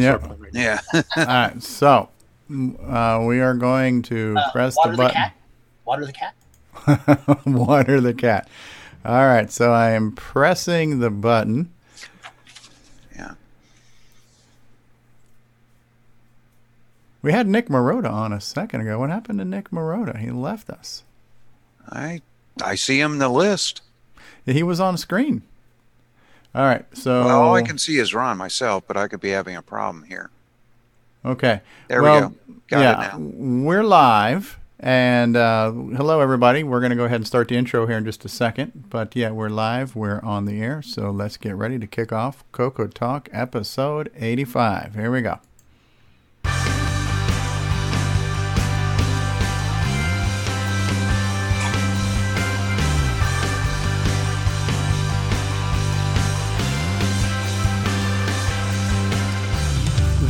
Yeah. Right Yeah. All right. So uh, we are going to Uh, press water the the, button. cat. Water the cat. Water the cat. All right. So I am pressing the button. Yeah. We had Nick Marotta on a second ago. What happened to Nick Marotta? He left us. I I see him in the list. He was on screen. All right. So Well, all I can see is Ron myself, but I could be having a problem here. Okay. There well, we go. Got yeah, it now. We're live. And uh, hello, everybody. We're going to go ahead and start the intro here in just a second. But yeah, we're live. We're on the air. So let's get ready to kick off Coco Talk episode 85. Here we go.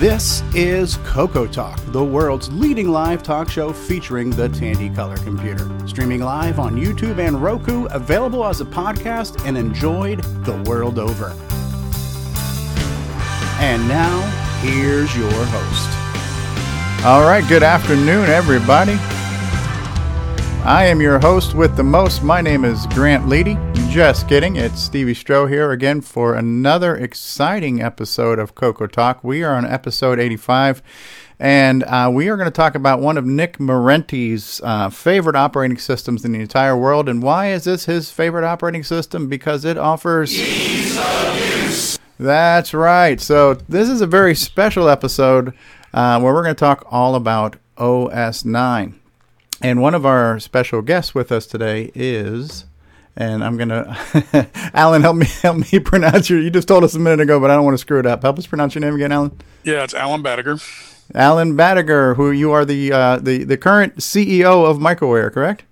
This is Coco Talk, the world's leading live talk show featuring the Tandy Color computer. Streaming live on YouTube and Roku, available as a podcast and enjoyed the world over. And now, here's your host. All right. Good afternoon, everybody. I am your host with the most. My name is Grant Leedy. Just kidding. It's Stevie Stroh here again for another exciting episode of Coco Talk. We are on episode 85, and uh, we are going to talk about one of Nick Marentes' uh, favorite operating systems in the entire world. And why is this his favorite operating system? Because it offers. That's right. So this is a very special episode uh, where we're going to talk all about OS 9. And one of our special guests with us today is, and I'm gonna, Alan, help me help me pronounce your. You just told us a minute ago, but I don't want to screw it up. Help us pronounce your name again, Alan. Yeah, it's Alan Badiger. Alan Badiger, who you are the uh, the the current CEO of Microware, correct?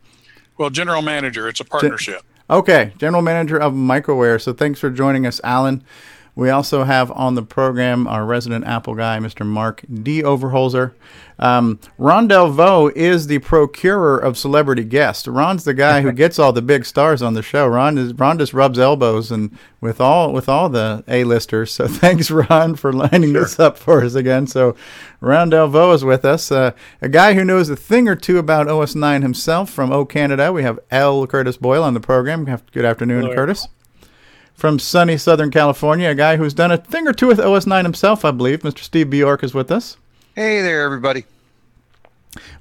Well, general manager. It's a partnership. Okay, general manager of Microware. So thanks for joining us, Alan. We also have on the program our resident Apple guy, Mr. Mark D. Overholzer. Um, Ron Delvaux is the procurer of celebrity guests. Ron's the guy who gets all the big stars on the show. Ron is Ron just rubs elbows and with all with all the A-listers. So thanks, Ron, for lining this up for us again. So Ron Delvaux is with us, uh, a guy who knows a thing or two about OS 9 himself from O Canada. We have L. Curtis Boyle on the program. Good afternoon, Hello, Curtis from sunny Southern California, a guy who's done a thing or two with OS 9 himself, I believe. Mr. Steve Bjork is with us. Hey there, everybody.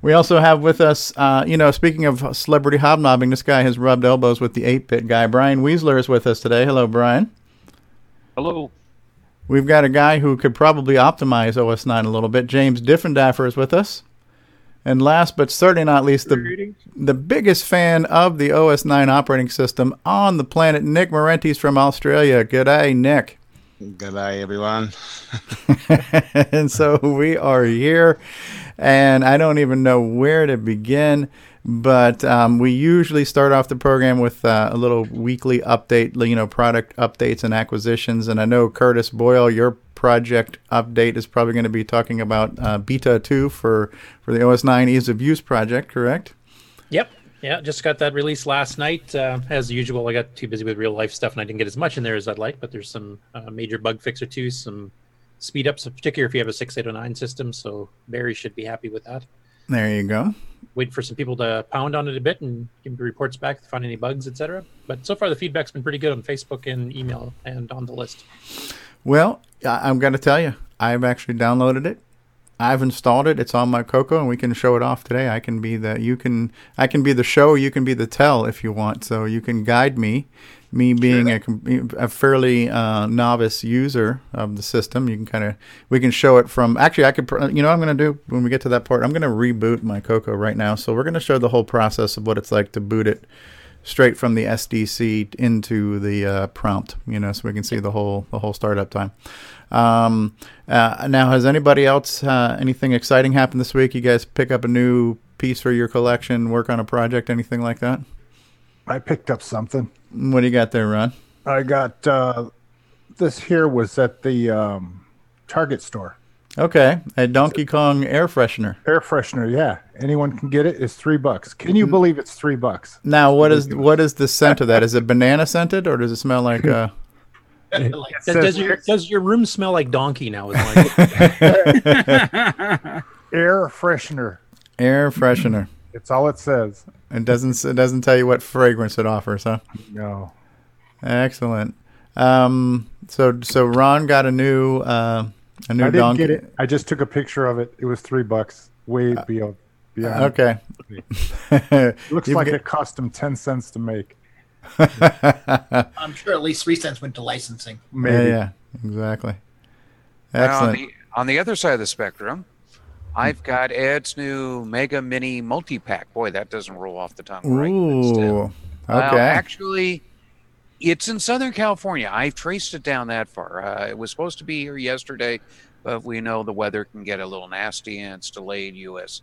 We also have with us, uh, you know, speaking of celebrity hobnobbing, this guy has rubbed elbows with the 8 bit guy. Brian Weasler is with us today. Hello, Brian. Hello. We've got a guy who could probably optimize OS 9 a little bit. James Diffendaffer is with us. And last but certainly not least, the, the biggest fan of the OS 9 operating system on the planet, Nick Marentes from Australia. G'day, Nick. Good day, everyone. and so we are here, and I don't even know where to begin. But um, we usually start off the program with uh, a little weekly update, you know, product updates and acquisitions. And I know Curtis Boyle, your project update is probably going to be talking about uh, Beta 2 for, for the OS 9 Ease of Use project, correct? Yep. Yeah, just got that released last night. Uh, as usual, I got too busy with real life stuff and I didn't get as much in there as I'd like. But there's some uh, major bug fix or two, some speed ups, particularly if you have a 6809 system. So Barry should be happy with that. There you go. Wait for some people to pound on it a bit and give me reports back if they find any bugs, etc. But so far, the feedback's been pretty good on Facebook and email and on the list. Well, I- I'm going to tell you, I've actually downloaded it. I've installed it. It's on my Coco, and we can show it off today. I can be the you can I can be the show. You can be the tell if you want. So you can guide me. Me being a, a fairly uh, novice user of the system, you can kind of we can show it from. Actually, I could you know what I'm going to do when we get to that part. I'm going to reboot my Coco right now. So we're going to show the whole process of what it's like to boot it straight from the SDC into the uh, prompt. You know, so we can see the whole the whole startup time. Um, uh, now, has anybody else uh, anything exciting happened this week? You guys pick up a new piece for your collection, work on a project, anything like that? I picked up something. What do you got there, Ron? I got uh, this here was at the um, Target store. Okay, a Donkey Kong air freshener. Air freshener, yeah. Anyone can get it. It's three bucks. Can you believe it's three bucks? Now, what is what is the scent of that? Is it banana scented or does it smell like? Uh, It Does, says does your does your room smell like donkey now? Is my air freshener. Air freshener. It's all it says. It doesn't it doesn't tell you what fragrance it offers, huh? No. Excellent. Um, so so Ron got a new uh, a new I didn't donkey. get it. I just took a picture of it. It was three bucks. Way uh, beyond. beyond. Okay. It looks You've like got- it cost them 10 cents to make. I'm sure at least three cents went to licensing. Maybe. Yeah, yeah, exactly. Now, on, the, on the other side of the spectrum, I've got Ed's new Mega Mini multi pack. Boy, that doesn't roll off the tongue right. but still. Ooh. Well, Okay. actually, it's in Southern California. I've traced it down that far. Uh, it was supposed to be here yesterday, but we know the weather can get a little nasty and it's delayed U.S.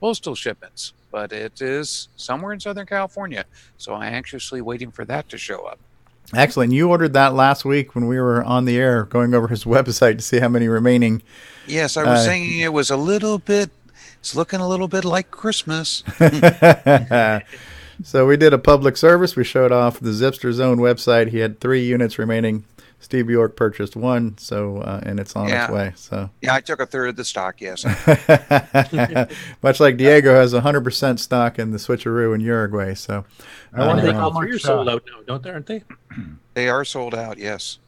postal shipments. But it is somewhere in Southern California, so I'm anxiously waiting for that to show up. Excellent. You ordered that last week when we were on the air going over his website to see how many remaining. Yes, I was Uh, thinking it was a little bit. It's looking a little bit like Christmas. so we did a public service. We showed off the Zippster Zone website. He had three units remaining. Steve Bjork purchased one, so uh, and it's on Yeah. its way. So Yeah, I took a third of the stock. Yes. much like Diego has 100% stock in the switcheroo in Uruguay. So I wonder they Uh, how all three are sold out now, don't they? Aren't they? They are sold out. Yes.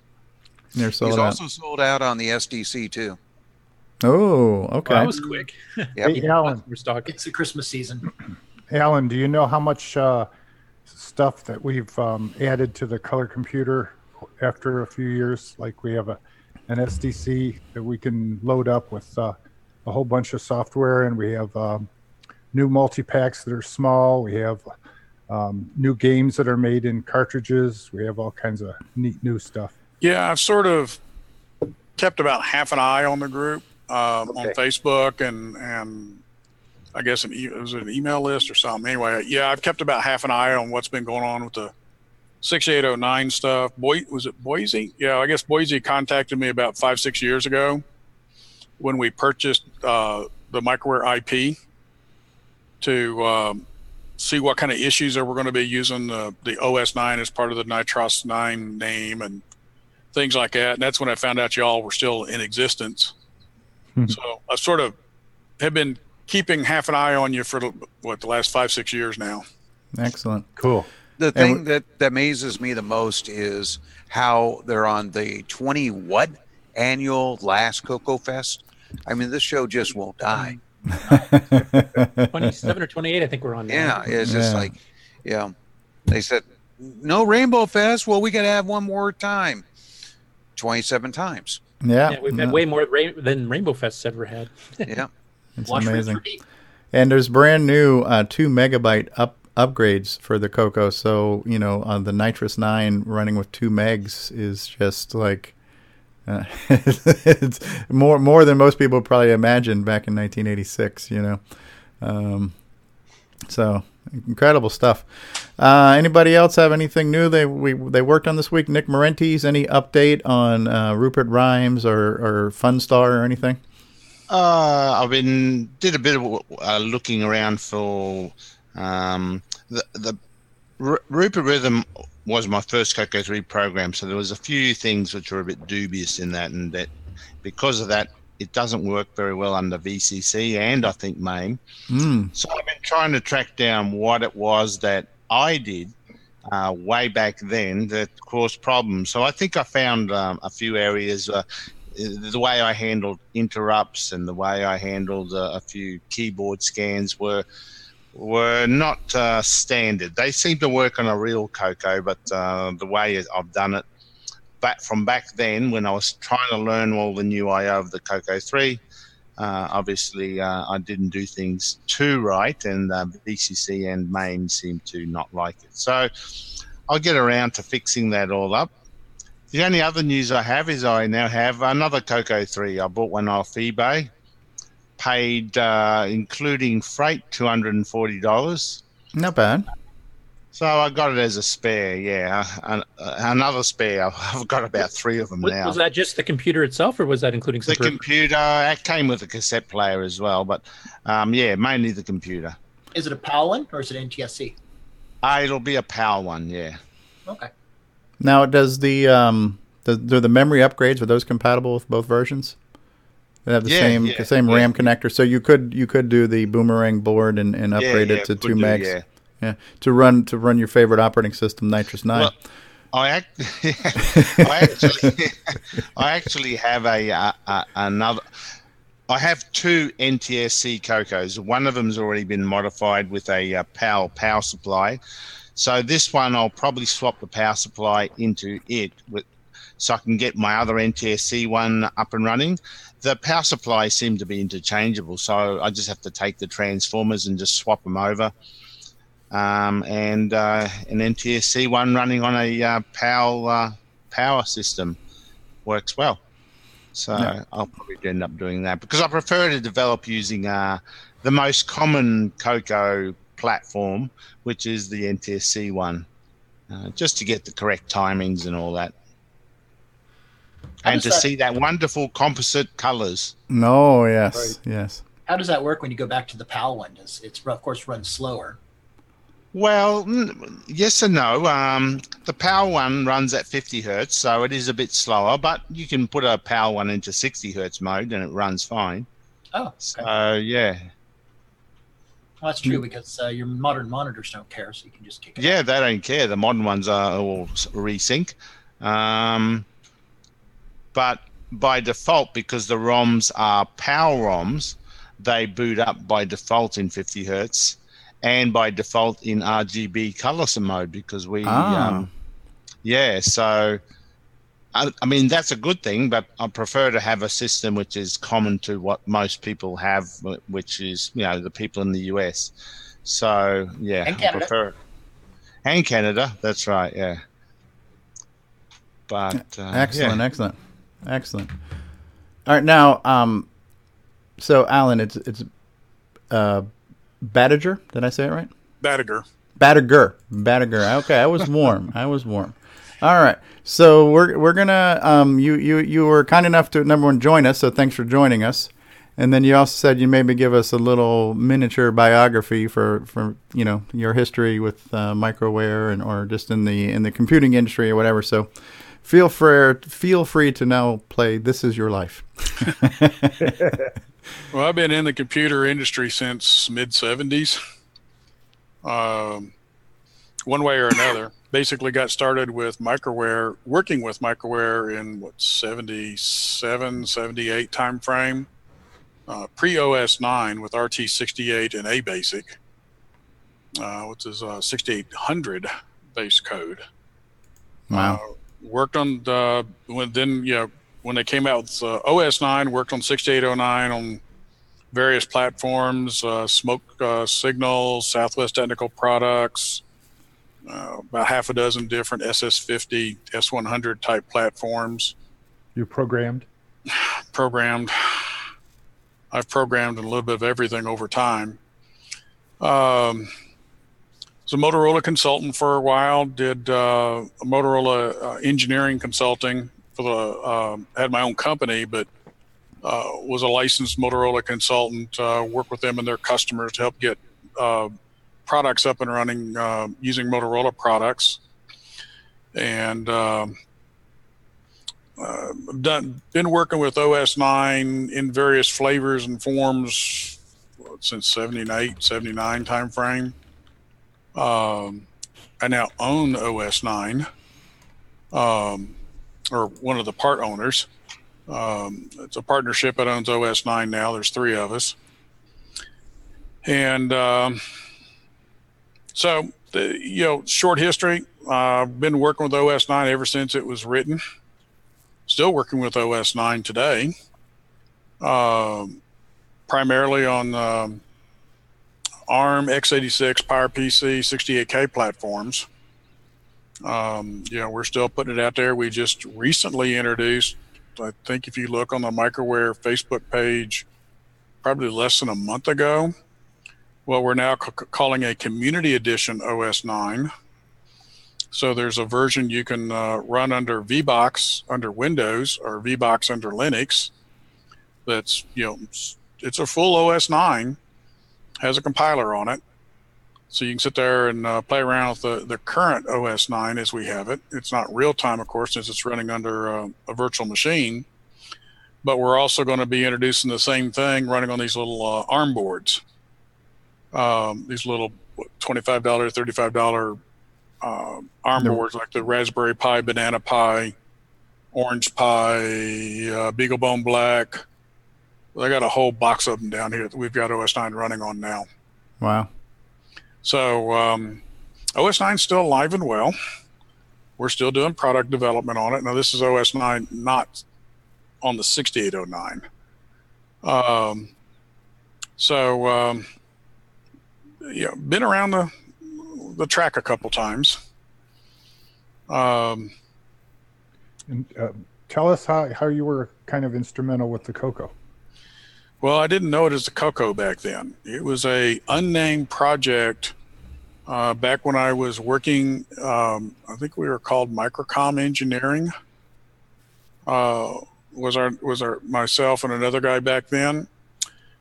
they're sold He's out. also sold out on the SDC too. oh, okay. Well, that was quick. Yep. Hey, Alan, We're stock. It's the Christmas season. Alan, do you know how much uh, stuff that we've um, added to the color computer after a few years? Like we have a an SDC that we can load up with uh, a whole bunch of software, and we have um, new multi packs that are small. We have um, new games that are made in cartridges. We have all kinds of neat new stuff. Yeah, I've sort of kept about half an eye on the group um, on Facebook and and I guess an e- it was an email list or something. Anyway, yeah, I've kept about half an eye on what's been going on with the 6809 stuff. Boy, was it Boisy? Yeah, I guess Boisy contacted me about five six years ago when we purchased uh, the microware IP to um, see what kind of issues that we're going to be using the, the OS 9 as part of the NitrOS-9 name and things like that. And that's when I found out y'all were still in existence. Hmm. so I sort of have been keeping half an eye on you for the- what the last five six years now. Excellent. Cool. The And thing we- that, that amazes me the most is how they're on the 20 what annual last CocoFest. I mean, this show just won't die. Twenty-seven or twenty-eight, I think we're on. now. Yeah, it's just Yeah. like, yeah. They said, no Rainbow Fest. Well, we got to have one more time. 27 times. Yeah, Yeah, we've no, had way more ra- than Rainbow Fest's ever had. Yeah. it's Wash amazing. And there's brand new uh, two megabyte up upgrades for the Coco. So you know, on the NitrOS-9 running with two megs is just like uh, it's more more than most people probably imagined back in 1986. You know, um, so incredible stuff. Uh, anybody else have anything new they we they worked on this week? Nick Marentes, any update on uh, Rupert Rhythm or or Funstar or anything? Uh, I've been did a bit of uh, looking around for um, the the R- Rupert Rhythm was my first Coco three program, so there was a few things which were a bit dubious in that, and that because of that, it doesn't work very well under VCC and I think MAME. Mm, So I've been trying to track down what it was that I did uh, way back then that caused problems. So I think I found um, a few areas. Uh, the way I handled interrupts and the way I handled uh, a few keyboard scans were were not uh, standard. They seem to work on a real Coco, but uh, the way I've done it back from back then when I was trying to learn all the new IO of the Coco 3, uh, obviously, uh, I didn't do things too right, and uh, VCC and MAME seem to not like it. So I'll get around to fixing that all up. The only other news I have is I now have another Coco 3. I bought one off eBay, paid, uh, including freight, $240. not bad. So I got it as a spare, yeah. An- another spare. I've got about three of them Was, now. was that just the computer itself, or was that including some? the per- computer, it came with a cassette player as well, but um, yeah, mainly the computer. Is it a PAL one or is it NTSC? Uh, it'll be a PAL one, yeah. Okay. Now, does the um, The, do the memory upgrades are those compatible with both versions? They have the Yeah, same yeah, the same yeah. RAM connector, so you could you could do the boomerang board and, and upgrade it to two do, megs. yeah. Yeah, to run to run your favorite operating system, NitrOS-9. Well, I, act, I actually, I actually have a, uh, uh, another. I have two NTSC Cocos. One of them's already been modified with a uh, PAL power supply. So this one, I'll probably swap the power supply into it, with, so I can get my other NTSC one up and running. The power supply seem to be interchangeable, so I just have to take the transformers and just swap them over um, and uh, an NTSC one running on a uh, PAL uh, power system works well. So Yeah. I'll probably end up doing that because I prefer to develop using uh, the most common Coco platform, which is the NTSC one, uh, just to get the correct timings and all that. How And to that- see that wonderful composite colors. no, yes, yes. How does that work when you go back to the PAL one? Does it's of course runs slower? Well, yes and no. Um, the power one runs at 50 hertz, so it is a bit slower, but you can put a power one into 60 hertz mode and it runs fine. Oh, So, yeah. Well, that's true because uh, your modern monitors don't care, so you can just kick it. Yeah, they don't care. The modern ones are all resync. Um, but by default, because the ROMs are power ROMs, they boot up by default in 50 hertz and by default in RGB color mode because we, Ah. um, yeah, so. I, I mean that's a good thing, but I prefer to have a system which is common to what most people have, which is you know the people in the US. So yeah, And I Canada. prefer and Canada. That's right. Yeah. But uh, Excellent, yeah. excellent, excellent. All right, now, um, so Alan, it's it's uh, Badiger. Did I say it right? Badiger. Badiger, Badiger. Okay, I was warm. I was warm. All right, so we're we're gonna um, you you you were kind enough to number one join us, so thanks for joining us. And then you also said you maybe give us a little miniature biography for, for you know your history with uh, microware and or just in the in the computing industry or whatever. So feel free feel free to now play "This Is Your Life." Well, I've been in the computer industry since mid '70s. Um, one way or another, basically got started with microware, working with microware in what 77, 78 time frame, uh, pre OS 9 with RT68 and A Basic, uh, which is uh, 6800 base code. Wow. Uh, worked on the when then you know when they came out with uh, OS 9, worked on 6809 on various platforms, uh, Smoke uh, Signal, Southwest Technical Products, uh, about half a dozen different SS50, S100 type platforms. You programmed? Programmed. I've programmed a little bit of everything over time. Um, was a Motorola consultant for a while. Did uh, Motorola uh, engineering consulting for the. Um, had my own company, but uh, was a licensed Motorola consultant. Uh, worked with them and their customers to help get uh, products up and running uh, using Motorola products. And um, uh, done been working with OS 9 in various flavors and forms since 78, 79 time frame. Um, I now own OS 9, um, or one of the part owners. Um, it's a partnership that owns OS 9 now. There's three of us. And um, so, the, you know, short history. I've uh, been working with OS 9 ever since it was written. Still working with OS 9 today. Um, primarily on um, ARM, x86, PowerPC, 68K platforms. Um, you know, we're still putting it out there. We just recently introduced, I think if you look on the Microware Facebook page, probably less than a month ago, what we're now c- calling a Community Edition OS 9. So there's a version you can uh, run under VBox under Windows or VBox under Linux. That's you know it's a full OS 9, has a compiler on it. So you can sit there and uh, play around with the, the current OS 9 as we have it. It's not real time, of course, since it's running under uh, a virtual machine. But we're also going to be introducing the same thing running on these little uh, ARM boards. Um, these little $25, $35 uh, ARM The- boards like the Raspberry Pi, Banana Pi, Orange Pi, uh, BeagleBone Black. I got a whole box of them down here that we've got OS 9 running on now. Wow. So um, OS 9 still alive and well. We're still doing product development on it. Now this is OS 9, not on the 6809. Um, so um, yeah, been around the the track a couple times. Um, And, uh, tell us how, how you were kind of instrumental with the Coco. Well, I didn't know it as the Coco back then. It was a unnamed project uh, back when I was working. Um, I think we were called Microcom Engineering. Uh, was our was our myself and another guy back then,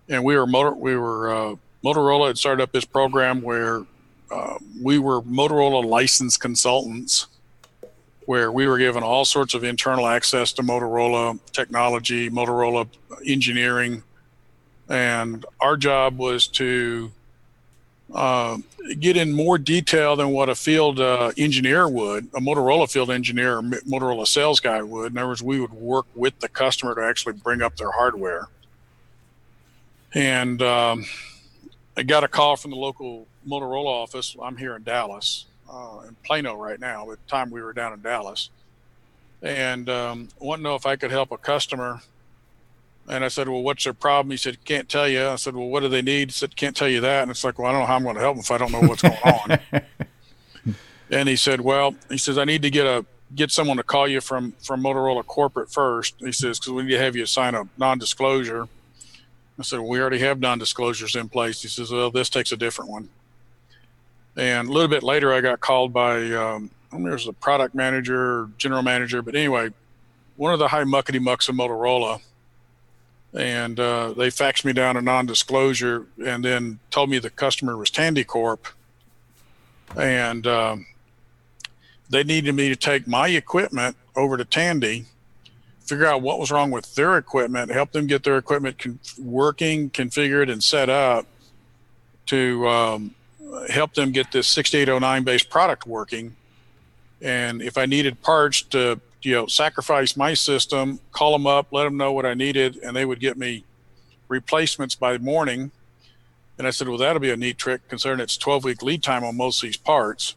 and we were motor we were uh, Motorola had started up this program where uh, we were Motorola licensed consultants where we were given all sorts of internal access to Motorola technology, Motorola engineering, and our job was to uh, get in more detail than what a field uh, engineer would, a Motorola field engineer or Motorola sales guy would. In other words, we would work with the customer to actually bring up their hardware. And um, I got a call from the local Motorola office. I'm here in Dallas, uh, in Plano right now. At the time we were down in Dallas, and um, wanted to know if I could help a customer. And I said, "Well, what's their problem?" He said, "Can't tell you." I said, "Well, what do they need?" He said, "Can't tell you that." And it's like, "Well, I don't know how I'm going to help them if I don't know what's going on." and he said, "Well, he says I need to get a get someone to call you from from Motorola corporate first. He says because we need to have you sign a non-disclosure." I said, well, "We already have non-disclosures in place." He says, "Well, this takes a different one." And a little bit later, I got called by um, I don't know, there's a product manager, general manager, but anyway, one of the high muckety mucks of Motorola, and uh, they faxed me down a non-disclosure, and then told me the customer was Tandy Corp, and um, they needed me to take my equipment over to Tandy, figure out what was wrong with their equipment, help them get their equipment con- working, configured, and set up to um, help them get this 6809 based product working. And if I needed parts to, you know, sacrifice my system, call them up, let them know what I needed, and they would get me replacements by morning. And I said, well, that'll be a neat trick considering it's 12 week lead time on most of these parts.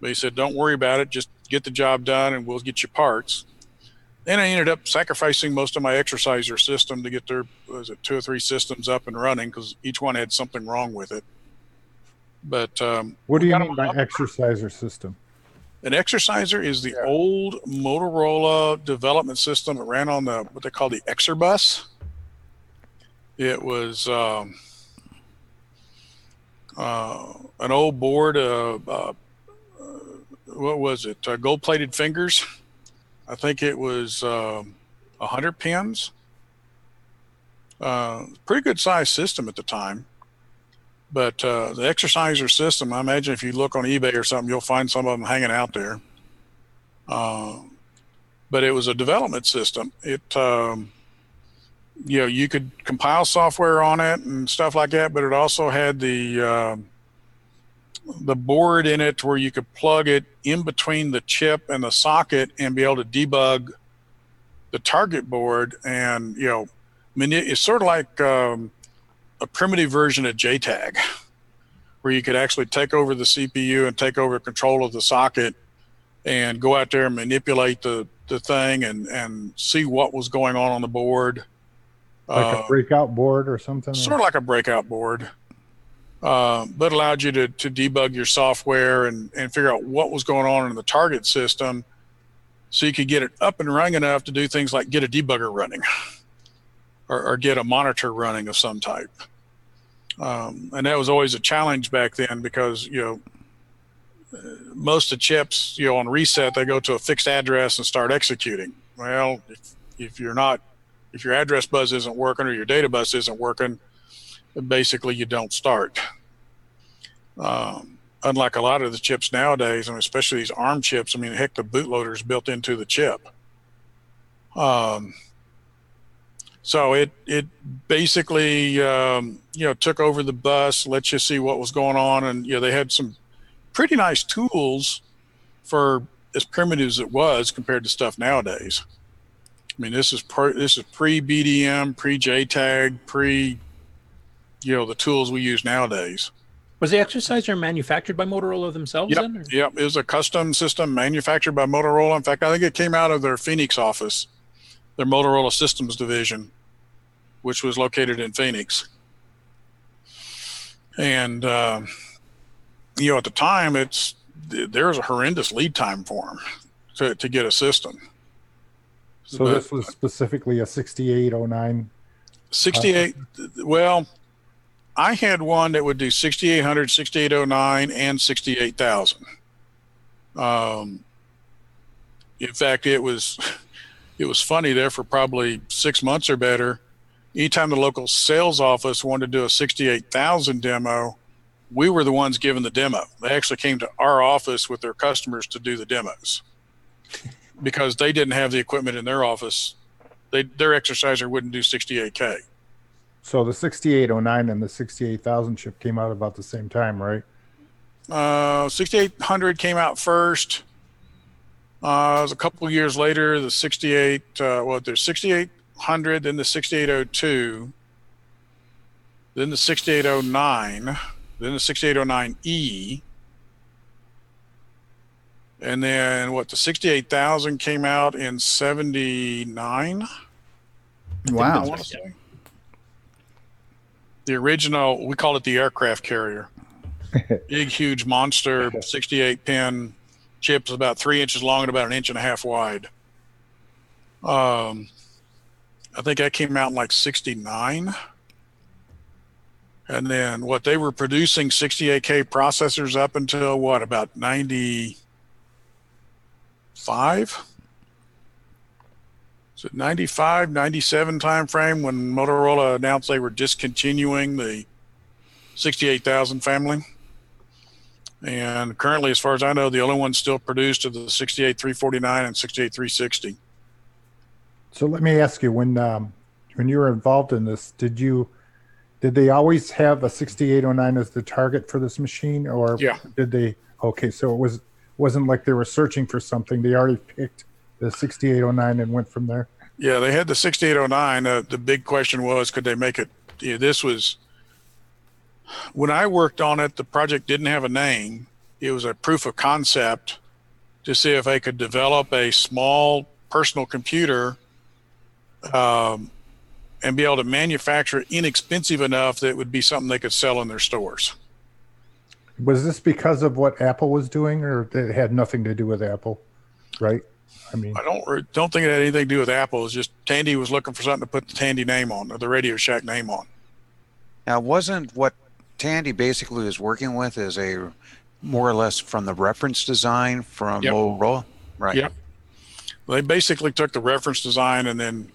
But he said, don't worry about it. Just get the job done and we'll get you parts. Then I ended up sacrificing most of my exerciser system to get their, was it two or three systems up and running because each one had something wrong with it. But um, What do you mean by up. exerciser system? An exerciser is the old Motorola development system that ran on the what they call the EXORbus. It was um, uh, an old board. Uh, uh, what was it? Uh, gold-plated fingers. I think it was um, a hundred pins. Uh, pretty good sized system at the time. But uh, the exerciser system, I imagine if you look on eBay or something, you'll find some of them hanging out there. Uh, but it was a development system. It, um, you know, you could compile software on it and stuff like that, but it also had the uh, the board in it where you could plug it in between the chip and the socket and be able to debug the target board. And you know, it's sort of like um, a primitive version of JTAG, where you could actually take over the CPU and take over control of the socket and go out there and manipulate the, the thing and, and see what was going on on the board. Like Uh, a breakout board or something? sort of like a breakout board, uh, but allowed you to, to debug your software and, and figure out what was going on in the target system so you could get it up and running enough to do things like get a debugger running or, or get a monitor running of some type. Um, and that was always a challenge back then because, you know, most of chips, you know, on reset, they go to a fixed address and start executing. Well, if, if you're not if your address bus isn't working or your data bus isn't working, basically you don't start. Um, unlike a lot of the chips nowadays, and especially these ARM chips, I mean, heck, the bootloader is built into the chip. Um, so it it basically um, you know took over the bus, let you see what was going on, and you know they had some pretty nice tools for as primitive as it was compared to stuff nowadays. I mean, this is this is pre BDM, pre JTAG, pre you know the tools we use nowadays. Was the exerciser manufactured by Motorola themselves Yep, then? yep. It was a custom system manufactured by Motorola. In fact, I think it came out of their Phoenix office, their Motorola Systems division, which was located in Phoenix. And um, you know, at the time, it's there's a horrendous lead time for them to to get a system. So But- this was specifically a 6809. 68 well i had one that would do 6800 6809 and 68000 um in fact it was it was funny there for probably six months or better. Anytime the local sales office wanted to do a 68000 demo we were the ones giving the demo. They actually came to our office with their customers to do the demos. Because they didn't have the equipment in their office they their exerciser wouldn't do 68k So the 6809 and the 68000 chip came out about the same time, right? Uh, 6800 came out first. Uh, it was a couple years later, the 68, uh, well, there's 6800, then the 6802, then the 6809, then the 6809E. And then what, the 68,000 came out in 79? I Wow. Want to say. The original, we call it the aircraft carrier. Big, huge monster, 68 pin chips, about three inches long and about an inch and a half wide. Um, I think that came out in like 69. And then what they were producing 68K processors up until what, about 95? So 95, 97 time frame when Motorola announced they were discontinuing the 68,000 family. And currently, as far as I know, the only ones still produced are the 68349 and 68360. So let me ask you when um, when you were involved in this, did you did they always have a 6809 as the target for this machine or Yeah. did they okay, so it was wasn't like they were searching for something. They already picked the 6809 and went from there. Yeah, they had the 6809. Uh, the big question was, could they make it? Yeah, this was when I worked on it. The project didn't have a name. It was a proof of concept to see if they could develop a small personal computer um, and be able to manufacture it inexpensive enough that it would be something they could sell in their stores. Was this because of what Apple was doing or it had nothing to do with Apple? Right? I mean I don't don't think it had anything to do with Apple. It's just Tandy was looking for something to put the Tandy name on, or the Radio Shack name on. Now, wasn't what Tandy basically was working with is a more or less from the reference design from Yep. Motorola? Right. Yep. They basically took the reference design and then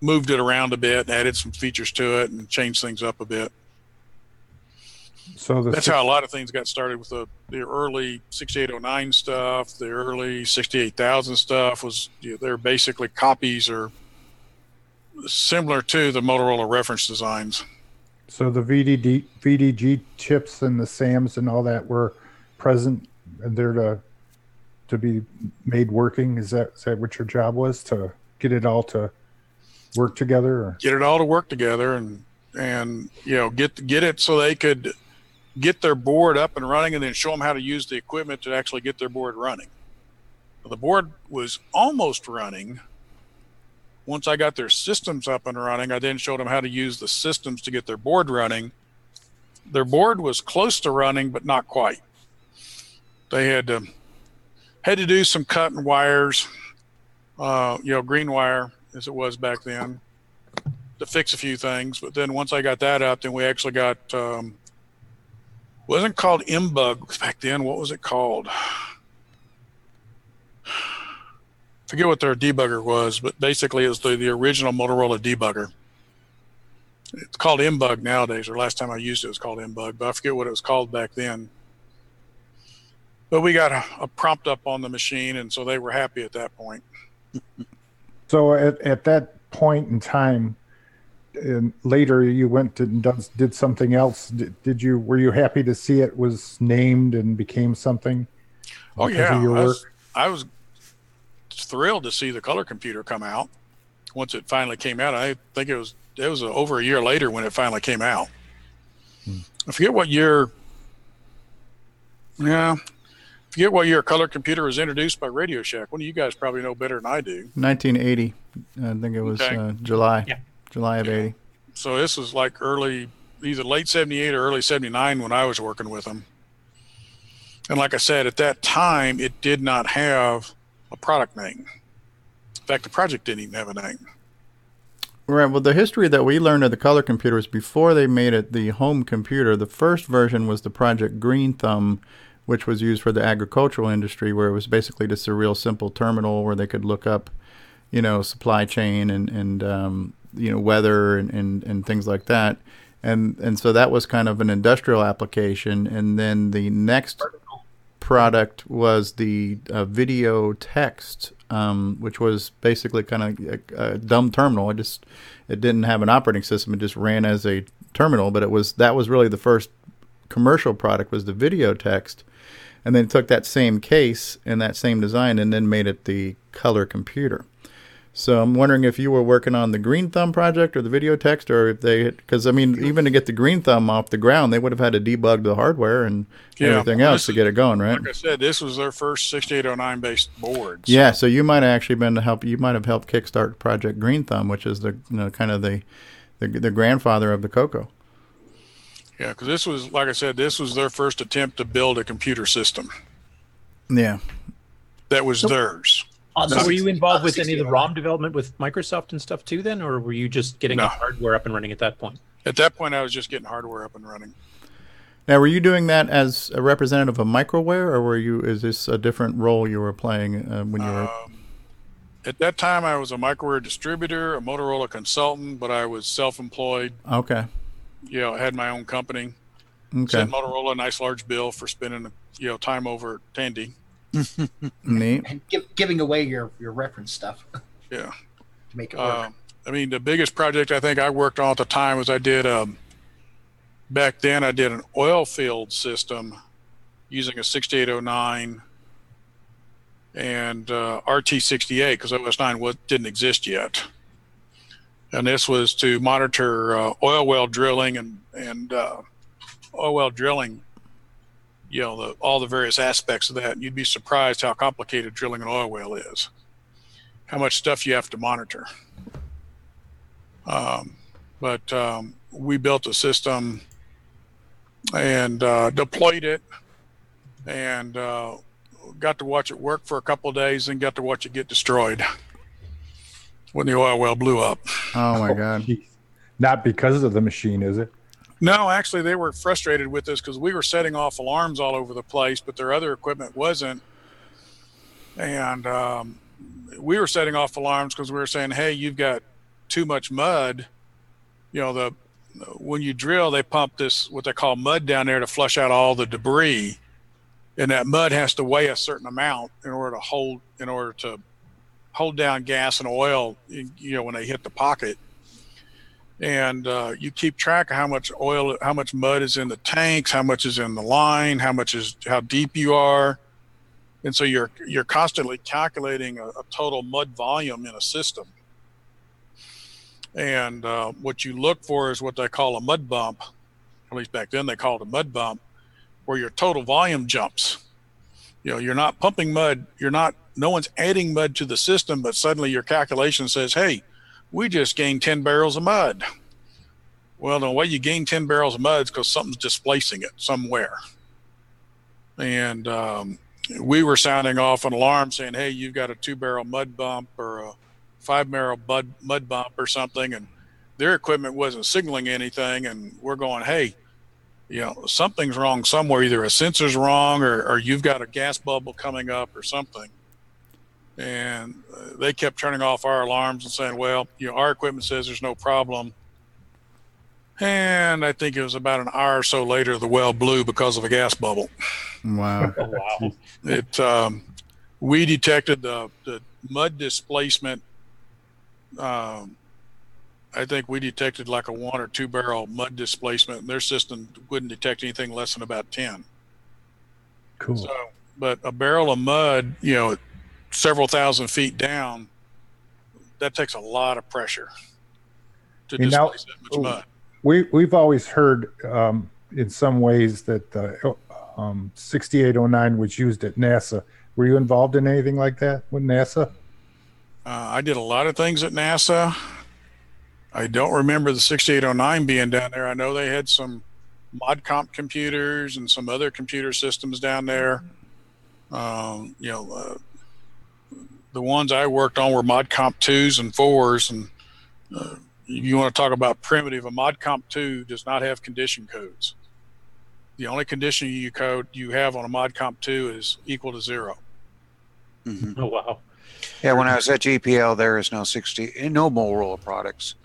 moved it around a bit, added some features to it, and changed things up a bit. So the That's how a lot of things got started with the, the early 6809 stuff. The early 68000 stuff was you know, they're basically copies or similar to the Motorola reference designs. So the VDD, VDG chips and the SAMs and all that were present and there to to be made working. Is that is that what your job was to get it all to work together? Or? get it all to work together and and you know get get it so they could get their board up and running and then show them how to use the equipment to actually get their board running. The board was almost running. Once i got their systems up and running i then showed them how to use the systems to get their board running. Their board was close to running but not quite. They had to had to do some cutting wires uh, you know green wire as it was back then to fix a few things. But then once I got that up, then we actually got um, wasn't called mbug back then. What was it called? Forget what their debugger was, but basically it was the, the original Motorola debugger. it's called mbug nowadays or last time i used it it was called mbug but i forget what it was called back then but we got a, a prompt up on the machine and so they were happy at that point So at, at that point in time, and later you went and does, did something else. Did, did you were you happy to see it was named and became something? oh yeah your I, was, I was thrilled to see the color computer come out once it finally came out i think it was it was over a year later when it finally came out i forget what year yeah I forget what year color computer was introduced by radio shack one of you guys probably know better than i do 1980. I think it was Okay. uh, July. Yeah. July of 80. So this was like early, either late 78 or early 79 when I was working with them. And like I said, at that time, it did not have a product name. In fact, the project didn't even have a name. Right. Well, the history that we learned of the color computers before they made it the home computer, the first version was the Project Green Thumb, which was used for the agricultural industry, where it was basically just a real simple terminal where they could look up, you know, supply chain and and um, you know weather and, and and things like that. And and so that was kind of an industrial application. And then the next product was the uh, video text, um, which was basically kind of a, a dumb terminal. It just it didn't have an operating system. It just ran as a terminal. But it was that was really the first commercial product was the video text, and then took that same case and that same design and then made it the color computer. So I'm wondering if you were working on the Green Thumb project or the video text, or if they, because I mean, even to get the Green Thumb off the ground, they would have had to debug the hardware and Yeah, everything well, else to get it going, right? Like I said, this was their first 6809 based boards. Yeah, so you might have actually been to help. You might have helped kickstart Project Green Thumb, which is the you know kind of the the, the grandfather of the Coco. Yeah, because this was, like I said, this was their first attempt to build a computer system Yeah. that was theirs. On So were you involved with any of the ROM development with Microsoft and stuff too then, or were you just getting No. the hardware up and running at that point? At that point, I was just getting hardware up and running. Now, were you doing that as a representative of Microware, or were you? Is this a different role you were playing uh, when you were? Um, at that time, I was a Microware distributor, a Motorola consultant, but I was self-employed. okay. You know, I had my own company. Okay. Sent Motorola a nice large bill for spending you know time over at Tandy. Neat. and give, giving away your, your reference stuff Yeah. to make it work. Uh, I mean, the biggest project I think I worked on at the time was I did um, back then. I did an oil field system using a 6809 and uh, RT68 because OS9 was, didn't exist yet. And this was to monitor uh, oil well drilling and and uh, oil well drilling. You know, the, all the various aspects of that. You'd be surprised how complicated drilling an oil well is. How much stuff you have to monitor. Um, but um, we built a system and uh, deployed it and uh, got to watch it work for a couple of days and got to watch it get destroyed when the oil well blew up. Oh my God. Jeez. Not because of the machine, is it? No, actually, they were frustrated with us because we were setting off alarms all over the place, but their other equipment wasn't. And um, we were setting off alarms because we were saying, "Hey, you've got too much mud." You know, the when you drill, they pump this what they call mud down there to flush out all the debris, and that mud has to weigh a certain amount in order to hold in order to hold down gas and oil. You know, when they hit the pocket and uh, you keep track of how much oil, how much mud is in the tanks, how much is in the line, how much is how deep you are, and so you're you're constantly calculating a, a total mud volume in a system. And uh, what you look for is what they call a mud bump. At least back then they called it a mud bump, where your total volume jumps. You know, you're not pumping mud. You're not. No one's adding mud to the system, but suddenly your calculation says, "Hey, we just gained 10 barrels of mud. Well, the way you gain 10 barrels of mud is because something's displacing it somewhere. And um, we were sounding off an alarm saying, hey, you've got a two barrel mud bump or a five barrel mud, mud bump or something. And their equipment wasn't signaling anything. And we're going, hey, you know, something's wrong somewhere. Either a sensor's wrong or, or you've got a gas bubble coming up or something and uh, they kept turning off our alarms and saying, "Well, you know, our equipment says there's no problem." And I think it was about an hour or so later, the well blew because of a gas bubble. Wow. Oh, wow. It um, we detected the, the mud displacement. Um, I think we detected like a one or two barrel mud displacement, and their system wouldn't detect anything less than about ten. Cool. So, but a barrel of mud, you know, several thousand feet down, that takes a lot of pressure to displace that much oh, mud. We we've always heard um, in some ways that the um, 6809 was used at NASA. Were you involved in anything like that with NASA? Uh, I did a lot of things at NASA. I don't remember the 6809 being down there. I know they had some ModComp computers and some other computer systems down there. Um, you know, uh, the ones I worked on were ModComp 2s and 4s. And uh, you want to talk about primitive, a ModComp 2 does not have condition codes. The only condition you code you have on a ModComp 2 is equal to zero. Mhm. Oh, wow. Yeah, when I was at JPL, there is no 60, no Motorola products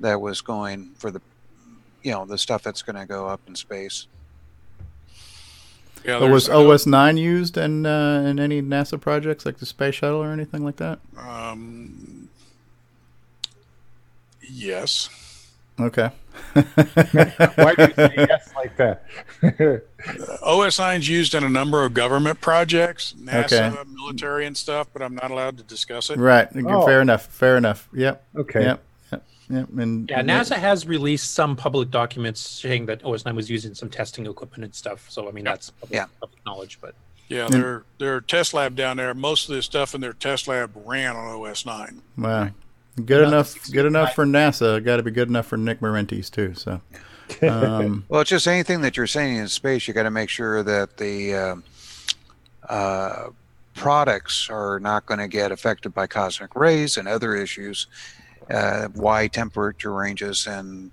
that was going for the, you know, the stuff that's going to go up in space. Yeah, So was there's- OS nine used in uh, in any NASA projects like the space shuttle or anything like that? Um, yes. Okay. Why do you say yes like that? OS9 is used in a number of government projects, NASA, Okay. military, and stuff, but I'm not allowed to discuss it. right. Oh. Fair enough. Fair enough. Yep. okay. Yep. Yep. Yep. And Yeah, NASA has released some public documents saying that OS9 was using some testing equipment and stuff. So, I mean, that's public, Yeah. public knowledge. But Yeah, their their test lab down there. Most of the stuff in their test lab ran on OS9. Wow. Good Not enough. the Good enough for NASA. Got to be good enough for Nick Marentes too. So. Um, Well, it's just anything that you're sending in space, you got to make sure that the um, uh, products are not going to get affected by cosmic rays and other issues, uh, wide temperature ranges, and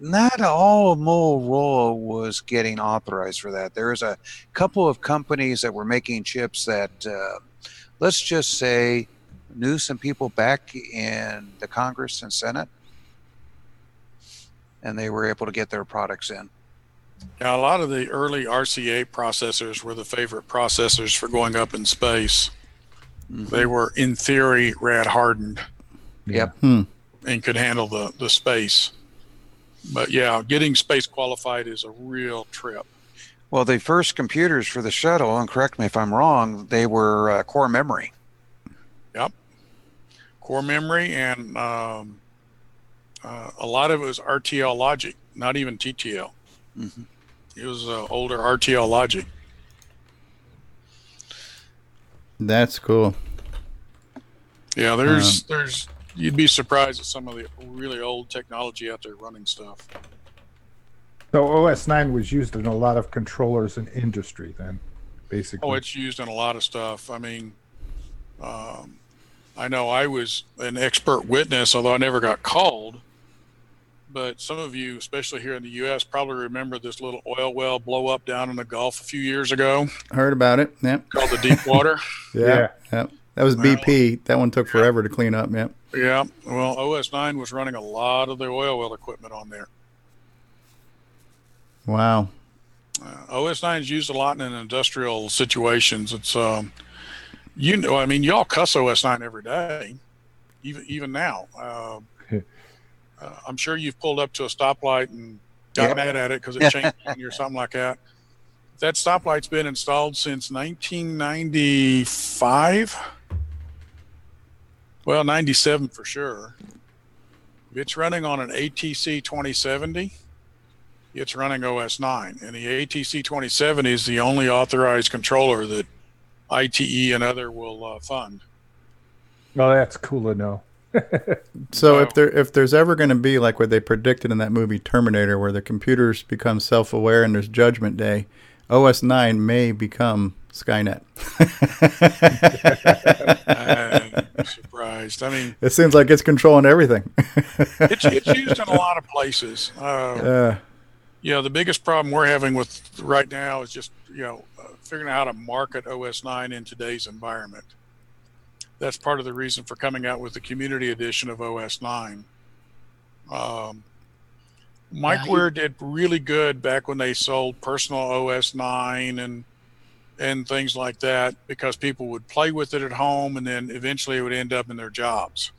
not all of Motorola was getting authorized for that. There is a couple of companies that were making chips that, uh, let's just say, knew some people back in the Congress and Senate, and they were able to get their products in. Now, a lot of the early RCA processors were the favorite processors for going up in space. They were, in theory, rad hardened Yep. hmm. and could handle the, the space. But yeah, getting space qualified is a real trip. Well, the first computers for the shuttle, and correct me if I'm wrong, they were uh, core memory. Yep. Core memory and um, uh, a lot of it was RTL logic, not even TTL. Mhm. It was uh, older RTL logic. That's cool. Yeah, there's there's you'd be surprised at some of the really old technology out there running stuff. So OS9 was used in a lot of controllers in industry then, basically. Oh, it's used in a lot of stuff. I mean, um, I know I was an expert witness, although I never got called. But some of you, especially here in the U.S., probably remember this little oil well blow up down in the Gulf a few years ago Heard about it. Yep. called the Deepwater. Yeah. Yep. That was Well- BP. That one took forever to clean up. Yep. Yeah, well, OS9 was running a lot of the oil well equipment on there. Wow. Uh, OS9 is used a lot in industrial situations. It's, um, you know, I mean, y'all cuss OS9 every day, even even now. Uh, uh, I'm sure you've pulled up to a stoplight and got Yep. mad at it because it changed or something like that. That stoplight's been installed since 1995. Well, 97 for sure. If it's running on an ATC 2070, it's running OS 9. And the ATC 2070 is the only authorized controller that ITE and other will uh, fund. Oh, that's cool to know. So Wow. if there if there's ever going to be like what they predicted in that movie Terminator, where the computers become self-aware and there's Judgment Day, OS nine may become Skynet. I'm surprised. I mean, it seems like it's controlling everything. it's, it's used in a lot of places. Uh, uh, Yeah, the biggest problem we're having with right now is just you know uh, figuring out how to market OS 9 in today's environment. That's part of the reason for coming out with the community edition of OS 9. Um, Microware did really good back when they sold personal OS 9 and and things like that because people would play with it at home and then eventually it would end up in their jobs.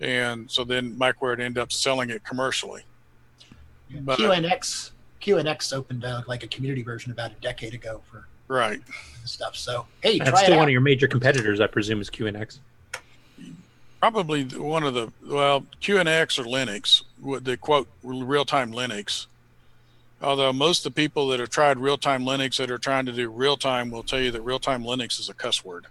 And so then Microware would end up selling it commercially. But- QNX QNX opened uh, like a community version about a decade ago for Right. stuff. So hey, That's try it still out. one of your major competitors, I presume, is QNX. Probably one of the, well, QNX or Linux, what they quote real time Linux. Although most of the people that have tried real time Linux that are trying to do real time will tell you that real time Linux is a cuss word.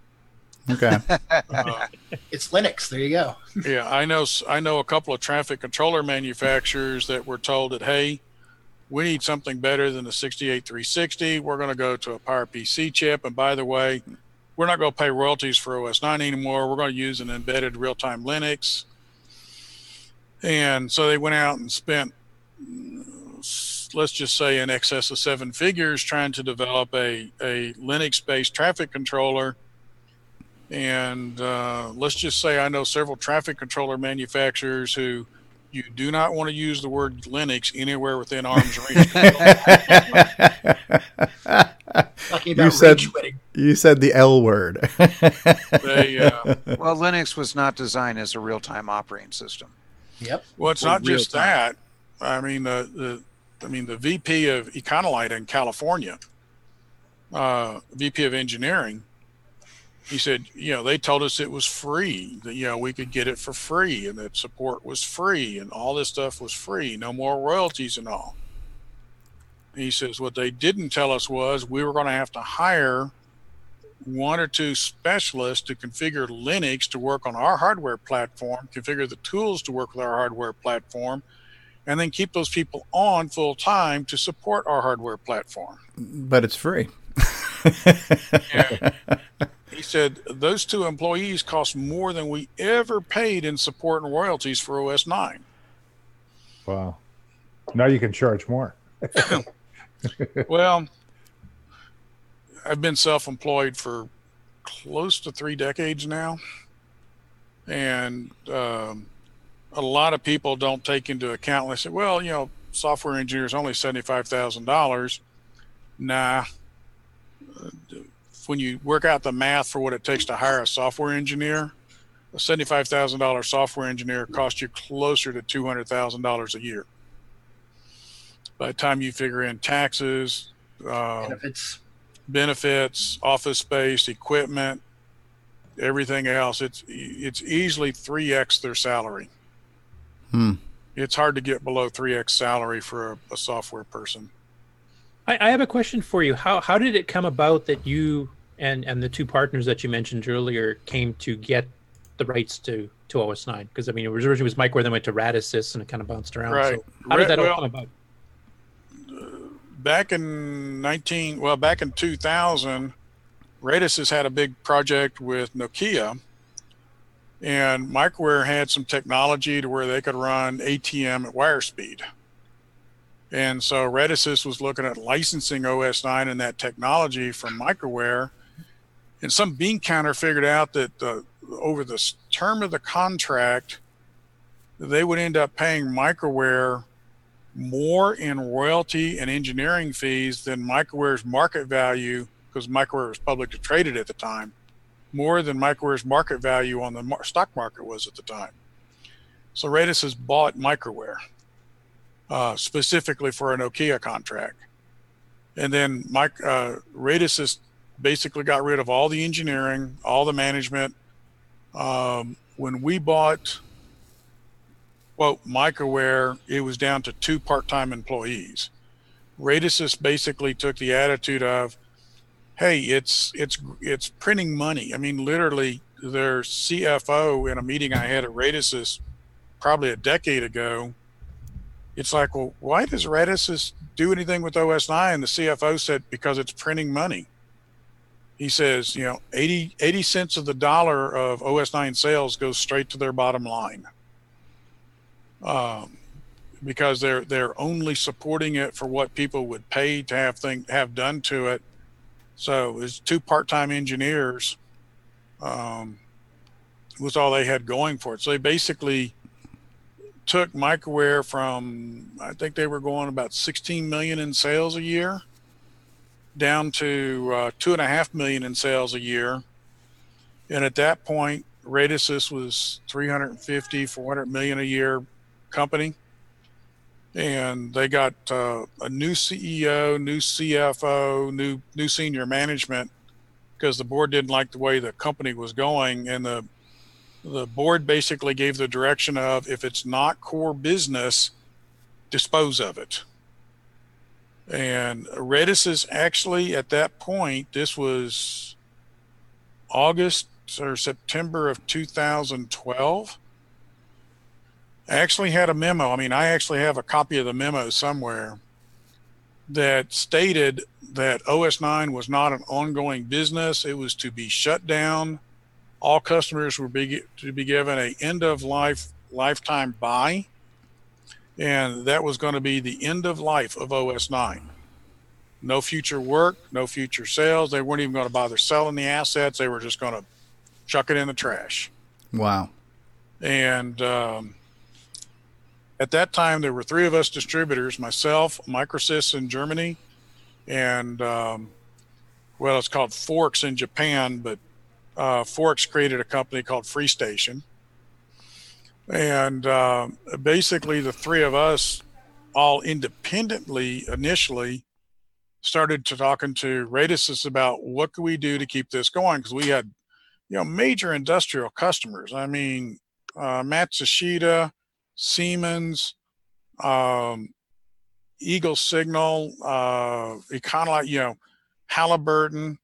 Okay. Uh, It's Linux. There you go. Yeah, I know. I know a couple of traffic controller manufacturers that were told that, hey, we need something better than the 68360. We're going to go to a PowerPC chip, and by the way, we're not going to pay royalties for OS 9 anymore. We're going to use an embedded real-time Linux. And so they went out and spent, let's just say, in excess of seven figures trying to develop a, a Linux-based traffic controller and uh, let's just say I know several traffic controller manufacturers who you do not want to use the word Linux anywhere within arm's reach. You said- you said the L word. they, uh, Well, Linux was not designed as a real-time operating system. Yep. well, it's For not just time. that. I mean, the, the I mean the VP of Econolite in California, uh, VP of engineering. He said, you know, they told us it was free, that, you know, we could get it for free and that support was free and all this stuff was free, no more royalties and all. He says, what they didn't tell us was we were going to have to hire one or two specialists to configure Linux to work on our hardware platform, configure the tools to work with our hardware platform, and then keep those people on full time to support our hardware platform. but it's free. And he said those two employees cost more than we ever paid in support and royalties for OS 9. Wow. Now you can charge more. Well, I've been self employed for close to three decades now. And um, a lot of people don't take into account, they say, well, you know, software engineer is only $75,000. Nah. When you work out the math for what it takes to hire a software engineer, a $75,000 software engineer costs you closer to $200,000 a year. By the time you figure in taxes, uh, Benefits. benefits, office space, equipment, everything else, it's it's easily three x their salary. Hmm. It's hard to get below three x salary for a, a software person. I, I have a question for you. How how did it come about that you and and the two partners that you mentioned earlier came to get the rights to to OS nine? Because I mean, it was originally was Microware then went to Radisys and it kind of bounced around. Right. So how did Ra- that all come about? Back in nineteen, well, back in two thousand, Radisys had a big project with Nokia, and Microware had some technology to where they could run ATM at wire speed. And so Radisys was looking at licensing OS 9 and that technology from Microware. And some bean counter figured out that uh, over the term of the contract, they would end up paying Microware more in royalty and engineering fees than Microware's market value, because Microware was publicly traded at the time, more than Microware's market value on the stock market was at the time. So Radisys has bought Microware uh, specifically for an Nokia contract. And then Mike, uh, Radisys has basically got rid of all the engineering, all the management. Um, when we bought, quote, Microware, it was down to two part-time employees. Radisys basically took the attitude of, hey, it's it's it's printing money. I mean, literally, their CFO in a meeting I had at Radisys probably a decade ago it's like, well, why does Radisys do anything with OS 9? The CFO said, because it's printing money. He says, you know, 80, 80 cents of the dollar of OS 9 sales goes straight to their bottom line. Um, because they're they're only supporting it for what people would pay to have thing have done to it. So it's two part-time engineers um, was all they had going for it. So they basically took Microware from I think they were going about 16 million in sales a year down to uh, two and a half million in sales a year. And at that point, Radisys was 350, 400 million a year company. And they got uh, a new CEO, new CFO, new new senior management because the board didn't like the way the company was going, and the the board basically gave the direction of if it's not core business, dispose of it. And Radisys is actually at that point, this was August or September of 2012. I actually had a memo. I mean, I actually have a copy of the memo somewhere that stated that OS9 was not an ongoing business. It was to be shut down. All customers were be, to be given a end of life lifetime buy, and that was going to be the end of life of OS9. No future work, no future sales. They weren't even going to bother selling the assets. They were just going to chuck it in the trash. Wow. And um, at that time, there were three of us distributors myself, Microsys in Germany, and um, well, it's called Forks in Japan, but uh, Forks created a company called FreeStation. And uh, basically, the three of us, all independently initially, started to talking to Radisys about what could we do to keep this going because we had, you know, major industrial customers. I mean, uh, Matsushita, Siemens, um, Eagle Signal, uh, Econolite, you know, Halliburton,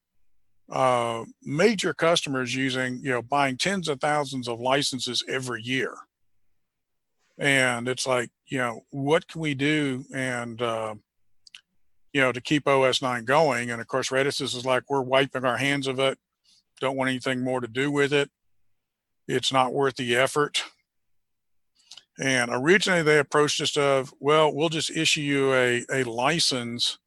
uh, major customers using, you know, buying tens of thousands of licenses every year. And it's like, you know, what can we do? And, uh, you know, to keep OS 9 going. And of course, Radisys is like, we're wiping our hands of it. Don't want anything more to do with it. It's not worth the effort. And originally they approached us of, well, we'll just issue you a, a license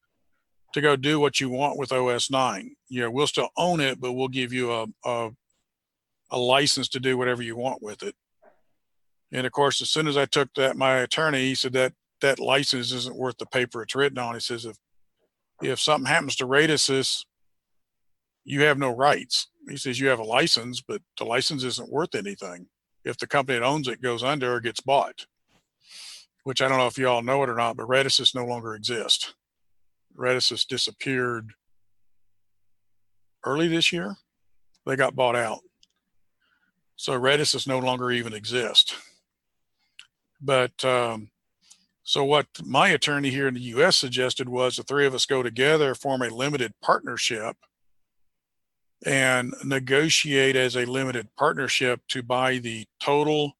to go do what you want with OS 9. You know, we'll still own it, but we'll give you a, a, a license to do whatever you want with it. And of course, as soon as I took that, my attorney, he said that that license isn't worth the paper it's written on. He says, if, if something happens to Radisys, you have no rights. He says, you have a license, but the license isn't worth anything if the company that owns it goes under or gets bought, which I don't know if you all know it or not, but Radisys no longer exists. Radisys disappeared early this year. They got bought out. So Radisys no longer even exist. But um, so what my attorney here in the U.S. suggested was the three of us go together, form a limited partnership, and negotiate as a limited partnership to buy the total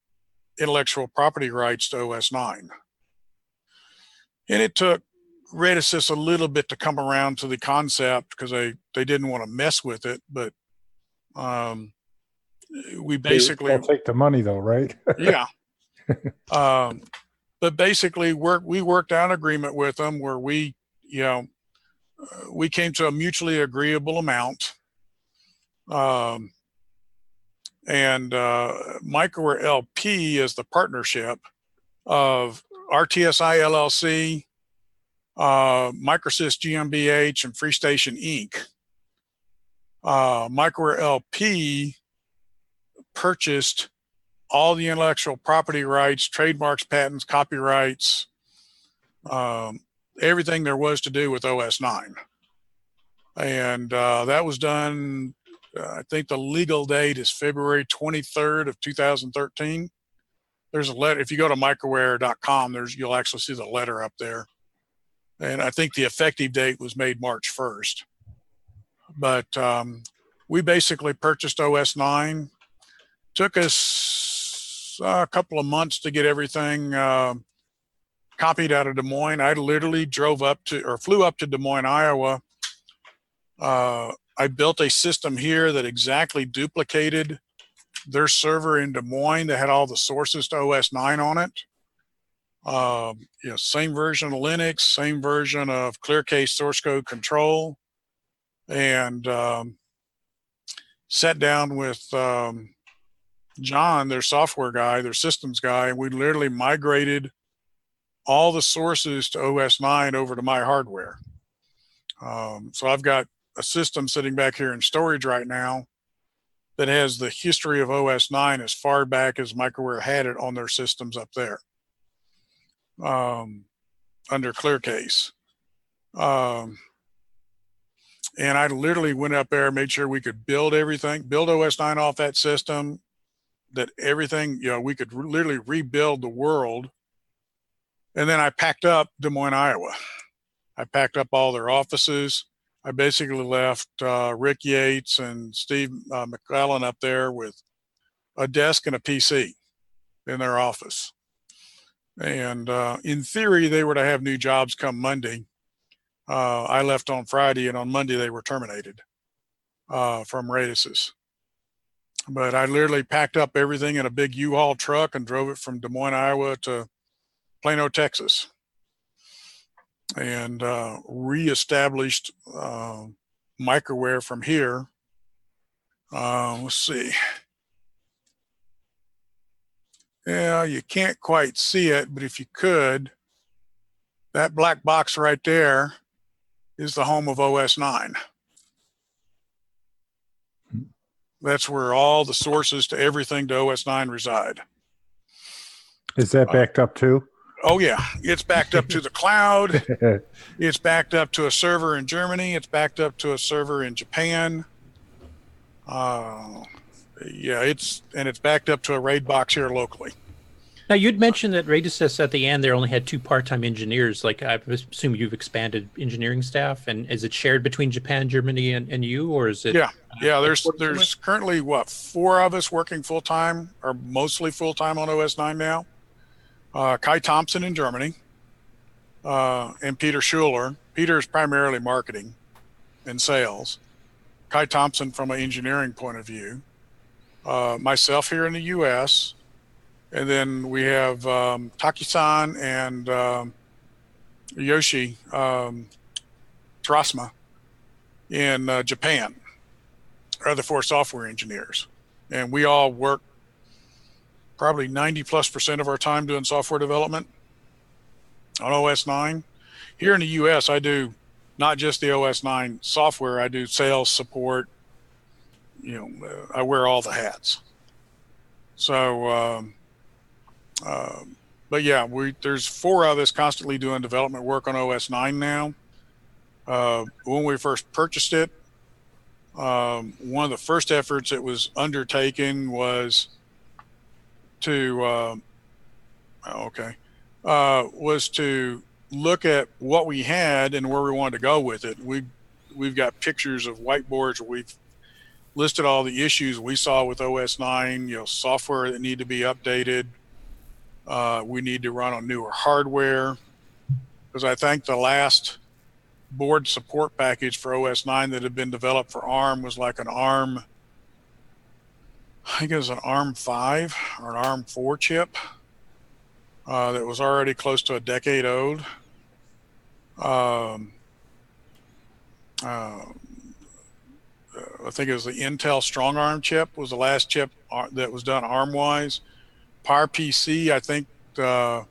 intellectual property rights to OS 9. And it took Radisys a little bit to come around to the concept because they, they didn't want to mess with it, but um, we basically They'll take the money though, right? yeah. Um, but basically, work we worked out an agreement with them where we, you know, uh, we came to a mutually agreeable amount. Um, and uh, Microware LP is the partnership of RTSI LLC, uh, Microsys GmbH, and FreeStation Inc. Uh, Microware LP purchased all the intellectual property rights, trademarks, patents, copyrights, um, everything there was to do with OS 9. And uh, that was done, uh, I think the legal date is February 23rd of 2013. There's a letter, if you go to microware.com, there's, you'll actually see the letter up there. And I think the effective date was made March 1st. But um, we basically purchased OS 9. Took us uh, a couple of months to get everything uh, copied out of Des Moines. I literally drove up to or flew up to Des Moines, Iowa. Uh, I built a system here that exactly duplicated their server in Des Moines that had all the sources to OS 9 on it. Um, you know, same version of Linux, same version of ClearCase source code control, and um, sat down with um, John, their software guy, their systems guy, and we literally migrated all the sources to OS 9 over to my hardware. Um, so I've got a system sitting back here in storage right now that has the history of OS 9 as far back as Microware had it on their systems up there um, under ClearCase. Um, and I literally went up there, made sure we could build everything, build OS 9 off that system, that everything, you know, we could re- literally rebuild the world. And then I packed up Des Moines, Iowa. I packed up all their offices. I basically left uh, Rick Yates and Steve uh, McClellan up there with a desk and a PC in their office. And uh, in theory, they were to have new jobs come Monday. Uh, I left on Friday, and on Monday they were terminated uh, from Radisys. But I literally packed up everything in a big U-Haul truck and drove it from Des Moines, Iowa to Plano, Texas, and uh, reestablished uh, microware from here. Uh, let's see. Yeah, you can't quite see it, but if you could, that black box right there is the home of OS 9. That's where all the sources to everything to OS 9 reside. Is that backed up too? Oh, yeah. It's backed up to the cloud. It's backed up to a server in Germany. It's backed up to a server in Japan. Uh, yeah, it's and it's backed up to a RAID box here locally. Now you'd mentioned that Radisys at the end there only had two part-time engineers. Like I assume you've expanded engineering staff, and is it shared between Japan, Germany, and, and you, or is it? Yeah, yeah. There's there's currently what four of us working full time, or mostly full time on OS nine now. Uh, Kai Thompson in Germany, uh, and Peter Schuler. Peter is primarily marketing and sales. Kai Thompson from an engineering point of view. Uh, myself here in the U.S. And then we have um, Taki-san and um, Yoshi um, in uh, Japan, are the four software engineers. And we all work probably 90 plus percent of our time doing software development on OS 9. Here in the US, I do not just the OS 9 software, I do sales, support. You know, uh, I wear all the hats. So, um, um, but yeah, we there's four of us constantly doing development work on OS 9 now. Uh, when we first purchased it, um, one of the first efforts it was undertaken was to uh, okay uh, was to look at what we had and where we wanted to go with it. We we've got pictures of whiteboards we've listed all the issues we saw with OS 9. You know, software that need to be updated. Uh, we need to run on newer hardware because I think the last board support package for OS 9 that had been developed for ARM was like an ARM. I think it was an ARM 5 or an ARM 4 chip uh, that was already close to a decade old. Um, uh, I think it was the Intel Strong Arm chip was the last chip uh, that was done ARM wise. PowerPC, I think uh,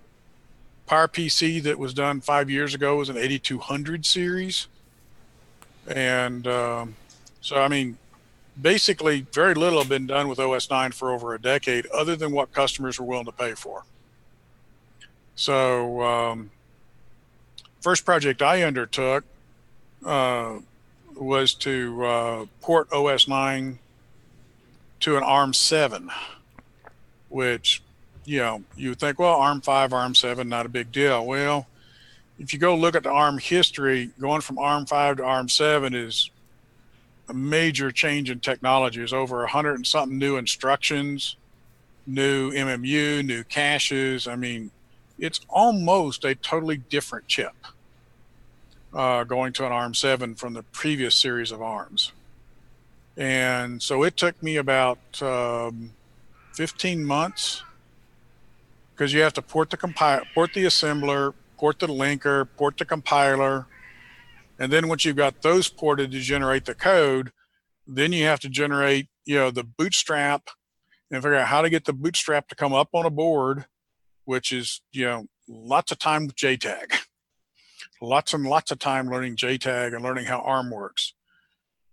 PowerPC that was done five years ago was an 8200 series. And um, so, I mean, basically, very little have been done with OS 9 for over a decade, other than what customers were willing to pay for. So, um, first project I undertook uh, was to uh, port OS 9 to an ARM 7, which, you know, you would think, well, ARM 5, ARM 7, not a big deal. Well, if you go look at the ARM history, going from ARM 5 to ARM 7 is a major change in technology. There's over a hundred and something new instructions, new MMU, new caches. I mean, it's almost a totally different chip uh, going to an ARM7 from the previous series of ARMs. And so it took me about um, 15 months because you have to port the compile, port the assembler, port the linker, port the compiler, and then once you've got those ported to generate the code, then you have to generate, you know, the bootstrap and figure out how to get the bootstrap to come up on a board, which is, you know, lots of time with JTAG. Lots and lots of time learning JTAG and learning how ARM works.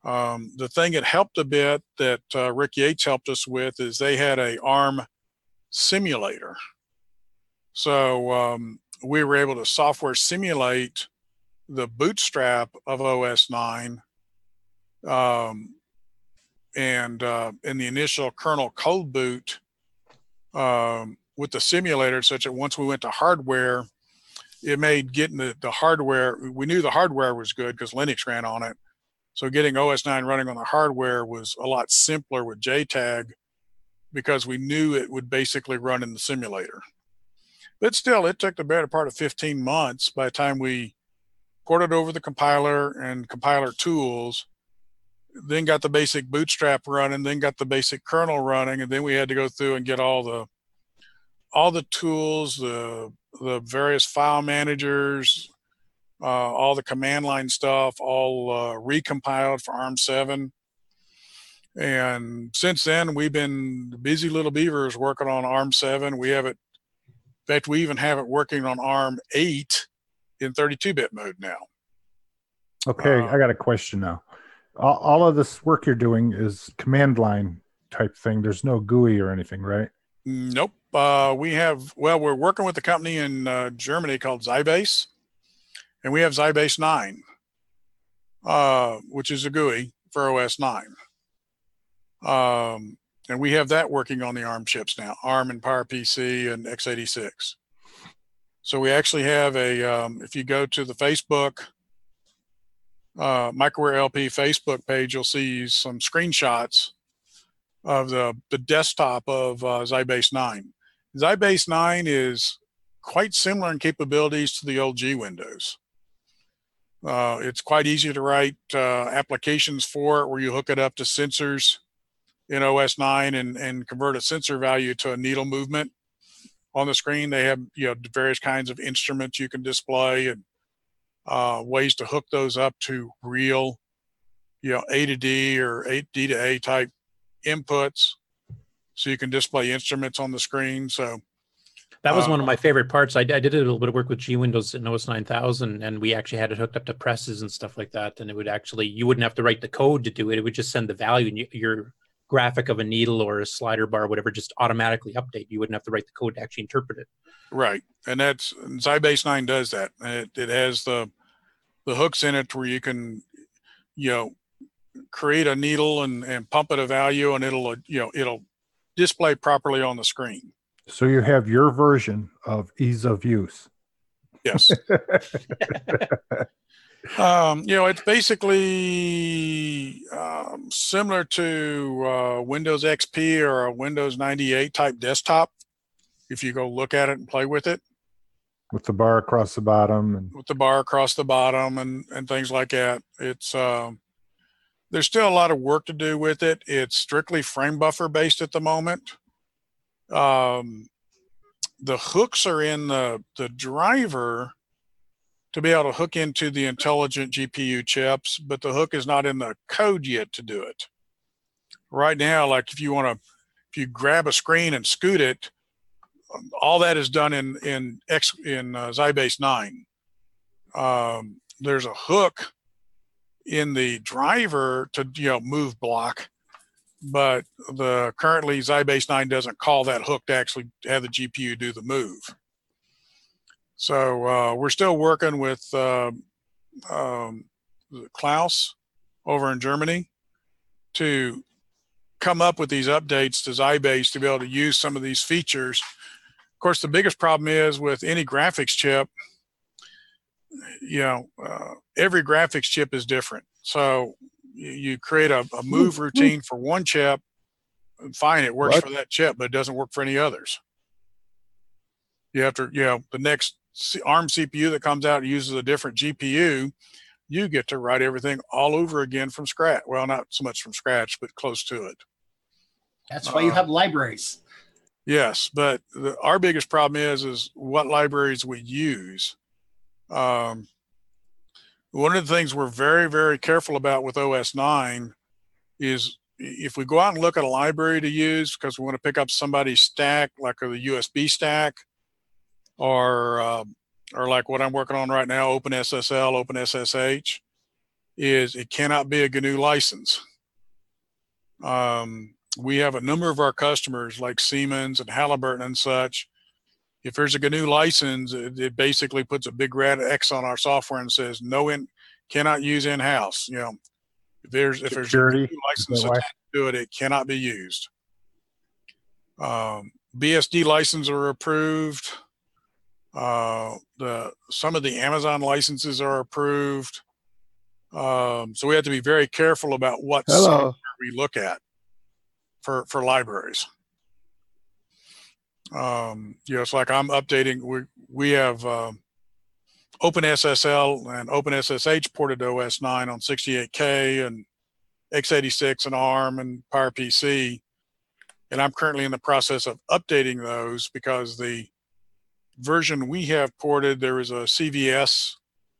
Um, the thing that helped a bit that uh, Rick Yates helped us with is they had a ARM simulator. So um, we were able to software simulate the bootstrap of OS 9 um, and uh, in the initial kernel cold boot um, with the simulator, such that once we went to hardware, it made getting the, the hardware, we knew the hardware was good because Linux ran on it. So getting OS 9 running on the hardware was a lot simpler with JTAG because we knew it would basically run in the simulator. But still, it took the better part of 15 months by the time we ported over the compiler and compiler tools then got the basic bootstrap running, then got the basic kernel running, and then we had to go through and get all the all the tools, the the various file managers, uh, all the command line stuff, all uh, recompiled for ARM7. And since then, we've been busy little beavers working on ARM7. We have it, in fact, we even have it working on ARM8 in 32-bit mode now. Okay, Uh, I got a question now. All, all of this work you're doing is command line type thing. There's no GUI or anything, right? Nope. Uh, we have, well, we're working with a company in uh, Germany called XiBase, and we have XiBase 9, uh, which is a GUI for OS 9. Um, and we have that working on the ARM chips now, ARM and PowerPC and x86. So we actually have a, um, if you go to the Facebook, uh, Microware LP Facebook page, you'll see some screenshots of the, the desktop of uh, XiBase 9. XiBase 9 is quite similar in capabilities to the old G Windows. Uh, it's quite easy to write uh, applications for it where you hook it up to sensors in OS 9 and, and convert a sensor value to a needle movement on the screen. They have you know various kinds of instruments you can display and uh, ways to hook those up to real, you know, A to D or A D to A type inputs so you can display instruments on the screen so That was Uh, one of my favorite parts. I, I did a little bit of work with G Windows in OS 9000, and we actually had it hooked up to presses and stuff like that. And it would actually, you wouldn't have to write the code to do it. It would just send the value, and you, your graphic of a needle or a slider bar, whatever, just automatically update. You wouldn't have to write the code to actually interpret it. right and that's and XiBase 9 does that it, it has the the hooks in it where you can you know create a needle and and pump it a value and it'll you know it'll display properly on the screen So you have your version of ease of use. yes um, you know, it's basically um, similar to uh, Windows XP or a Windows 98 type desktop. If you go look at it and play with it, with the bar across the bottom and with the bar across the bottom and and things like that, it's um, there's still a lot of work to do with it. It's strictly frame buffer based at the moment. Um, the hooks are in the the driver to be able to hook into the intelligent GPU chips, but the hook is not in the code yet to do it. Right now, like if you want to, if you grab a screen and scoot it, um, all that is done in in X in uh, XiBase nine. Um, there's a hook in the driver to you know move block, but the currently XiBase nine doesn't call that hook to actually have the GPU do the move. So uh, we're still working with uh, um, Klaus over in Germany to come up with these updates to XiBase to be able to use some of these features. Of course, the biggest problem is with any graphics chip, you know, uh, every graphics chip is different. So you, you create a, a move routine for one chip, fine, it works What? for that chip, but it doesn't work for any others. You have to, you know, the next ARM CPU that comes out and uses a different GPU. You get to write everything all over again from scratch. Well, not so much from scratch, but close to it. That's why you Uh, have libraries. Yes, but the, our biggest problem is is what libraries we use. Um, one of the things we're very very careful about with OS nine is if we go out and look at a library to use because we want to pick up somebody's stack, like a USB stack, or uh, or like what I'm working on right now, OpenSSL, OpenSSH, is it cannot be a GNU license. Um, we have a number of our customers like Siemens and Halliburton and such. If there's a GNU license, it, it basically puts a big red X on our software and says no in cannot use in house. You know, if there's if there's a GNU license is that why? attached to it, it cannot be used. Um, BSD licenses are approved. Uh, the some of the Amazon licenses are approved. Um, so we have to be very careful about what we look at for for libraries. Um, you know, it's like I'm updating. We we have um, OpenSSL and OpenSSH ported to OS 9 on 68K and x86 and ARM and PowerPC, and I'm currently in the process of updating those because the version we have ported there was a CVE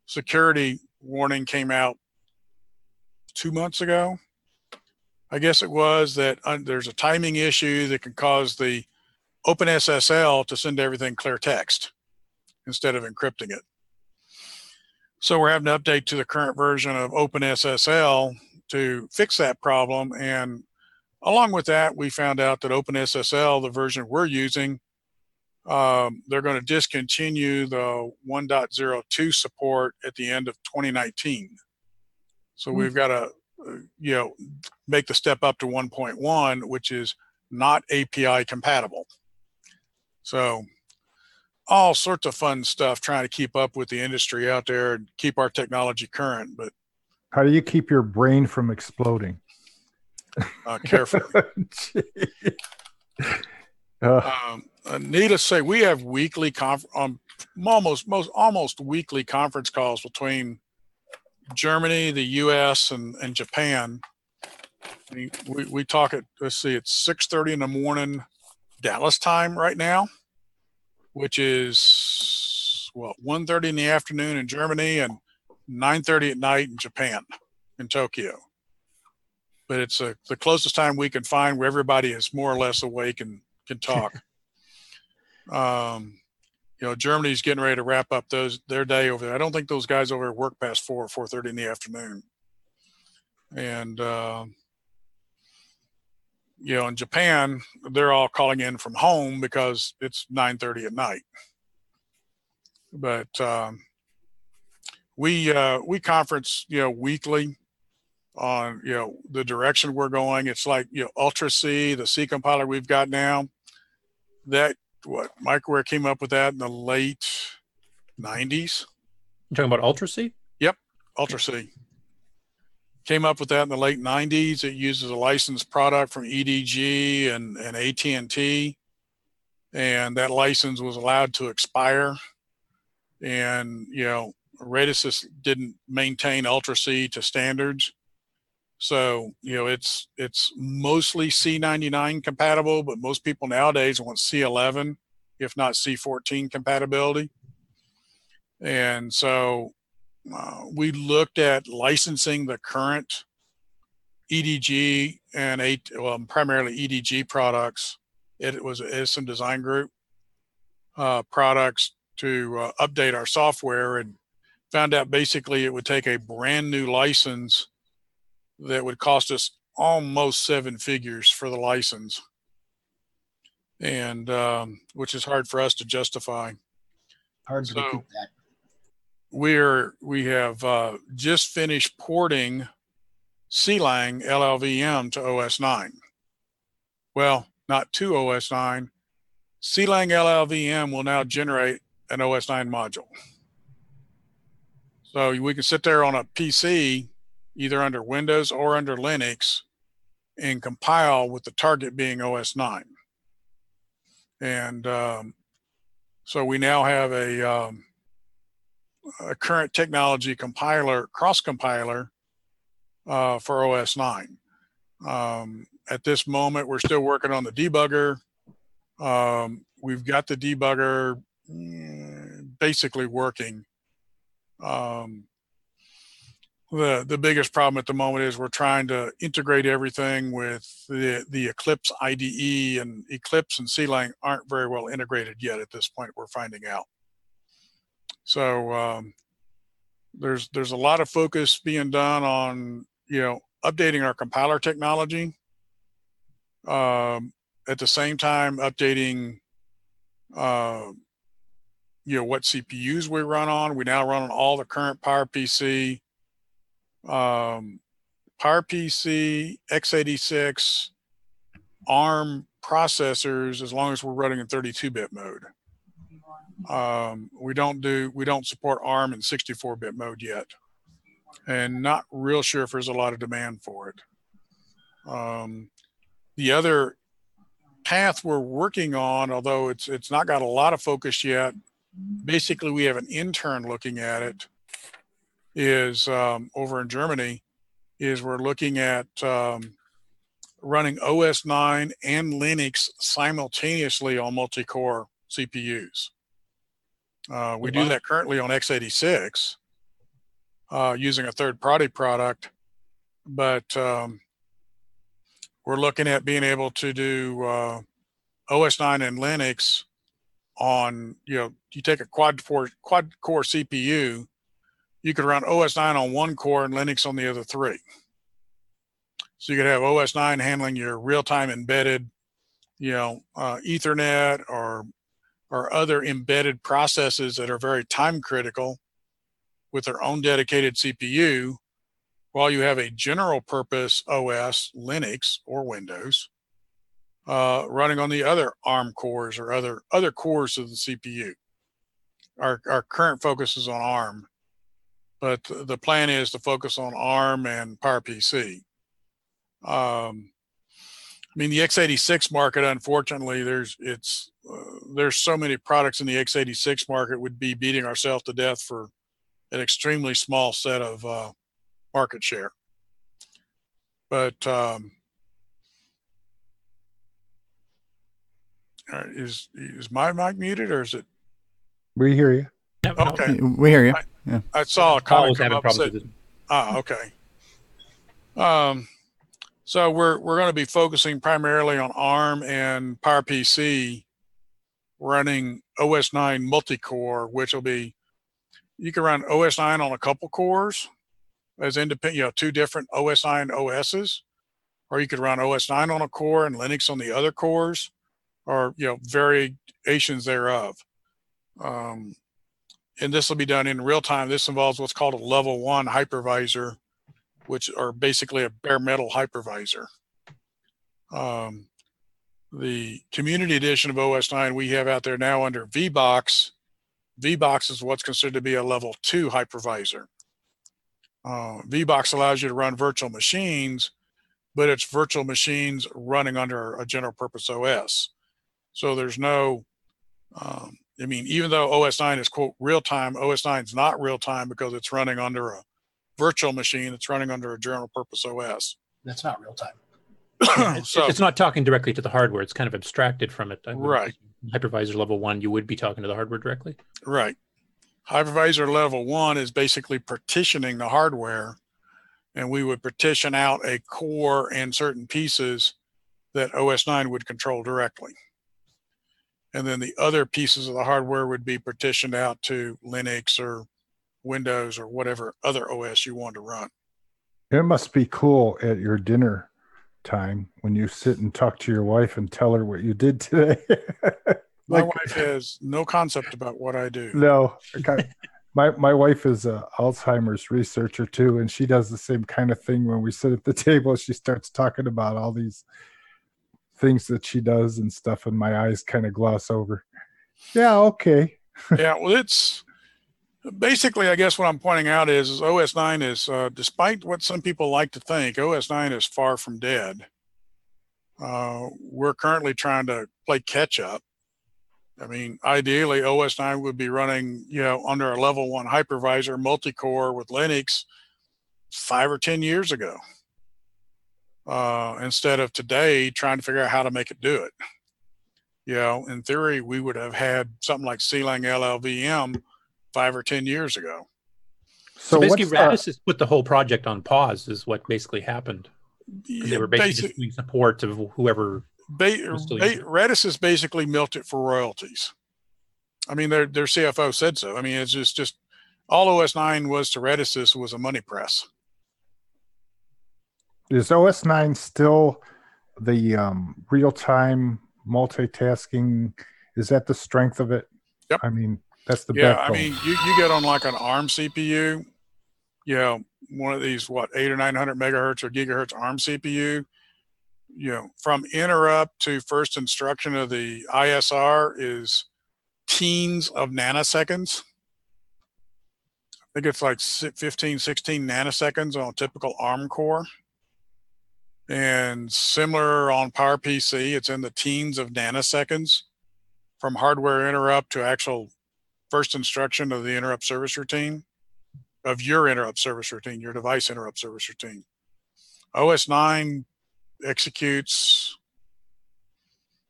security warning came out two months ago. I guess it was that uh, there's a timing issue that can cause the OpenSSL to send everything clear text instead of encrypting it. So we're having to update to the current version of OpenSSL to fix that problem. And along with that, we found out that OpenSSL, the version we're using, um, they're going to discontinue the 1.02 support at the end of 2019. So we've got to, uh, you know, make the step up to 1.1, which is not API compatible. So all sorts of fun stuff trying to keep up with the industry out there and keep our technology current, but How do you keep your brain from exploding? uh, carefully. Uh, um, uh, needless to say, we have weekly um, almost most almost weekly conference calls between Germany, the U.S., and and Japan. We we, we talk at let's see, it's six thirty in the morning Dallas time right now, which is what one thirty in the afternoon in Germany and nine thirty at night in Japan, in Tokyo. But it's uh the closest time we can find where everybody is more or less awake and can talk. um, you know, Germany's getting ready to wrap up those their day over there. I don't think those guys over there work past four or four thirty in the afternoon. And uh, you know, in Japan, they're all calling in from home because it's nine thirty at night. But um, we uh, we conference, you know, weekly on you know the direction we're going. It's like you know Ultra C, the C compiler we've got now. That what Microware came up with that in the late '90s. You talking about Ultra C? Yep, Ultra C came up with that in the late '90s. It uses a licensed product from EDG and and AT and T, and that license was allowed to expire. And you know, Radisys didn't maintain Ultra C to standards. So, you know, it's it's mostly C99 compatible, but most people nowadays want C11, if not C14 compatibility. And so uh, we looked at licensing the current EDG and eight, well, primarily EDG products. It was Edison Design Group uh, products to uh, update our software and found out basically it would take a brand new license that would cost us almost seven figures for the license. And um, which is hard for us to justify. Hard to So- recoup that. we're we have uh, just finished porting clang llvm to os 9 well not to os 9 clang llvm will now generate an os 9 module. So we can sit there on a pc either under windows or under linux and compile with the target being os 9 and um, so we now have a um, a current technology compiler, cross compiler uh, for OS 9. Um, at this moment, we're still working on the debugger. Um, we've got the debugger mm, basically working. Um, the the biggest problem at the moment is we're trying to integrate everything with the the Eclipse IDE and Eclipse and CLang aren't very well integrated yet at this point. We're finding out. So um, there's there's a lot of focus being done on you know updating our compiler technology. Um, at the same time, updating uh, you know what CPUs we run on. We now run on all the current PowerPC, um, PowerPC, x86, ARM processors as long as we're running in 32-bit mode. Um, we don't do we don't support ARM in 64-bit mode yet, and not real sure if there's a lot of demand for it. Um, the other path we're working on, although it's it's not got a lot of focus yet, basically we have an intern looking at it. Is um, over in Germany, is we're looking at um, running OS 9 and Linux simultaneously on multi-core CPUs. Uh, we do that currently on x86 uh, using a third-party product, but um, we're looking at being able to do uh, OS 9 and Linux on, you know, you take a quad core, quad core CPU, you could run OS 9 on one core and Linux on the other three. So you could have OS 9 handling your real-time embedded, you know, uh, Ethernet or or other embedded processes that are very time critical with their own dedicated CPU while you have a general purpose OS, Linux or Windows, uh, running on the other ARM cores or other other cores of the CPU. Our, our current focus is on ARM, but the plan is to focus on ARM and PowerPC. Um, I mean, the x86 market, unfortunately, there's it's uh, there's so many products in the x86 market would be beating ourselves to death for an extremely small set of uh, market share. But um, is is my mic muted or is it? We hear you. No, no, Okay, We hear you. Yeah. I saw a Paul comment come up problems said, with. Ah, okay. Um, so we're we're going to be focusing primarily on ARM and PowerPC, running OS 9 multi-core, which will be you can run OS 9 on a couple cores as independent, you know, two different OS 9 OSs, or you could run OS 9 on a core and Linux on the other cores, or you know, variations thereof. Um, and this will be done in real time. This involves what's called a level one hypervisor, which are basically a bare metal hypervisor. Um, the community edition of OS 9 we have out there now under VBox. VBox is what's considered to be a level two hypervisor. Uh, VBox allows you to run virtual machines, but it's virtual machines running under a general purpose OS. So there's no, um, I mean, even though OS 9 is quote real time, OS 9 is not real time because it's running under a virtual machine. It's running under a general purpose OS. That's not real time. It's, so it's not talking directly to the hardware. It's kind of abstracted from it. Right. Hypervisor level one, you would be talking to the hardware directly. right. Hypervisor level one is basically partitioning the hardware, and we would partition out a core and certain pieces that OS 9 would control directly. And then the other pieces of the hardware would be partitioned out to Linux or Windows or whatever other OS you want to run. It must be cool at your dinner time when you sit and talk to your wife and tell her what you did today. My Like- wife has no concept about what I do. no, okay. my my wife is a Alzheimer's researcher too, and she does the same kind of thing when we sit at the table. She starts talking about all these things that she does and stuff, and my eyes kind of gloss over. Yeah, okay. yeah, well, it's basically, I guess what I'm pointing out is, is OS 9 is, uh, despite what some people like to think, OS 9 is far from dead. Uh, we're currently trying to play catch up. I mean, ideally, OS 9 would be running, you know, under a level one hypervisor, multi-core with Linux five or 10 years ago. Uh, instead of today trying to figure out how to make it do it. You know, in theory, we would have had something like CLang LLVM five or 10 years ago. So, So basically, what's the- Radisys has put the whole project on pause. Is what basically happened. 'Cause They were basically Basic- just doing support of whoever. Ba- We're still ba- using. Radisys has basically milked it for royalties. I mean, their their CFO said so. I mean, it's just just all OS9 was to Radisys is was a money press. Is OS nine still the um, real time multitasking? Is that the strength of it? Yep. I mean, that's the yeah, backbone. I mean, you, you get on like an ARM CPU, you know, one of these what eight or nine hundred megahertz or gigahertz ARM CPU. You know, from interrupt to first instruction of the ISR is teens of nanoseconds. I think it's like si- 15, 16 nanoseconds on a typical ARM core. And similar on PowerPC, it's in the teens of nanoseconds from hardware interrupt to actual first instruction of the interrupt service routine of your interrupt service routine, your device interrupt service routine. OS 9 executes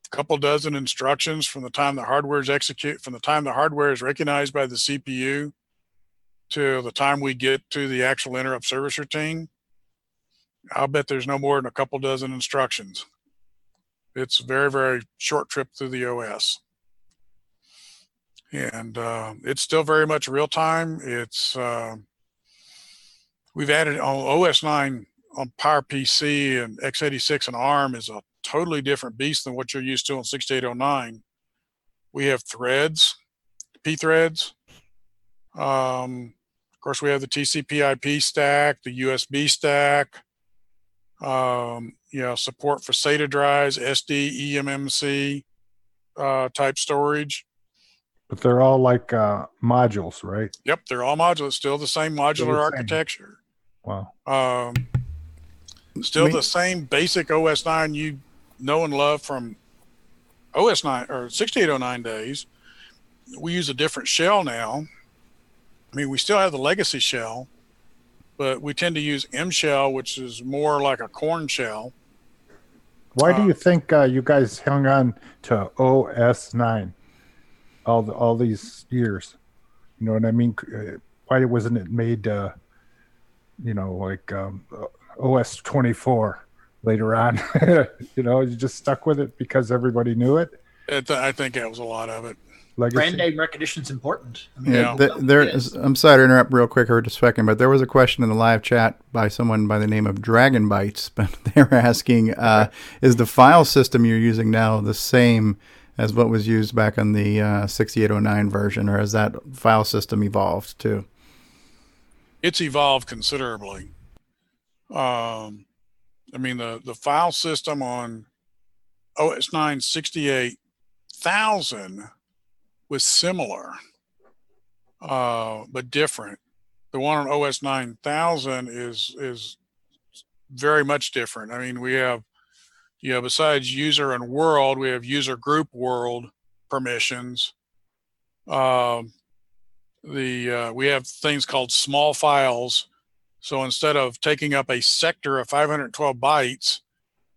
a couple dozen instructions from the time the hardware is execute from the time the hardware is recognized by the CPU to the time we get to the actual interrupt service routine. I'll bet there's no more than a couple dozen instructions. It's a very, very short trip through the OS and uh, it's still very much real time. It's uh, we've added on OS nine on PowerPC and x86 and ARM is a totally different beast than what you're used to on 6809. We have threads, P threads. Um, of course, we have the TCP/IP stack, the USB stack. Um, you know, support for SATA drives, SD, eMMC uh, type storage. but they're all like uh, modules, right? Yep, they're all modular. Still the same modular the same. architecture. Wow. Um, still Me- the same basic OS nine you know and love from OS nine or sixty eight oh nine days. We use a different shell now. I mean, we still have the legacy shell, but we tend to use M shell, which is more like a Korn shell. Why do Uh, you think uh, you guys hung on to OS nine all the, all these years? You know what I mean? Uh, Why wasn't it made? Uh, you know, like um, OS twenty four later on? you know, you just stuck with it because everybody knew it. I th- I think that was a lot of it. Legacy. Brand name recognition is important. I mean, Yeah, Yeah. th- there is. I'm sorry to interrupt real quick for just a second, but there was a question in the live chat by someone by the name of Dragon Bites, but they were asking, uh, is the file system you're using now the same as what was used back on the uh, 6809 version, or has that file system evolved too? it's evolved considerably. Um, I mean the the file system on OS nine sixty eight thousand was similar, uh, but different. The one on OS nine thousand is is very much different. I mean, we have you know besides user and world, we have user group world permissions. Um, the uh, we have things called small files. So instead of taking up a sector of 512 bytes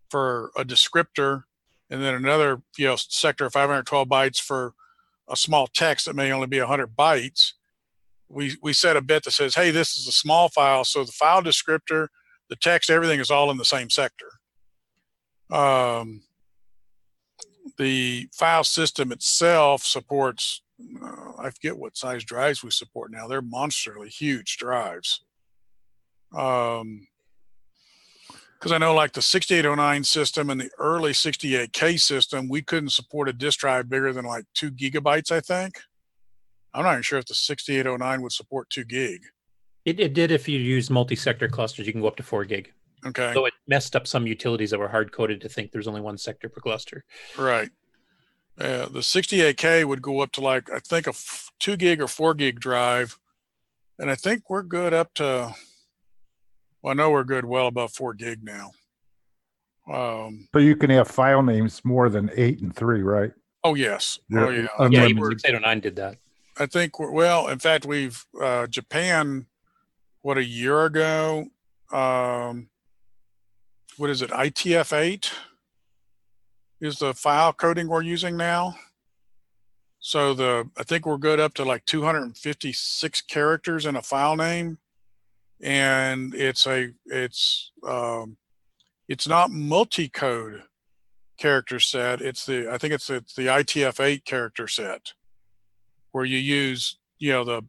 for a descriptor, and then another you know sector of 512 bytes for a small text that may only be 100 bytes, we we set a bit that says, hey, this is a small file, so the file descriptor, the text, everything is all in the same sector. Um, the file system itself supports uh, I forget what size drives we support now. They're monsterly huge drives. Um, because I know like the 6809 system and the early 68K system, we couldn't support a disk drive bigger than like two gigabytes, I think. I'm not even sure if the 6809 would support two gig. It, it did if you use multi-sector clusters. You can go up to four gig. Okay. So it messed up some utilities that were hard coded to think there's only one sector per cluster. Right. Uh, the 68K would go up to like, I think a f- two gig or four gig drive. And I think we're good up to, well, I know we're good well above four gig now. Um, So you can have file names more than eight and three, right? oh, yes. Yeah, Oh, yeah. Yeah, Unlimited. even 6809 did that. I think we're, well, in fact, we've, uh, Japan, what, a year ago, um, what is it, ITF 8 is the file coding we're using now. So the I think we're good up to like 256 characters in a file name, and it's a it's um, it's not multi-code character set. It's the I think it's it's the ITF8 character set, where you use you know the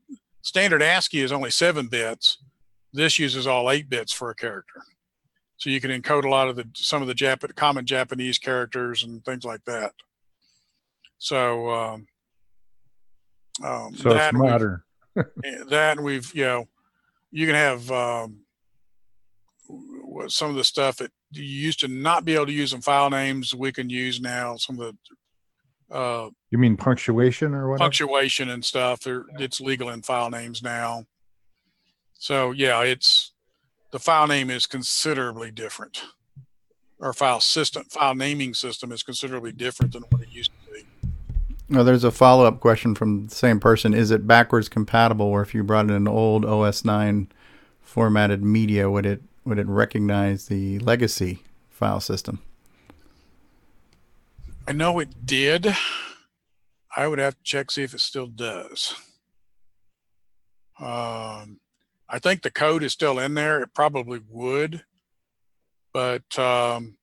standard ASCII is only seven bits. This uses all eight bits for a character, so you can encode a lot of the some of the Jap- common Japanese characters and things like that. So um, um, So it's that we've- modern. that we've you know you can have um, some of the stuff that you used to not be able to use in file names we can use now some of the uh, You mean punctuation or what? punctuation and stuff they're, it's legal in file names now. So yeah it's the file name is considerably different. Our file system file naming system is considerably different than what it used to No, there's a follow up question from the same person. Is it backwards compatible? Or if you brought in an old OS nine formatted media, would it would it recognize the legacy file system? I know it did. I would have to check see if it still does. Um, I think the code is still in there. It probably would, but um,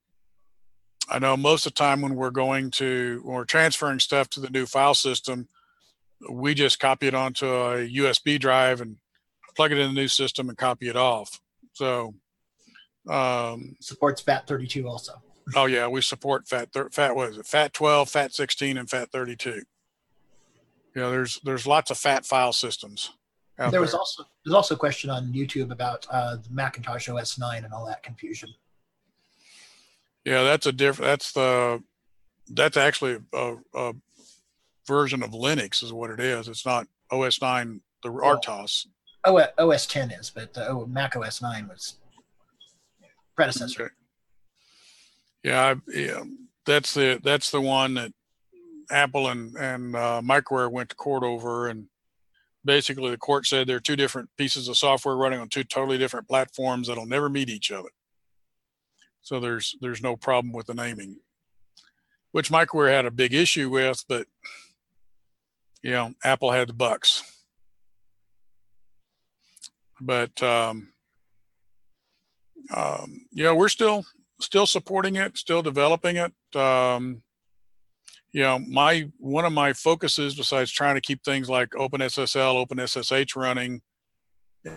I know most of the time when we're going to when we're transferring stuff to the new file system, we just copy it onto a USB drive and plug it in the new system and copy it off. So, um, Supports FAT32 also. Oh yeah, we support Fat thir- Fat what is it? Fat 12, Fat 16, and Fat 32. Yeah, there's there's lots of fat file systems. There there was also there's also a question on YouTube about uh, the Macintosh OS 9 and all that confusion. Yeah, that's a different. That's the that's actually a, a version of Linux is what it is. It's not OS 9, the RTOS. O- OS 10 is, but the o- Mac OS 9 was predecessor. Okay. Yeah, I, yeah, that's the that's the one that Apple and and uh, Microware went to court over, and basically the court said there are two different pieces of software running on two totally different platforms that'll never meet each other. So there's there's no problem with the naming, which Microware had a big issue with, but you know Apple had the bucks. But um, um, yeah, we're still still supporting it, still developing it. Um, you know, my one of my focuses, besides trying to keep things like OpenSSL, OpenSSH running,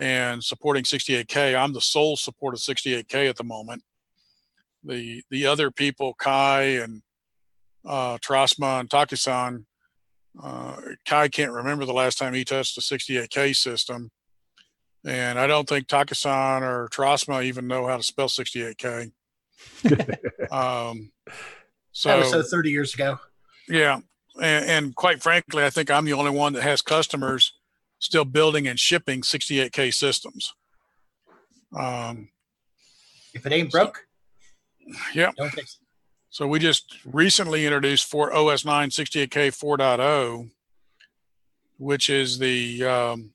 and supporting 68K, I'm the sole support of 68K at the moment. The the other people, Kai and uh, Trasma and Takisan, uh, Kai can't remember the last time he touched a 68K system. And I don't think Takisan or Trasma even know how to spell 68K. um, that was so so 30 years ago. yeah, and, and quite frankly, I think I'm the only one that has customers still building and shipping 68k systems. Um, If it ain't broke, yeah, don't fix it. so we just recently introduced for OS 9 68k 4.0, which is the um,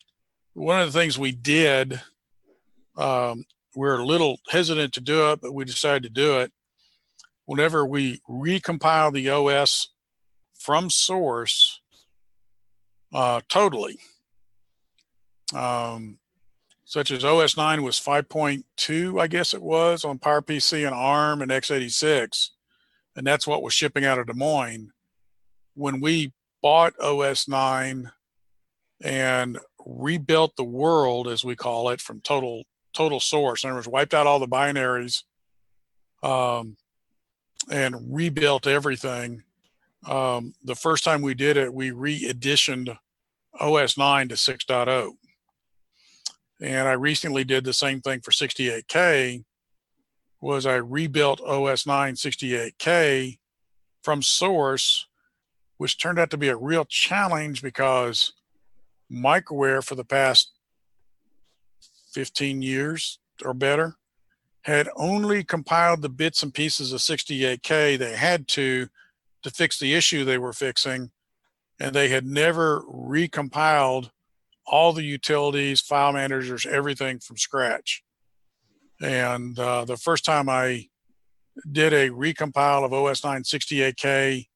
one of the things we did. Um, we're a little hesitant to do it, but we decided to do it. Whenever we recompile the OS from source uh, totally, um, such as OS 9 was 5.2, I guess it was, on PowerPC and ARM and x86, and that's what was shipping out of Des Moines. When we bought OS 9 and rebuilt the world, as we call it, from total total source. In other words, wiped out all the binaries um, and rebuilt everything. Um, the first time we did it, we re-editioned OS 9 to 6.0. And I recently did the same thing for 68K was I rebuilt OS 9 68K from source, which turned out to be a real challenge because microware for the past 15 years or better had only compiled the bits and pieces of 68k they had to to fix the issue they were fixing and they had never recompiled all the utilities file managers everything from scratch and uh, the first time i did a recompile of os 9 68k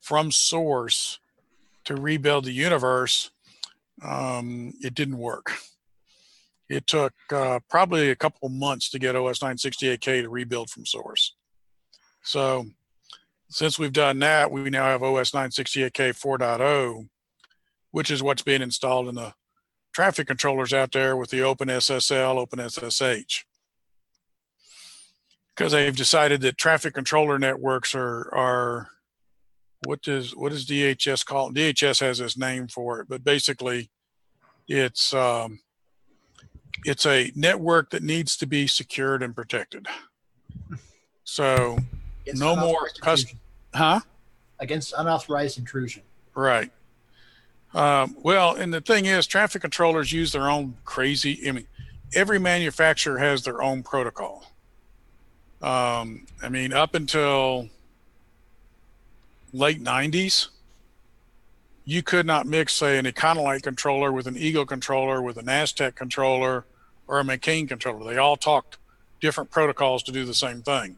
from source to rebuild the universe, um, it didn't work. It took uh, probably a couple months to get OS 968K to rebuild from source. So since we've done that, we now have OS 968K 4.0, which is what's being installed in the traffic controllers out there with the OpenSSL, OpenSSH. Because they've decided that traffic controller networks are are what does what does DHS call it? DHS has this name for it, but basically it's um, it's a network that needs to be secured and protected. So Against no more custom, huh? against unauthorized intrusion. Right. Um, well, and the thing is, traffic controllers use their own crazy. I mean, every manufacturer has their own protocol. Um, I mean, up until late '90s, you could not mix, say, an Econolite controller with an Eagle controller, with a Naztec controller, or a McCain controller. They all talked different protocols to do the same thing.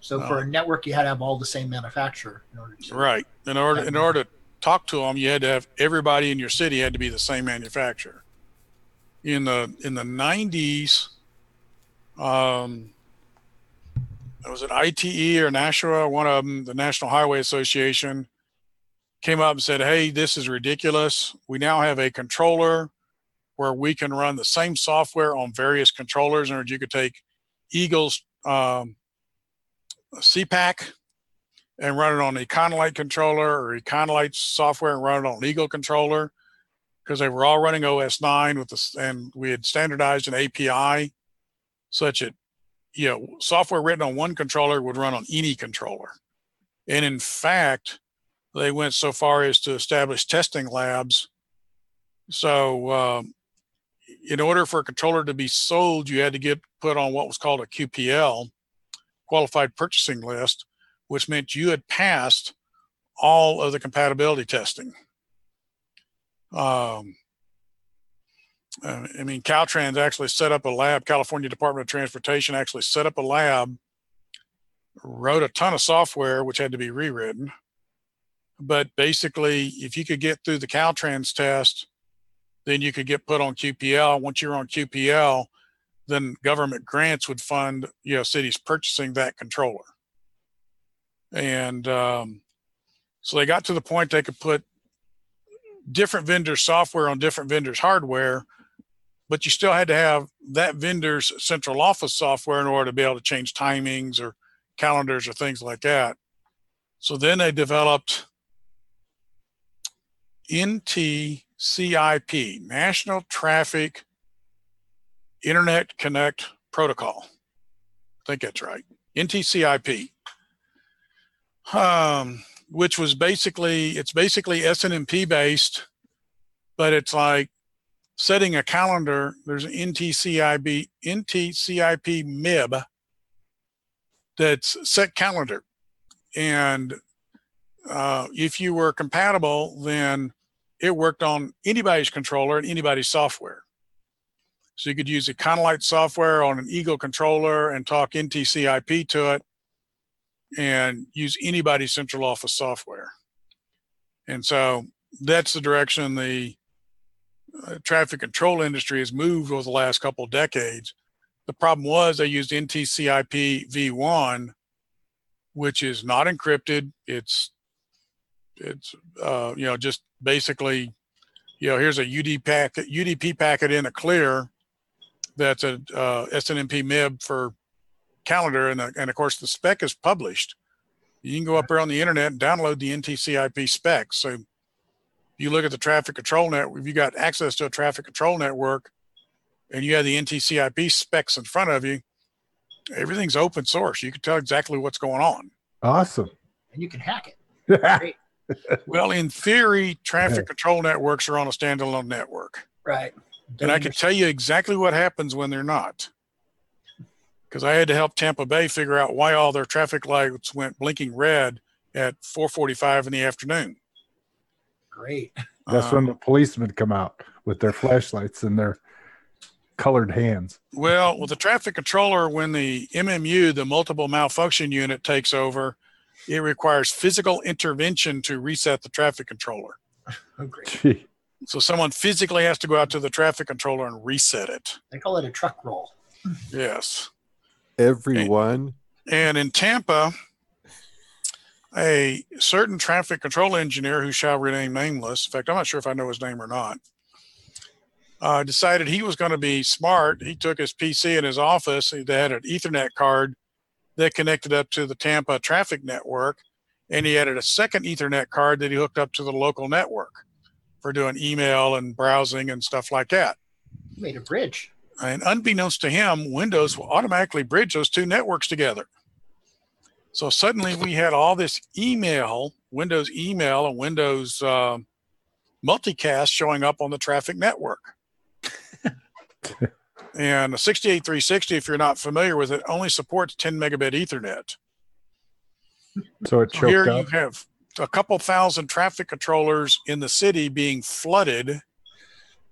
So for a network, you had to have all the same manufacturer in order to. Right. In order in order to talk to them, you had to have everybody in your city had to be the same manufacturer. In the in the nineties, um, was it ITE or Nashua? One of them, the National Highway Association, came up and said, "Hey, this is ridiculous. We now have a controller where we can run the same software on various controllers, and you could take Eagle's um, CPAC." And run it on Econolite controller or Econolite software and run it on Eagle controller because they were all running OS 9 with this, and we had standardized an API such that you know software written on one controller would run on any controller. And in fact, they went so far as to establish testing labs. So um, in order for a controller to be sold, you had to get put on what was called a QPL, qualified purchasing list which meant you had passed all of the compatibility testing. Um, uh, I mean, Caltrans actually set up a lab. California Department of Transportation actually set up a lab, wrote a ton of software which had to be rewritten. But basically, if you could get through the Caltrans test, then you could get put on QPL. Once you're on QPL, then government grants would fund you know cities purchasing that controller and um, so they got to the point they could put different vendors software on different vendors hardware but you still had to have that vendor's central office software in order to be able to change timings or calendars or things like that. So then they developed ntcip national traffic internet connect protocol. I think that's right. Ntcip um, which was basically it's basically SNMP based, but it's like setting a calendar. There's an NTCIB NTCIP MIB that's set calendar, and uh, if you were compatible, then it worked on anybody's controller and anybody's software. So you could use Econolite software on an Eagle controller and talk NTCIP to it and use anybody's central office software. And so that's the direction the uh, traffic control industry has moved over the last couple of decades. The problem was they used NTCIP v1, which is not encrypted. It's it's uh, you know just basically you know here's a UD packet UDP packet in a clear that's a uh, SNMP MIB for calendar, and, the, and of course the spec is published. You can go up there on the internet and download the NTCIP specs. So you look at the traffic control network, if you got access to a traffic control network and you have the NTCIP specs in front of you, everything's open source. You can tell exactly what's going on. Awesome. And you can hack it. Well, in theory, traffic control networks are on a standalone network. Right. And I can tell you exactly what happens when they're not. Because I had to help Tampa Bay figure out why all their traffic lights went blinking red at 4:45 in the afternoon. Great. That's Um, when the policemen come out with their flashlights and their colored hands. Well, with the traffic controller, when the MMU, the multiple malfunction unit, takes over, it requires physical intervention to reset the traffic controller. Oh, great. Gee. So someone physically has to go out to the traffic controller and reset it. They call it a truck roll. Yes. Everyone. And in Tampa, a certain traffic control engineer who shall remain nameless, in fact, I'm not sure if I know his name or not, uh, decided he was going to be smart. He took his PC in his office, he had an Ethernet card that connected up to the Tampa traffic network, and he added a second Ethernet card that he hooked up to the local network for doing email and browsing and stuff like that. He made a bridge. And unbeknownst to him, Windows will automatically bridge those two networks together. So suddenly we had all this email, Windows email and Windows uh, multicast showing up on the traffic network. and a 68360, if you're not familiar with it, only supports 10 megabit Ethernet. So it So here choked you have a couple thousand traffic controllers in the city being flooded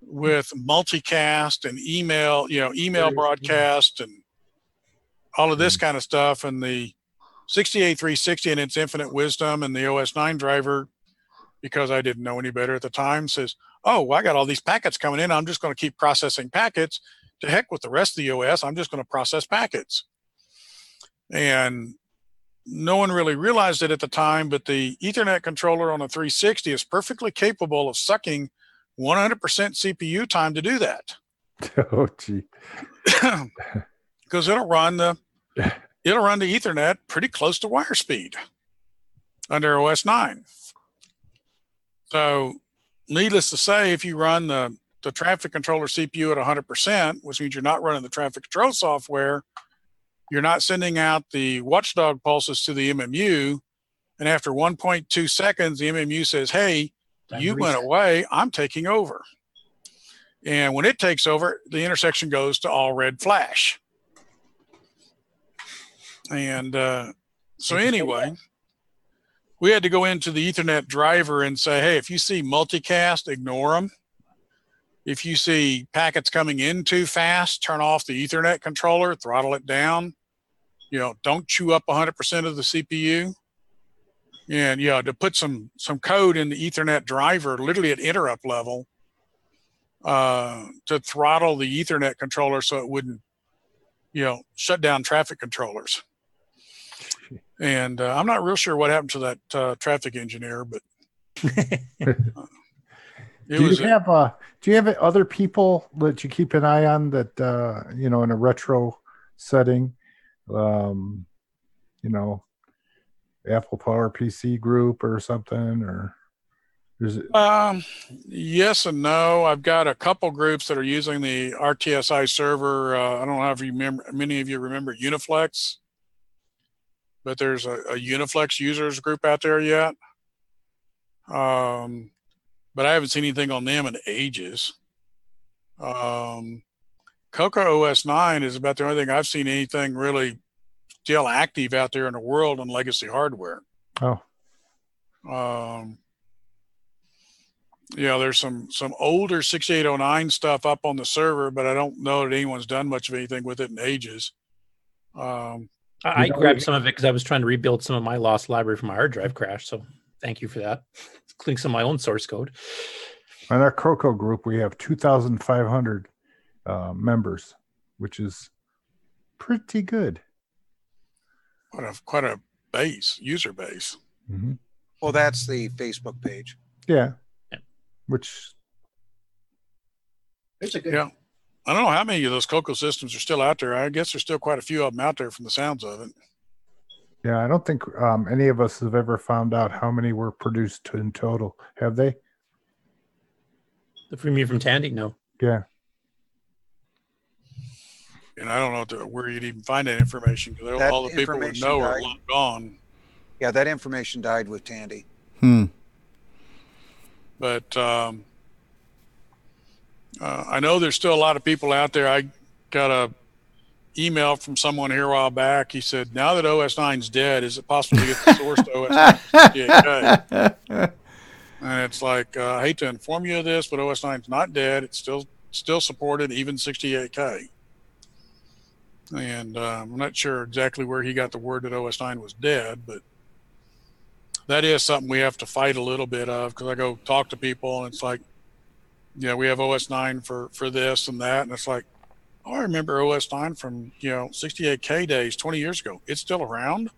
with multicast and email, you know, email broadcast and all of this kind of stuff. And the 68360 and its infinite wisdom and the OS 9 driver, because I didn't know any better at the time, says, Oh, well, I got all these packets coming in. I'm just going to keep processing packets. To heck with the rest of the OS. I'm just going to process packets. And no one really realized it at the time, but the Ethernet controller on a 360 is perfectly capable of sucking 100% CPU time to do that Oh, gee. because it'll run the it'll run the Ethernet pretty close to wire speed under OS 9. So, needless to say, if you run the the traffic controller CPU at 100%, which means you're not running the traffic control software, you're not sending out the watchdog pulses to the MMU, and after 1.2 seconds, the MMU says, "Hey, you went away. I'm taking over." And when it takes over, the intersection goes to all red flash. And uh, so, anyway, we had to go into the Ethernet driver and say, hey, if you see multicast, ignore them. If you see packets coming in too fast, turn off the Ethernet controller, throttle it down. You know, don't chew up 100% of the CPU. And yeah, to put some some code in the Ethernet driver, literally at interrupt level, uh, to throttle the Ethernet controller so it wouldn't, you know, shut down traffic controllers. And uh, I'm not real sure what happened to that uh, traffic engineer, but it do you have uh do you have other people that you keep an eye on that uh you know in a retro setting um you know apple power pc group or something or is it Um, yes and no. I've got a couple groups that are using the RTSI server. Uh, I don't know if you remember, many of you remember Uniflex, but there's a, a Uniflex users group out there yet. Um, but I haven't seen anything on them in ages. Um, Coco OS 9 is about the only thing I've seen anything really still active out there in the world on legacy hardware. oh Um, yeah, there's some some older 6809 stuff up on the server, but I don't know that anyone's done much of anything with it in ages. Um, I, I You know, grabbed some of it because I was trying to rebuild some of my lost library from my hard drive crash. So thank you for that, including some of my own source code. on our croco group we have 2500 uh members which is pretty good quite a quite a base user base. hmm Well, that's the Facebook page. yeah Yeah. which It's a good. Yeah, I don't know how many of those Coco systems are still out there. I guess there's still quite a few of them out there from the sounds of it. Yeah, I don't think um, any of us have ever found out how many were produced in total. Have they? The from you from Tandy, no. Yeah. And I don't know to, where you'd even find that information because all the people would information know are long gone. Yeah, that information died with Tandy. Hmm. but um, uh, I know there's still a lot of people out there. I got a email from someone here a while back. He said, "Now that OS 9's dead, is it possible to get the source to OS 9?" and it's like, uh, I hate to inform you of this, but OS 9's not dead. It's still still supported, even 68K. And uh, I'm not sure exactly where he got the word that OS 9 was dead, but that is something we have to fight a little bit of because I go talk to people and it's like, yeah, we have OS nine for for this and that, and it's like, oh, I remember OS nine from you know 68k days 20 years ago. It's still around.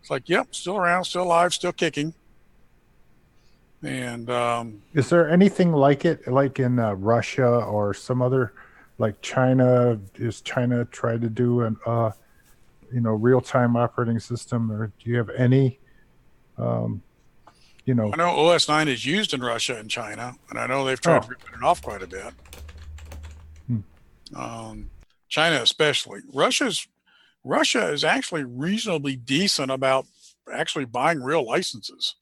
It's like, yep, still around, still alive, still kicking. And um, Is there anything like it, like in uh, Russia or some other, like China? Is China try to do an, uh, you know, real-time operating system, or do you have any, um, you know? I know OS nine is used in Russia and China, and I know they've tried Oh. ripping it off quite a bit. Hmm. Um, China especially. Russia's Russia is actually reasonably decent about actually buying real licenses.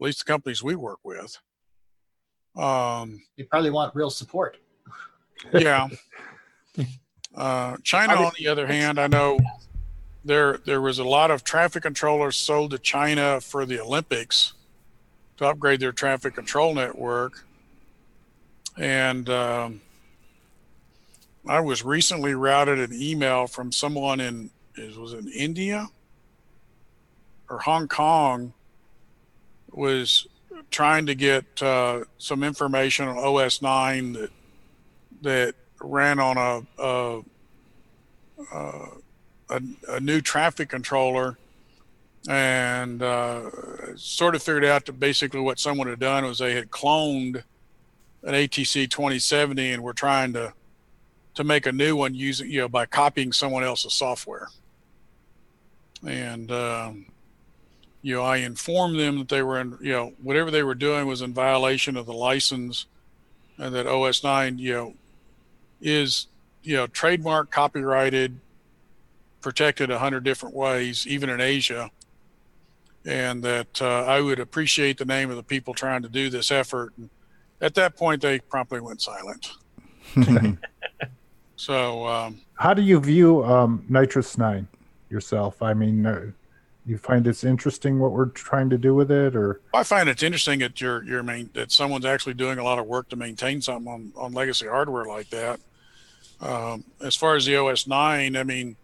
At least the companies we work with. Um, You probably want real support. Yeah. Uh, China, on the other hand, I know there there was a lot of traffic controllers sold to China for the Olympics to upgrade their traffic control network, and um, I was recently routed an email from someone in is was in India or Hong Kong was trying to get uh, some information on OS nine that that ran on a a, a, a new traffic controller and uh, sort of figured out that basically what someone had done was they had cloned an ATC 2070 and were trying to to make a new one using you know by copying someone else's software. And um, you know I informed them that they were in you know whatever they were doing was in violation of the license and that OS 9 you know is you know trademark copyrighted protected a hundred different ways even in asia. And that uh, i would appreciate the name of the people trying to do this effort. And at that point they promptly went silent. So um, How do you view um, NitrOS-9 yourself? I mean, uh, you find it's interesting what we're trying to do with it, or? I find it's interesting that you're you're main, that someone's actually doing a lot of work to maintain something on, on legacy hardware like that um, as far as the os 9 i mean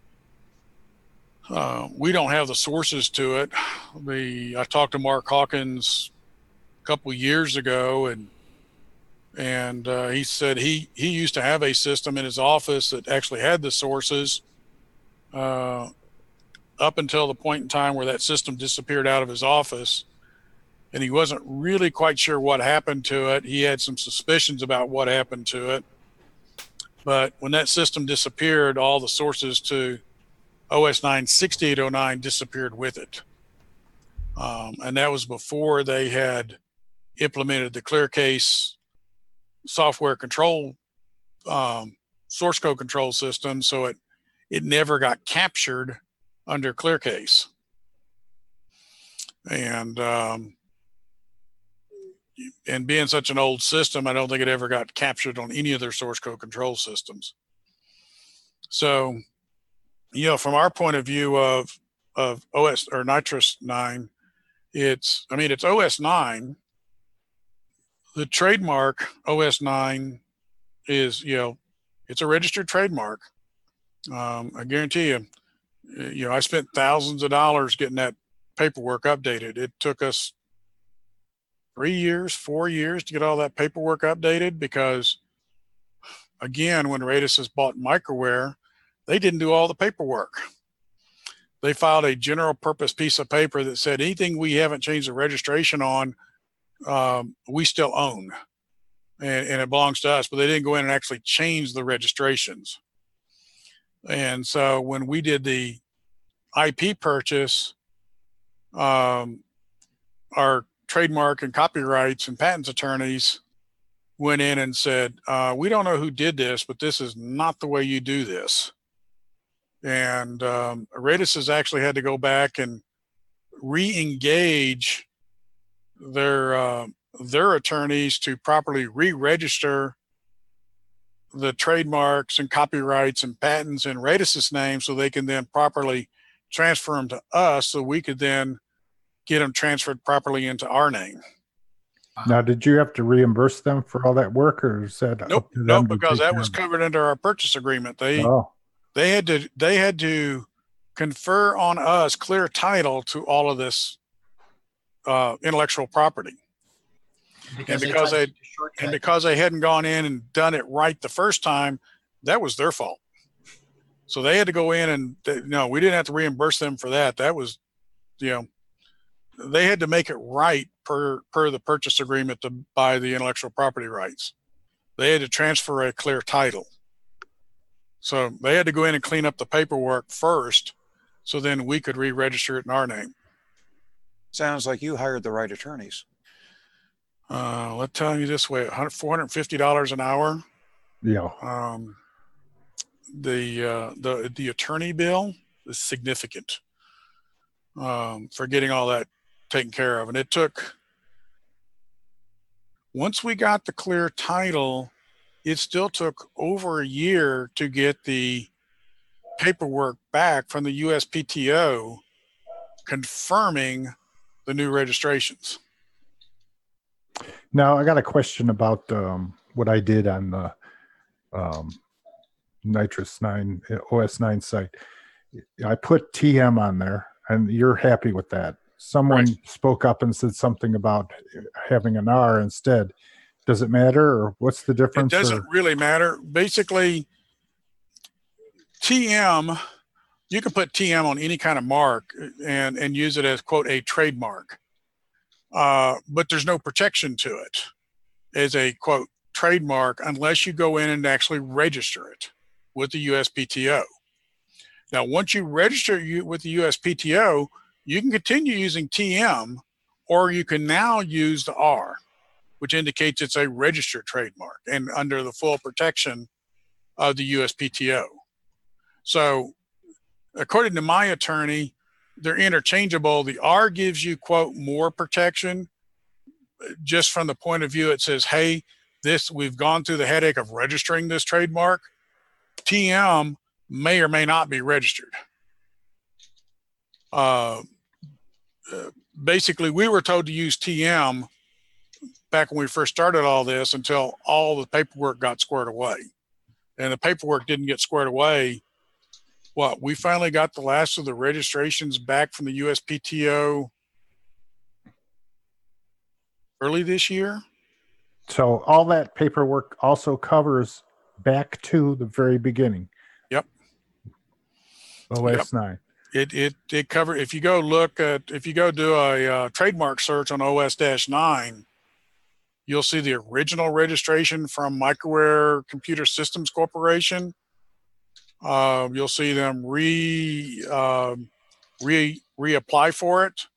uh, we don't have the sources to it. The I talked to Mark Hawkins a couple years ago, and and uh, he said he he used to have a system in his office that actually had the sources. Uh, up until the point in time where that system disappeared out of his office, and he wasn't really quite sure what happened to it. He had some suspicions about what happened to it, but when that system disappeared, all the sources to OS 9 6809 disappeared with it. Um, and that was before they had implemented the ClearCase software control um, source code control system. So it, it never got captured under ClearCase. And, um, and being such an old system, I don't think it ever got captured on any of their source code control systems. So, you know, from our point of view of of OS or NitrOS-9, it's I mean it's OS nine. The trademark OS nine is you know it's a registered trademark. Um, I guarantee you, you know, I spent thousands of dollars getting that paperwork updated. It took us three years, four years to get all that paperwork updated because, again, when Radisys has bought Microware, they didn't do all the paperwork. They filed a general purpose piece of paper that said anything we haven't changed the registration on, um, we still own, and, and it belongs to us. But they didn't go in and actually change the registrations. And so when we did the IP purchase, um, our trademark and copyrights and patents attorneys went in and said, uh, "We don't know who did this, but this is not the way you do this." And um, Radisys has actually had to go back and re-engage their uh, their attorneys to properly re-register the trademarks and copyrights and patents in Radis's name, so they can then properly transfer them to us, so we could then get them transferred properly into our name. now did you have to reimburse them for all that work, or is that Nope, up nope, because that care was covered under our purchase agreement. They Oh, they had to they had to confer on us clear title to all of this uh, intellectual property. Because and because tried they and because they hadn't gone in and done it right the first time, that was their fault. So they had to go in and they, no, we didn't have to reimburse them for that. That was, you know, they had to make it right per per the purchase agreement to buy the intellectual property rights. They had to transfer a clear title. So they had to go in and clean up the paperwork first, so then we could re-register it in our name. Sounds like you hired the right attorneys. Uh, let's tell you this way: four hundred fifty dollars an hour. Yeah. Um, the uh, the the attorney bill is significant um, for getting all that taken care of, and it took. Once we got the clear title, it still took over a year to get the paperwork back from the USPTO confirming the new registrations. Now I got a question about um, what I did on the um, NitrOS-9 OS Nine site. I put TM on there, and you're happy with that. Someone spoke up and said something about having an R instead. Does it matter, or what's the difference? It doesn't or- really matter. Basically, TM, you can put TM on any kind of mark and and use it as quote a trademark, uh, but there's no protection to it as a quote trademark unless you go in and actually register it with the USPTO. Now, once you register you with the USPTO, you can continue using TM, or you can now use the R which indicates it's a registered trademark and under the full protection of the USPTO. So, according to my attorney, they're interchangeable. The R gives you, quote, more protection just from the point of view it says, hey, this, we've gone through the headache of registering this trademark. TM may or may not be registered. Uh, uh, basically, we were told to use TM back when we first started all this until all the paperwork got squared away. And the paperwork didn't get squared away. What we finally got the last of the registrations back from the USPTO early this year. So all that paperwork also covers back to the very beginning. Yep. OS nine. It it it cover if you go look at if you go do a uh, trademark search on OS nine, you'll see the original registration from Microware Computer Systems Corporation. Uh, you'll see them re um re reapply for it.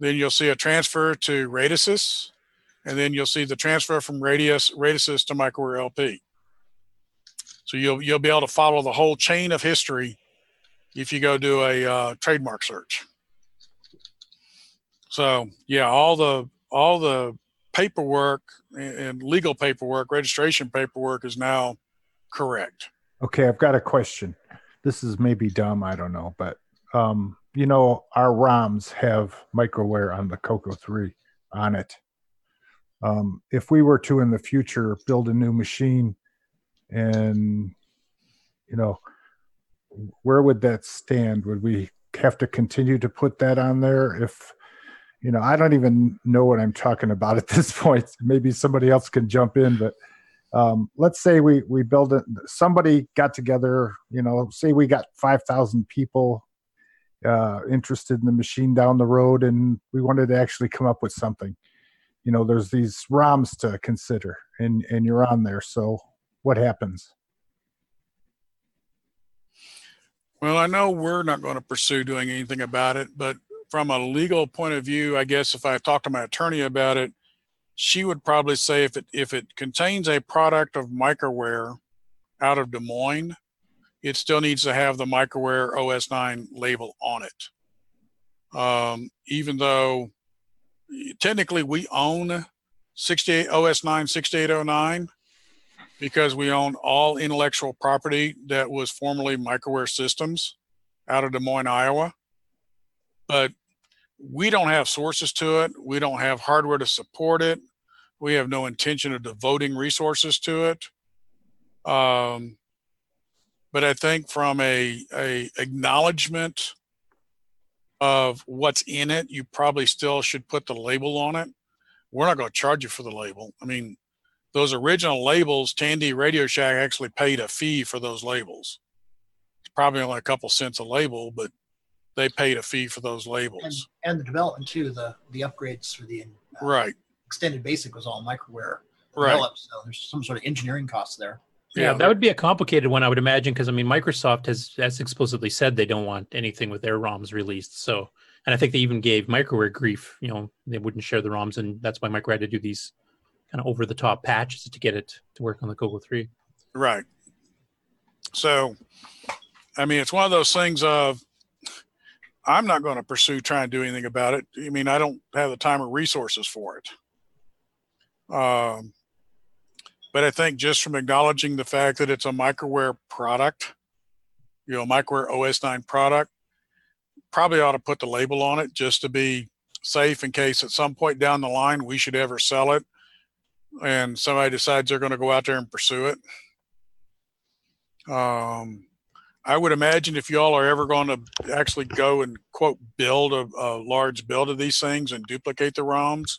Then you'll see a transfer to Radisys, and then you'll see the transfer from Radius Radisys to Microware LP. So you'll you'll be able to follow the whole chain of history if you go do a uh, trademark search. So yeah, all the all the paperwork and, legal paperwork, registration paperwork is now correct. Okay, I've got a question. This is maybe dumb, I don't know, but um, you know, our ROMs have microware on the Coco 3 on it. Um, if we were to in the future build a new machine and you know, where would that stand? Would we have to continue to put that on there if you know, I don't even know what I'm talking about at this point. Maybe somebody else can jump in, but um, let's say we we build it. Somebody got together. You know, say we got five thousand people uh, interested in the machine down the road, and we wanted to actually come up with something. You know, there's these ROMs to consider, and and you're on there. So what happens? Well, I know we're not going to pursue doing anything about it, but from a legal point of view, I guess if I talk to my attorney about it, she would probably say if it if it contains a product of microware out of Des Moines, it still needs to have the microware OS 9 label on it. Um, even though technically we own 68 OS 9 6809 because we own all intellectual property that was formerly microware systems out of Des Moines, Iowa. But we don't have sources to it. We don't have hardware to support it. We have no intention of devoting resources to it. Um, but I think from a, a acknowledgement of what's in it, you probably still should put the label on it. We're not going to charge you for the label. I mean, those original labels, Tandy Radio Shack actually paid a fee for those labels. It's probably only a couple cents a label, but they paid a fee for those labels. and the development too, the the upgrades for the uh, Right, extended basic was all microware right. developed. So there's some sort of engineering costs there. Yeah, that would be a complicated one, I would imagine, because I mean, Microsoft has has explicitly said they don't want anything with their ROMs released. So, and I think they even gave Microware grief. You know, they wouldn't share the ROMs, and that's why Micro had to do these kind of over the top patches to get it to work on the Coco Three. Right. So, I mean, it's one of those things of I'm not going to pursue trying to do anything about it. I mean, I don't have the time or resources for it. Um, but I think just from acknowledging the fact that it's a microware product, you know, microware OS 9 product, probably ought to put the label on it just to be safe in case at some point down the line we should ever sell it and somebody decides they're going to go out there and pursue it. Um, I would imagine if y'all are ever going to actually go and quote build a, a large build of these things and duplicate the ROMs,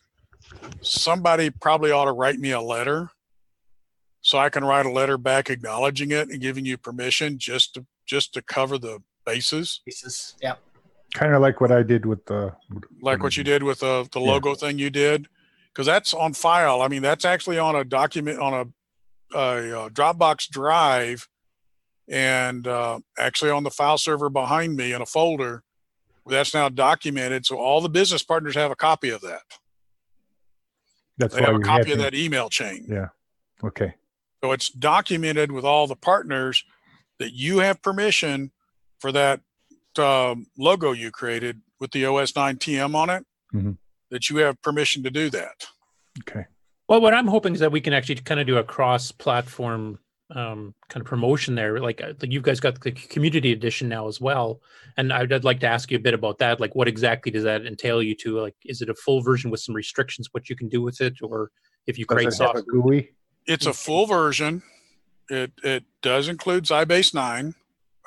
somebody probably ought to write me a letter so I can write a letter back acknowledging it and giving you permission just to just to cover the bases, Pieces. Yeah. Kind of like what I did with the. like what you did with the the Yeah. logo thing you did, because that's on file. I mean, that's actually on a document on a, a, uh Dropbox drive, and uh, actually on the file server behind me in a folder. That's now documented, so all the business partners have a copy of that. That's They why have a copy of that email chain. Yeah. Okay. So it's documented with all the partners that you have permission for that um, logo you created with the OS 9 TM on it, Mhm. That you have permission to do that. Okay. Well, what I'm hoping is that we can actually kind of do a cross-platform um, kind of promotion there. Like, uh, like you guys got the community edition now as well, and I'd, I'd like to ask you a bit about that. Like, what exactly does that entail you to? Like, is it a full version with some restrictions what you can do with it, or if you create it a software? It's a full version. It it does include XiBase 9,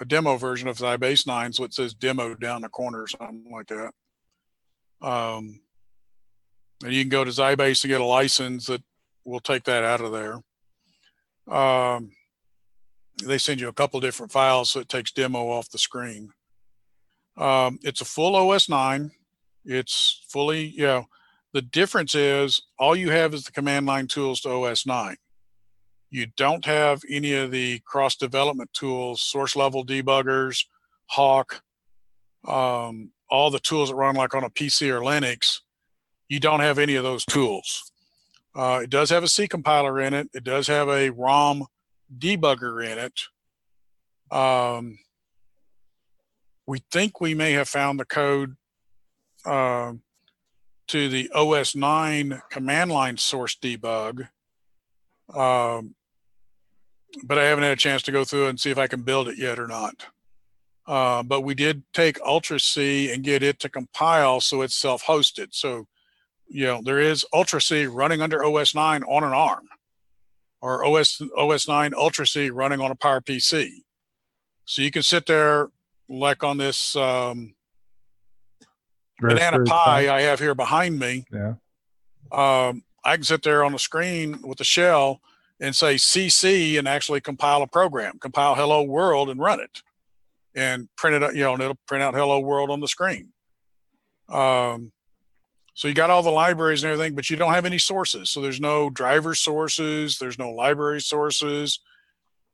a demo version of XiBase 9, so it says demo down the corner or something like that. Um, and you can go to XiBase to get a license that will take that out of there. Um, they send you a couple different files, so it takes demo off the screen. Um, it's a full OS 9. It's fully, you know, the difference is all you have is the command line tools to OS 9. You don't have any of the cross development tools, source level debuggers, Hawk, um, all the tools that run like on a PC or Linux. You don't have any of those tools. Uh, it does have a C compiler in it. It does have a ROM debugger in it. Um, we think we may have found the code um, to the OS 9 command line source debug. Um, but I haven't had a chance to go through and see if I can build it yet or not. Uh, but we did take Ultra C and get it to compile so it's self hosted. So, you know, there is Ultra C running under OS 9 on an ARM or OS, OS 9 Ultra C running on a Power PC. So you can sit there like on this um, banana Raspberry Pi I have here behind me. Yeah. Um, I can sit there on the screen with the shell and say CC and actually compile a program, compile hello world and run it and print it out, you know, and it'll print out hello world on the screen. Um, so you got all the libraries and everything, but you don't have any sources. So there's no driver sources, there's no library sources.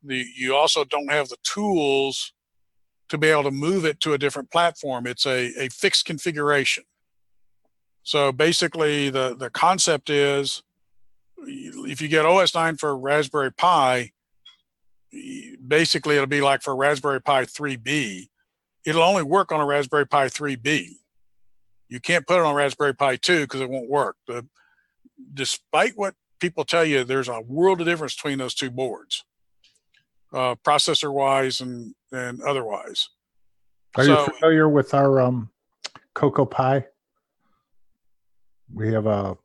The you also don't have the tools to be able to move it to a different platform. It's a, a fixed configuration. So basically the, the concept is if you get OS 9 for Raspberry Pi, basically it'll be like for Raspberry Pi 3B. It'll only work on a Raspberry Pi 3B. You can't put it on Raspberry Pi 2 because it won't work. The, despite what people tell you, there's a world of difference between those two boards, uh, processor wise and, and otherwise. Are So- you familiar with our um, Coco Pi? We have a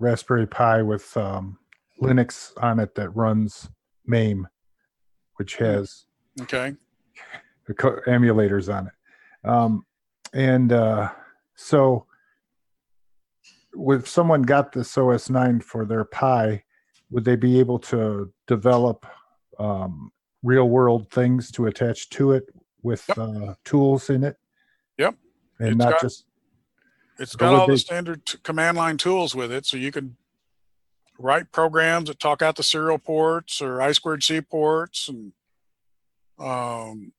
Raspberry Pi with um, Linux on it that runs MAME, which has Okay. emulators on it. Um, and uh, so if someone got this OS nine for their Pi, would they be able to develop um, real world things to attach to it with Yep. uh, tools in it? Yep. and It's not got- just. It's got all the standard t- command line tools with it, so you can write programs that talk out the serial ports or I squared C ports and um,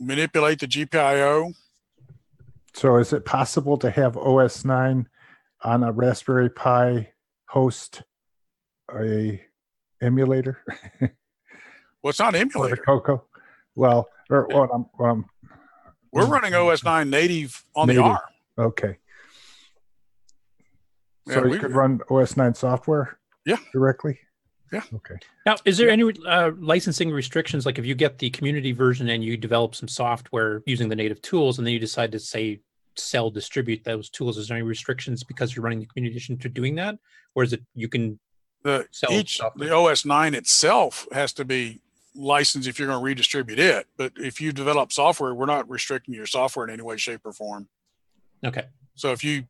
manipulate the GPIO. So is it possible to have OS 9 on a Raspberry Pi host a emulator Well, it's not or the emulator. Coco? Well, or what I'm, We're running OS 9 native on the Native. ARM. okay. Yeah, So you we- could run OS 9 software Yeah. directly? Yeah. Okay. Now, is there any uh, licensing restrictions? Like if you get the community version and you develop some software using the native tools, and then you decide to say sell, distribute those tools, is there any restrictions because you're running the community edition to doing that, or is it you can? The Sell each software. the OS 9 itself has to be licensed if you're going to redistribute it. But if you develop software, we're not restricting your software in any way, shape, or form. Okay. So if you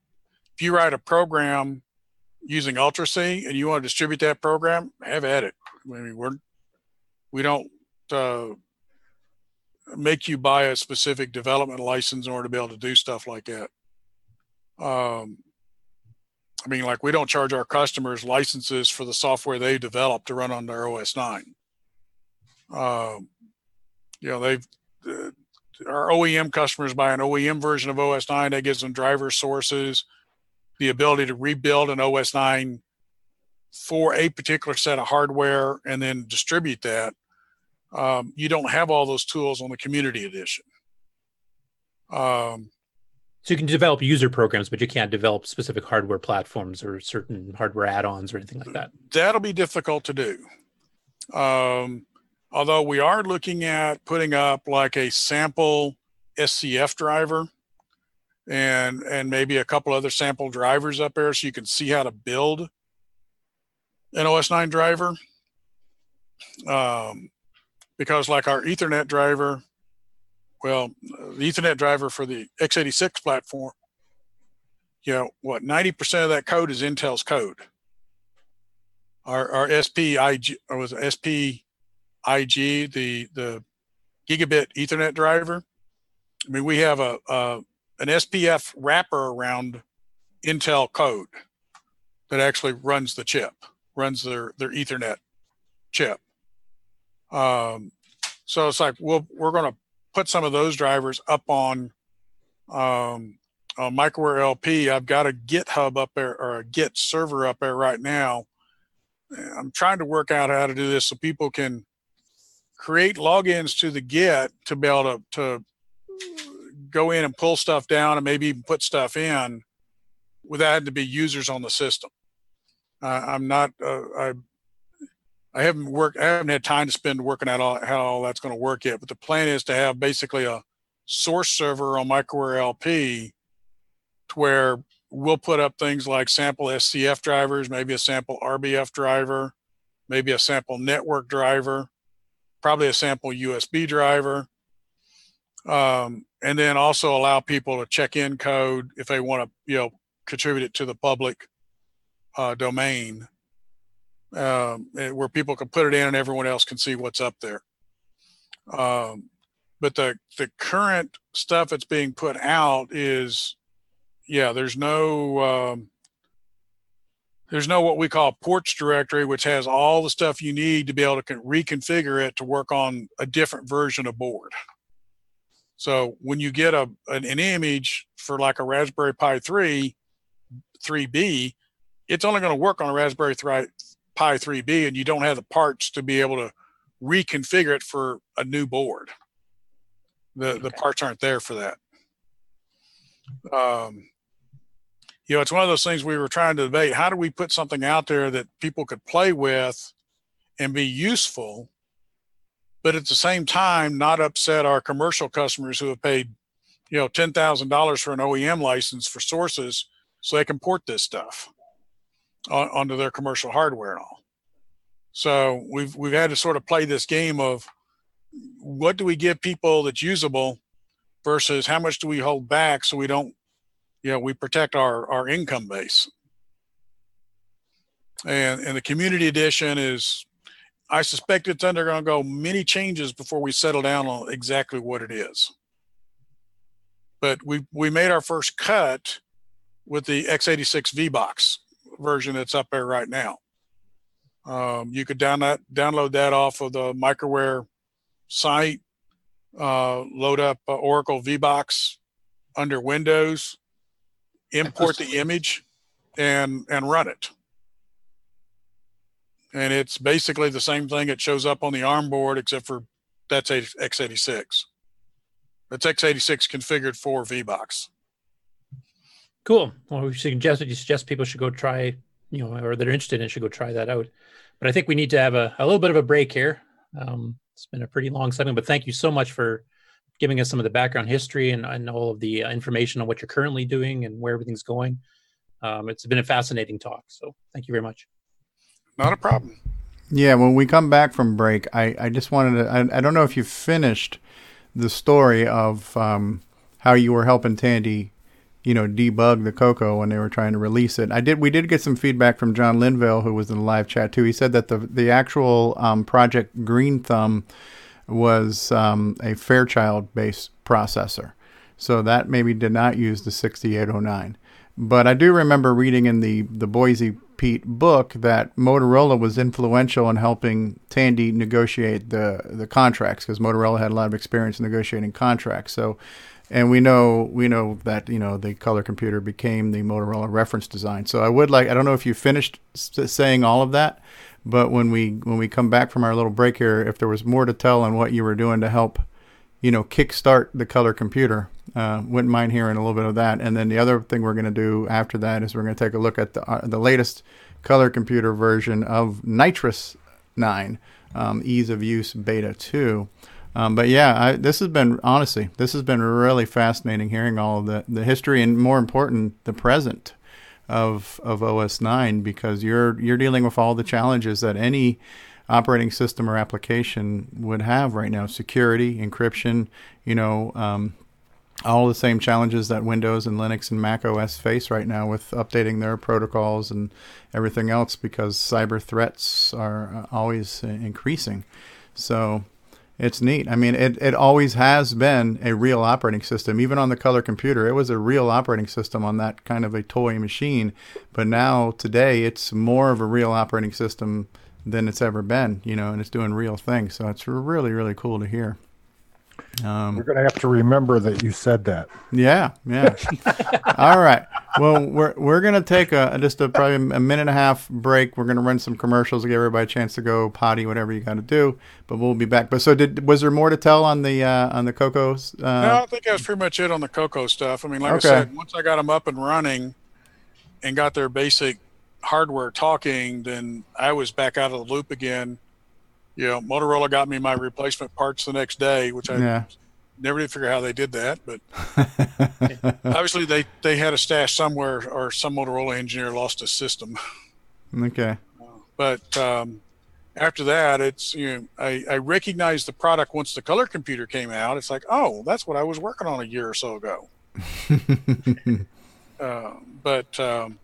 if you write a program using Ultra C and you want to distribute that program, have at it. I mean, we're we don't uh, make you buy a specific development license in order to be able to do stuff like that. Um, I mean, like we don't charge our customers licenses for the software they develop to run on their OS nine. Um, you know, they've uh, our OEM customers buy an OEM version of OS 9 that gives them driver sources, the ability to rebuild an OS 9 for a particular set of hardware and then distribute that. Um, you don't have all those tools on the community edition. Um, So you can develop user programs, but you can't develop specific hardware platforms or certain hardware add-ons or anything like that. that'll be difficult to do. Um, although we are looking at putting up like a sample SCF driver and and maybe a couple other sample drivers up there so you can see how to build an OS9 driver. Um, because like our Ethernet driver, well, the Ethernet driver for the x86 platform, you know, what 90% of that code is Intel's code our our SPIG or was SPIG the the gigabit Ethernet driver. I mean, we have a, a an SPF wrapper around Intel code that actually runs the chip, runs their their Ethernet chip. Um, so it's like we'll, we're going to put some of those drivers up on um, on Microware LP. I've got a GitHub up there or a Git server up there right now I'm trying to work out how to do this so people can create logins to the Git to be able to, to go in and pull stuff down and maybe even put stuff in without having to be users on the system. Uh, I'm not, uh, I, I haven't worked, I haven't had time to spend working out all, how all that's going to work yet, but the plan is to have basically a source server on Microware LP to where we'll put up things like sample SCF drivers, maybe a sample RBF driver, maybe a sample network driver, probably a sample USB driver. Um, and then also allow people to check in code if they want to, you know, contribute it to the public uh, domain um, where people can put it in and everyone else can see what's up there. Um, but the the current stuff that's being put out is yeah, there's no um, there's no what we call ports directory, which has all the stuff you need to be able to con- reconfigure it to work on a different version of board. So when you get a an, an image for like a Raspberry Pi 3 3B, it's only going to work on a Raspberry Pi 3B, and you don't have the parts to be able to reconfigure it for a new board. The the parts aren't there for that. Um, you know, it's one of those things we were trying to debate. How do we put something out there that people could play with and be useful, but at the same time not upset our commercial customers who have paid, you know, ten thousand dollars for an OEM license for sources so they can port this stuff on, onto their commercial hardware and all. So we've we've had to sort of play this game of what do we give people that's usable versus how much do we hold back so we don't, you know, we protect our our income base. And and the community edition is, I suspect it's under going to go many changes before we settle down on exactly what it is. But we we made our first cut with the x86 V box version that's up there right now. Um, you could down that, download that off of the Microware site, uh, load up uh, Oracle VBox under Windows, import the image, and and run it. And it's basically the same thing. It shows up on the ARM board, except for that's x86. That's x86 configured for VBox. Cool. Well, we suggest you suggest people should go try, you know, or that are interested in should go try that out. But I think we need to have a, a little bit of a break here. Um, it's been a pretty long segment, but thank you so much for giving us some of the background history and, and all of the uh, information on what you're currently doing and where everything's going. Um, it's been a fascinating talk. So thank you very much. Not a problem. Yeah, when we come back from break, I, I just wanted to, I, I don't know if you finished the story of um, how you were helping Tandy you know, debug the Coco when they were trying to release it. I did. We did get some feedback from John Linville, who was in the live chat too. He said that the the actual um, Project Green Thumb was um, a Fairchild based processor, so that maybe did not use the 6809. But I do remember reading in the the Boisy Pitre book that Motorola was influential in helping Tandy negotiate the the contracts because Motorola had a lot of experience negotiating contracts. So and we know we know that you know the color computer became the Motorola reference design. So I would like I don't know if you finished saying all of that, but when we when we come back from our little break here, if there was more to tell on what you were doing to help, you know, kickstart the color computer, uh, wouldn't mind hearing a little bit of that. And then the other thing we're going to do after that is we're going to take a look at the uh, the latest color computer version of Nitrous 9, um, ease of use beta 2. Um, but yeah, I, this has been honestly, this has been really fascinating hearing all of the, the history and more important, the present of of OS 9 because you're you're dealing with all the challenges that any operating system or application would have right now: security, encryption, you know, um, all the same challenges that Windows and Linux and Mac OS face right now with updating their protocols and everything else because cyber threats are uh, always uh, increasing. So it's neat. I mean, it, it always has been a real operating system. Even on the color computer, it was a real operating system on that kind of a toy machine. But now, today, it's more of a real operating system than it's ever been, you know, and it's doing real things. So it's really, really cool to hear. Um, We're going to have to remember that you said that. Yeah, yeah. All right. Well, we're we're going to take a just a probably a minute and a half break. We're going to run some commercials to give everybody a chance to go potty, whatever you got to do. But we'll be back. But so, did was there more to tell on the uh, on the Cocos? Uh... No, I think that was pretty much it on the Coco stuff. I mean, like okay. I said, once I got them up and running and got their basic hardware talking, then I was back out of the loop again you know, Motorola got me my replacement parts the next day, which I yeah. never did figure out how they did that. But obviously, they they had a stash somewhere, or some Motorola engineer lost a system. Okay. But um, after that, it's you know, I, I recognized the product once the color computer came out. It's like, oh, that's what I was working on a year or so ago. uh, but um,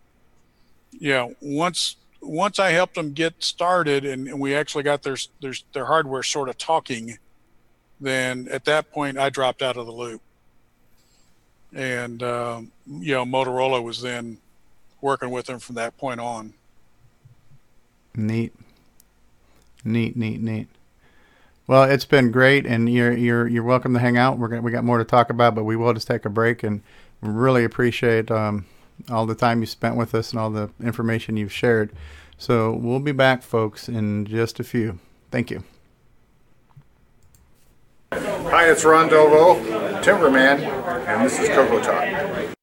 yeah, once once I helped them get started and, and we actually got their, their, their hardware sort of talking, then at that point I dropped out of the loop. And, um, you know, Motorola was then working with them from that point on. Neat. Neat, neat, neat. Well, it's been great, and you're you're you're welcome to hang out. We're gonna, we got more to talk about, but we will just take a break, and really appreciate um, all the time you spent with us and all the information you've shared. So we'll be back, folks, in just a few. Thank you. Hi, it's Ron Delvaux, Timberman, and this is Coco Talk.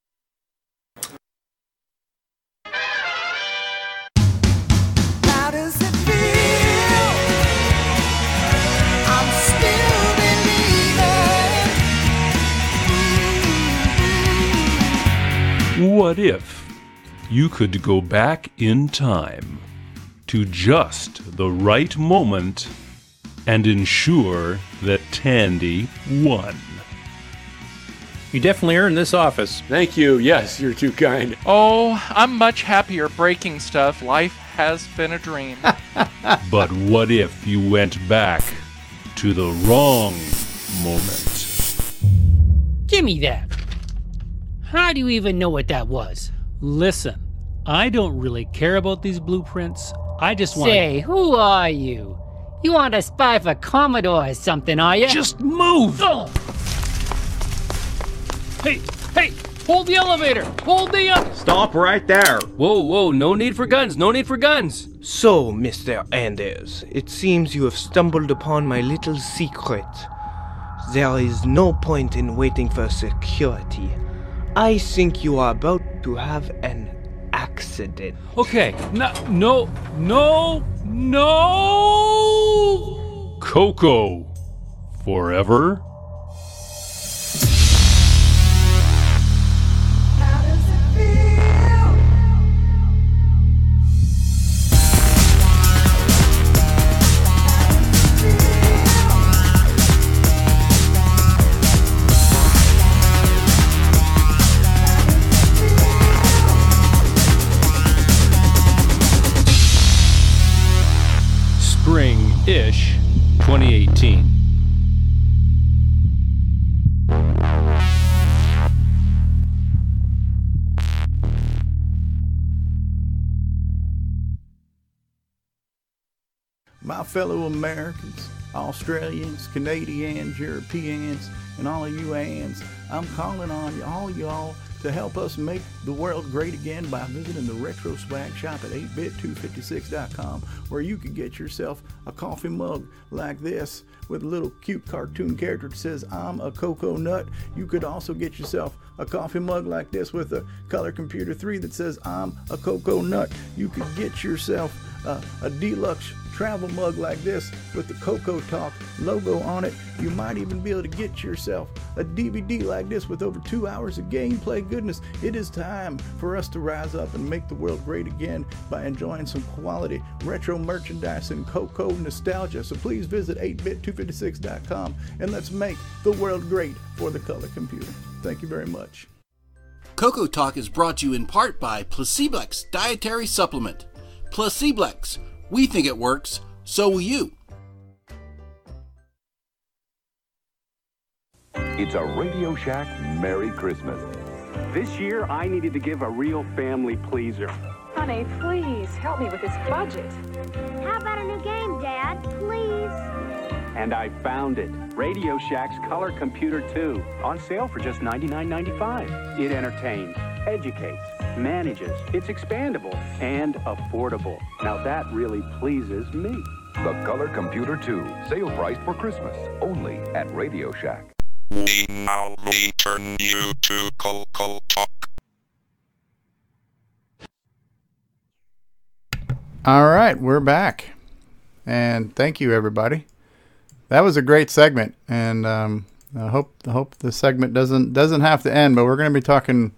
What if you could go back in time to just the right moment and ensure that Tandy won? You definitely earned this office. Thank you. Yes, you're too kind. Oh, I'm much happier breaking stuff. Life has been a dream. But what if you went back to the wrong moment? Gimme that. How do you even know what that was? Listen, I don't really care about these blueprints. I just want. Say, who are you? You want to spy for Commodore or something, are you? Just move! Oh. Hey, hey! Hold the elevator! Hold the up! Stop right there. Whoa, whoa, no need for guns, no need for guns. So, Mr. Anders, it seems you have stumbled upon my little secret. There is no point in waiting for security. I think you are about to have an accident. Okay, no, no, no, no! Coco. Forever? Ish 2018. My fellow Americans, Australians, Canadians, Europeans, and all of you ands, I'm calling on all y'all to help us make the world great again by visiting the Retro Swag Shop at 8bit256.com, where you can get yourself a coffee mug like this with a little cute cartoon character that says, I'm a cocoa nut. You could also get yourself a coffee mug like this with a Color Computer 3 that says, I'm a cocoa nut. You could get yourself a deluxe travel mug like this with the Coco Talk logo on it. You might even be able to get yourself a DVD like this with over two hours of gameplay goodness. It is time for us to rise up and make the world great again by enjoying some quality retro merchandise and Coco nostalgia. So please visit 8bit256.com and let's make the world great for the color computer. Thank you very much. Coco Talk is brought to you in part by Placeblex Dietary Supplement. Placeblex. We think it works, so will you. It's a Radio Shack Merry Christmas. This year, I needed to give a real family pleaser. Honey, please help me with this budget. How about a new game, Dad? Please. And I found it. Radio Shack's Color Computer 2. On sale for just $99.95. It entertains, educates, manages, it's expandable, and affordable. Now that really pleases me. The Color Computer 2. Sale priced for Christmas. Only at Radio Shack. We now return you to Coco Talk. All right, we're back. And thank you, everybody. That was a great segment, and um, I hope I hope the segment doesn't doesn't have to end. But we're going to be talking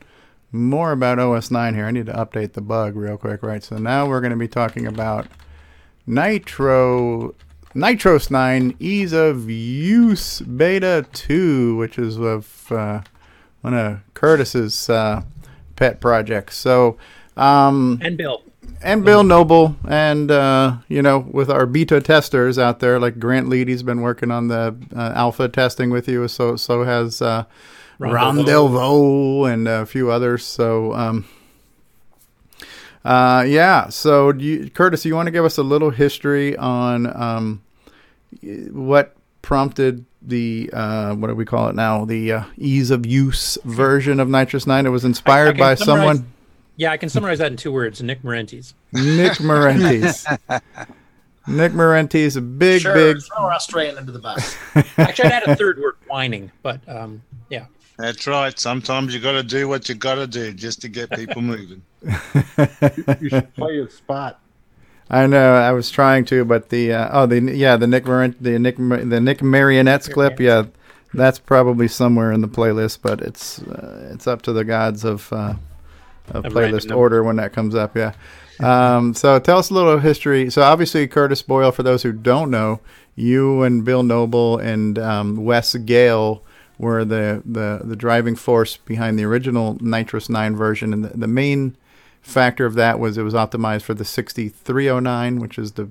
more about OS 9 here. I need to update the bug real quick, right? So now we're going to be talking about Nitro NitrOS-9 Ease of Use Beta 2, which is of uh, one of Curtis's uh, pet projects. So um, And Bill. and Bill Noble, and uh, you know, with our beta testers out there, like Grant Leedy's been working on the uh, alpha testing with you. So so has uh, Ron Ron Delvaux. Delvaux and a few others. So um, uh, yeah. So do you, Curtis, you want to give us a little history on um, what prompted the uh, what do we call it now? The uh, ease of use version of NitrOS-9. It was inspired can by someone. Yeah, I can summarize that in two words. Nick Marentes. Nick Marentes. Nick Marentes, a big, sure, big. throw Australian into the bus. Actually, I had a third word, whining, but um, yeah. That's right. Sometimes you got to do what you got to do just to get people moving. You should play his spot. I know. I was trying to, but the uh, oh the yeah the Nick Mar- the Nick the Nick Marentes clip, yeah, that's probably somewhere in the playlist, but it's uh, it's up to the gods of uh, of Of random playlist order when that comes up. Yeah. Um, so tell us a little history. So obviously Curtis Boyle, for those who don't know, you and Bill Noble and um, Wes Gale were the, the, the driving force behind the original NitrOS-9 version. And the, the main factor of that was it was optimized for the 6309, which is the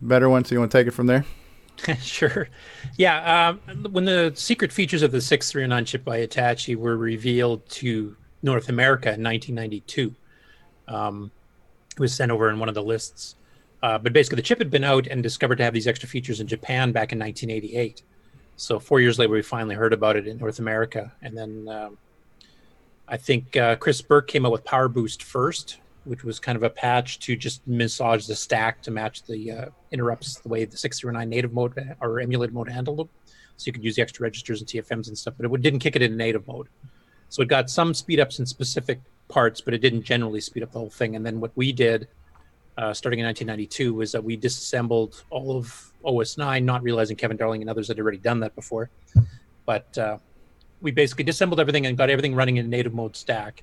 better one. So you want to take it from there? sure. Yeah. Um, when the secret features of the 6309 chip by Hitachi were revealed to North America in 1992, um, it was sent over in one of the lists. Uh, but basically, the chip had been out and discovered to have these extra features in Japan back in 1988. So four years later, we finally heard about it in North America, and then um, I think uh, Chris Burke came out with Power Boost first, which was kind of a patch to just massage the stack to match the uh, interrupts the way the 609 native mode or emulated mode handled them. So you could use the extra registers and TFMs and stuff, but it didn't kick it in native mode. So it got some speed ups in specific parts, but it didn't generally speed up the whole thing. And then what we did, uh, starting in 1992, was that we disassembled all of OS 9, not realizing Kevin Darling and others had already done that before. But uh, we basically disassembled everything and got everything running in native mode stack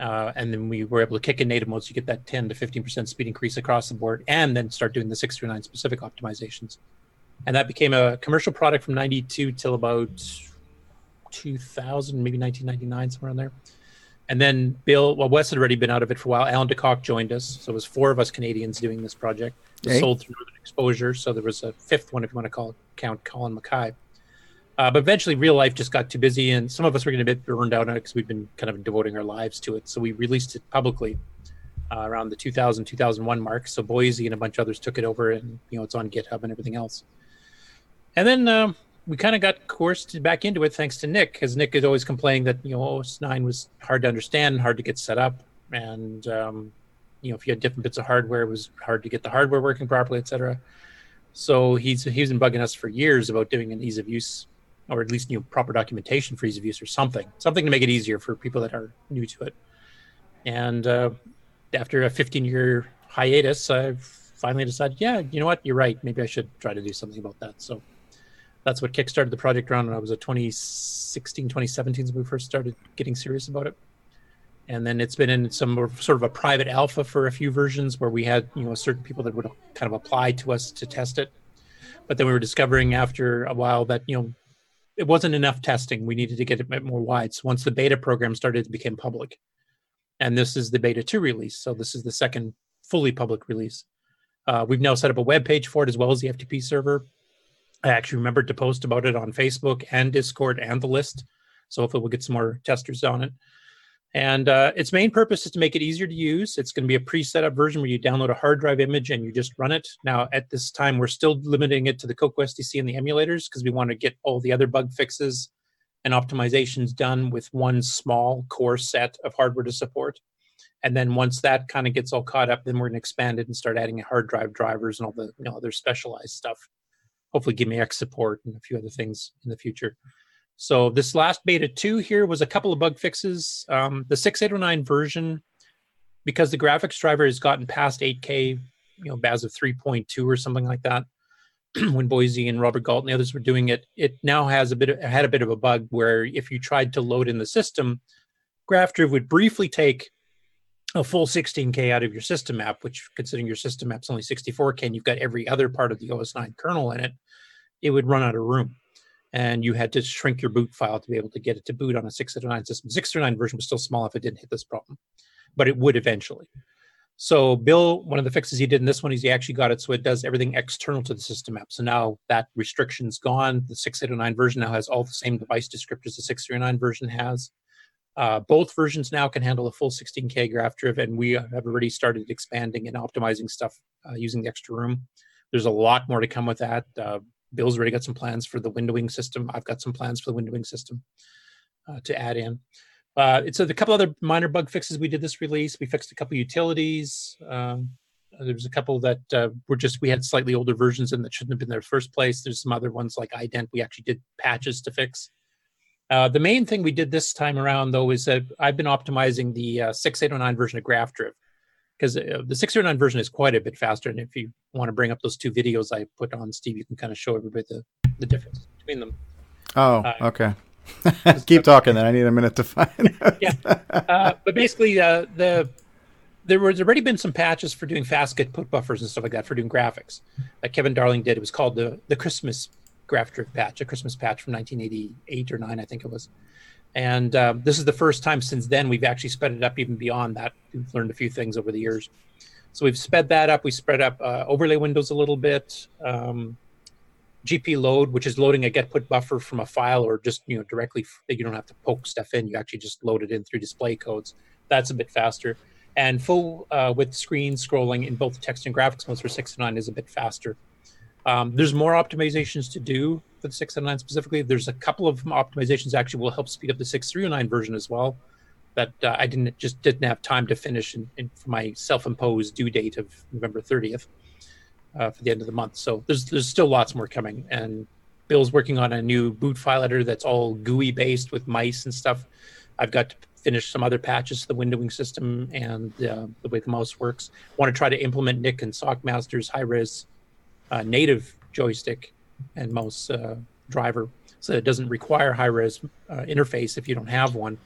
uh, and then we were able to kick in native mode so you get that 10 to 15% speed increase across the board and then start doing the 639 specific optimizations. And that became a commercial product from 92 till about 2000, maybe 1999, somewhere in there. And then Bill, well, Wes had already been out of it for a while. Alan DeKok joined us. So it was four of us Canadians doing this project. It Hey. sold through Northern Xposure. So there was a fifth one, if you want to call it, count Colin Mackay. Uh, but eventually, real life just got too busy, and some of us were getting a bit burned out on it because we've been kind of devoting our lives to it. So we released it publicly uh, around the 2000 2001 mark. So Boisy and a bunch of others took it over, and you know it's on GitHub and everything else. And then um, we kind of got coursed back into it thanks to Nick, because Nick is always complaining that you know OS 9 was hard to understand, and hard to get set up, and um, you know if you had different bits of hardware, it was hard to get the hardware working properly, etc. So he's he's been bugging us for years about doing an ease of use, or at least you know proper documentation for ease of use or something, something to make it easier for people that are new to it. And uh, after a 15 year hiatus, I've finally decided, yeah, you know what, you're right. Maybe I should try to do something about that. So that's what kickstarted the project around when I was a 2016, 2017 when we first started getting serious about it. And then it's been in some sort of a private alpha for a few versions where we had, you know, certain people that would kind of apply to us to test it. But then we were discovering after a while that, you know, it wasn't enough testing. We needed to get it more wide. So once the beta program started, it became public. And this is the beta 2 release. So this is the second fully public release. Uh, we've now set up a web page for it as well as the FTP server. I actually remembered to post about it on Facebook and Discord and the list. So hopefully we'll get some more testers on it. And uh, its main purpose is to make it easier to use. It's going to be a pre-set up version where you download a hard drive image and you just run it. Now, at this time, we're still limiting it to the Coco SDC and the emulators because we want to get all the other bug fixes and optimizations done with one small core set of hardware to support. And then once that kind of gets all caught up, then we're going to expand it and start adding hard drive drivers and all the you know other specialized stuff. Hopefully, give me X support and a few other things in the future. So this last beta two here was a couple of bug fixes. Um, the 6809 version, because the graphics driver has gotten past 8K, you know, BAS of 3.2 or something like that. when Boisy and Robert Gault and the others were doing it, it now has a bit of, had a bit of a bug where if you tried to load in the system, GraphDrive would briefly take a full 16K out of your system map, which considering your system map's only 64K and you've got every other part of the OS 9 kernel in it, it would run out of room. And you had to shrink your boot file to be able to get it to boot on a 609 system. 609 version was still small if it didn't hit this problem, but it would eventually. So Bill, one of the fixes he did in this one is he actually got it so it does everything external to the system app. So now that restriction's gone. The 6809 version now has all the same device descriptors the 639 version has. Uh, both versions now can handle a full 16K graph drive, and we have already started expanding and optimizing stuff uh, using the extra room. There's a lot more to come with that. Uh, Bill's already got some plans for the windowing system. I've got some plans for the windowing system uh, to add in. Uh, it's a, a couple other minor bug fixes we did this release. We fixed a couple utilities. Um, there was a couple that uh, were just we had slightly older versions and that shouldn't have been there first place. There's some other ones like ident we actually did patches to fix. Uh, the main thing we did this time around, though, is that I've been optimizing the uh, 6809 version of GraphDrive because uh, the 609 version is quite a bit faster. And if you want to bring up those two videos I put on, Steve, you can kind of show everybody the, the difference between them. Oh, Uh, okay. Keep talking then. I need a minute to find. yeah. Uh, but basically, uh, the there was already been some patches for doing fast get put buffers and stuff like that for doing graphics that Kevin Darling did. It was called the the Christmas graph drift patch, a Christmas patch from 1988 or nine, I think it was. And um, this is the first time since then we've actually sped it up even beyond that. We've learned a few things over the years. So we've sped that up. We spread up uh, overlay windows a little bit. Um, GP load, which is loading a get put buffer from a file or just you know directly that you don't have to poke stuff in. You actually just load it in through display codes. That's a bit faster. And full uh, width screen scrolling in both text and graphics modes for six to nine is a bit faster. Um, there's more optimizations to do for the 609 specifically. There's a couple of optimizations actually will help speed up the 6309 version as well. That uh, I didn't just didn't have time to finish in, in, for my self-imposed due date of November 30th uh, for the end of the month. So there's there's still lots more coming. And Bill's working on a new boot file editor that's all GUI based with mice and stuff. I've got to finish some other patches to the windowing system and uh, the way the mouse works. Want to try to implement Nick and Sockmaster's high res uh, native joystick and mouse uh, driver so it doesn't require high res uh, interface if you don't have one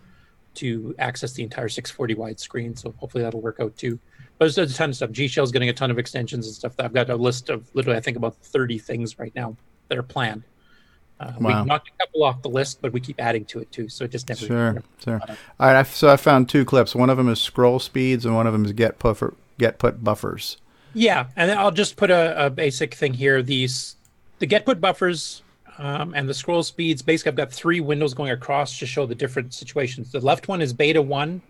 to access the entire 640 wide screen. So hopefully that'll work out too. But there's a ton of stuff. G Shell's getting a ton of extensions and stuff. I've got a list of literally, I think about 30 things right now that are planned. Uh, Wow. We knocked a couple off the list, but we keep adding to it too. So it just never. Sure, sure. All right, I, so I found two clips. One of them is scroll speeds, and one of them is get puffer, get put buffers. Yeah, and I'll just put a, a basic thing here. These the get put buffers um, and the scroll speeds. Basically, I've got three windows going across to show the different situations. The left one is beta one,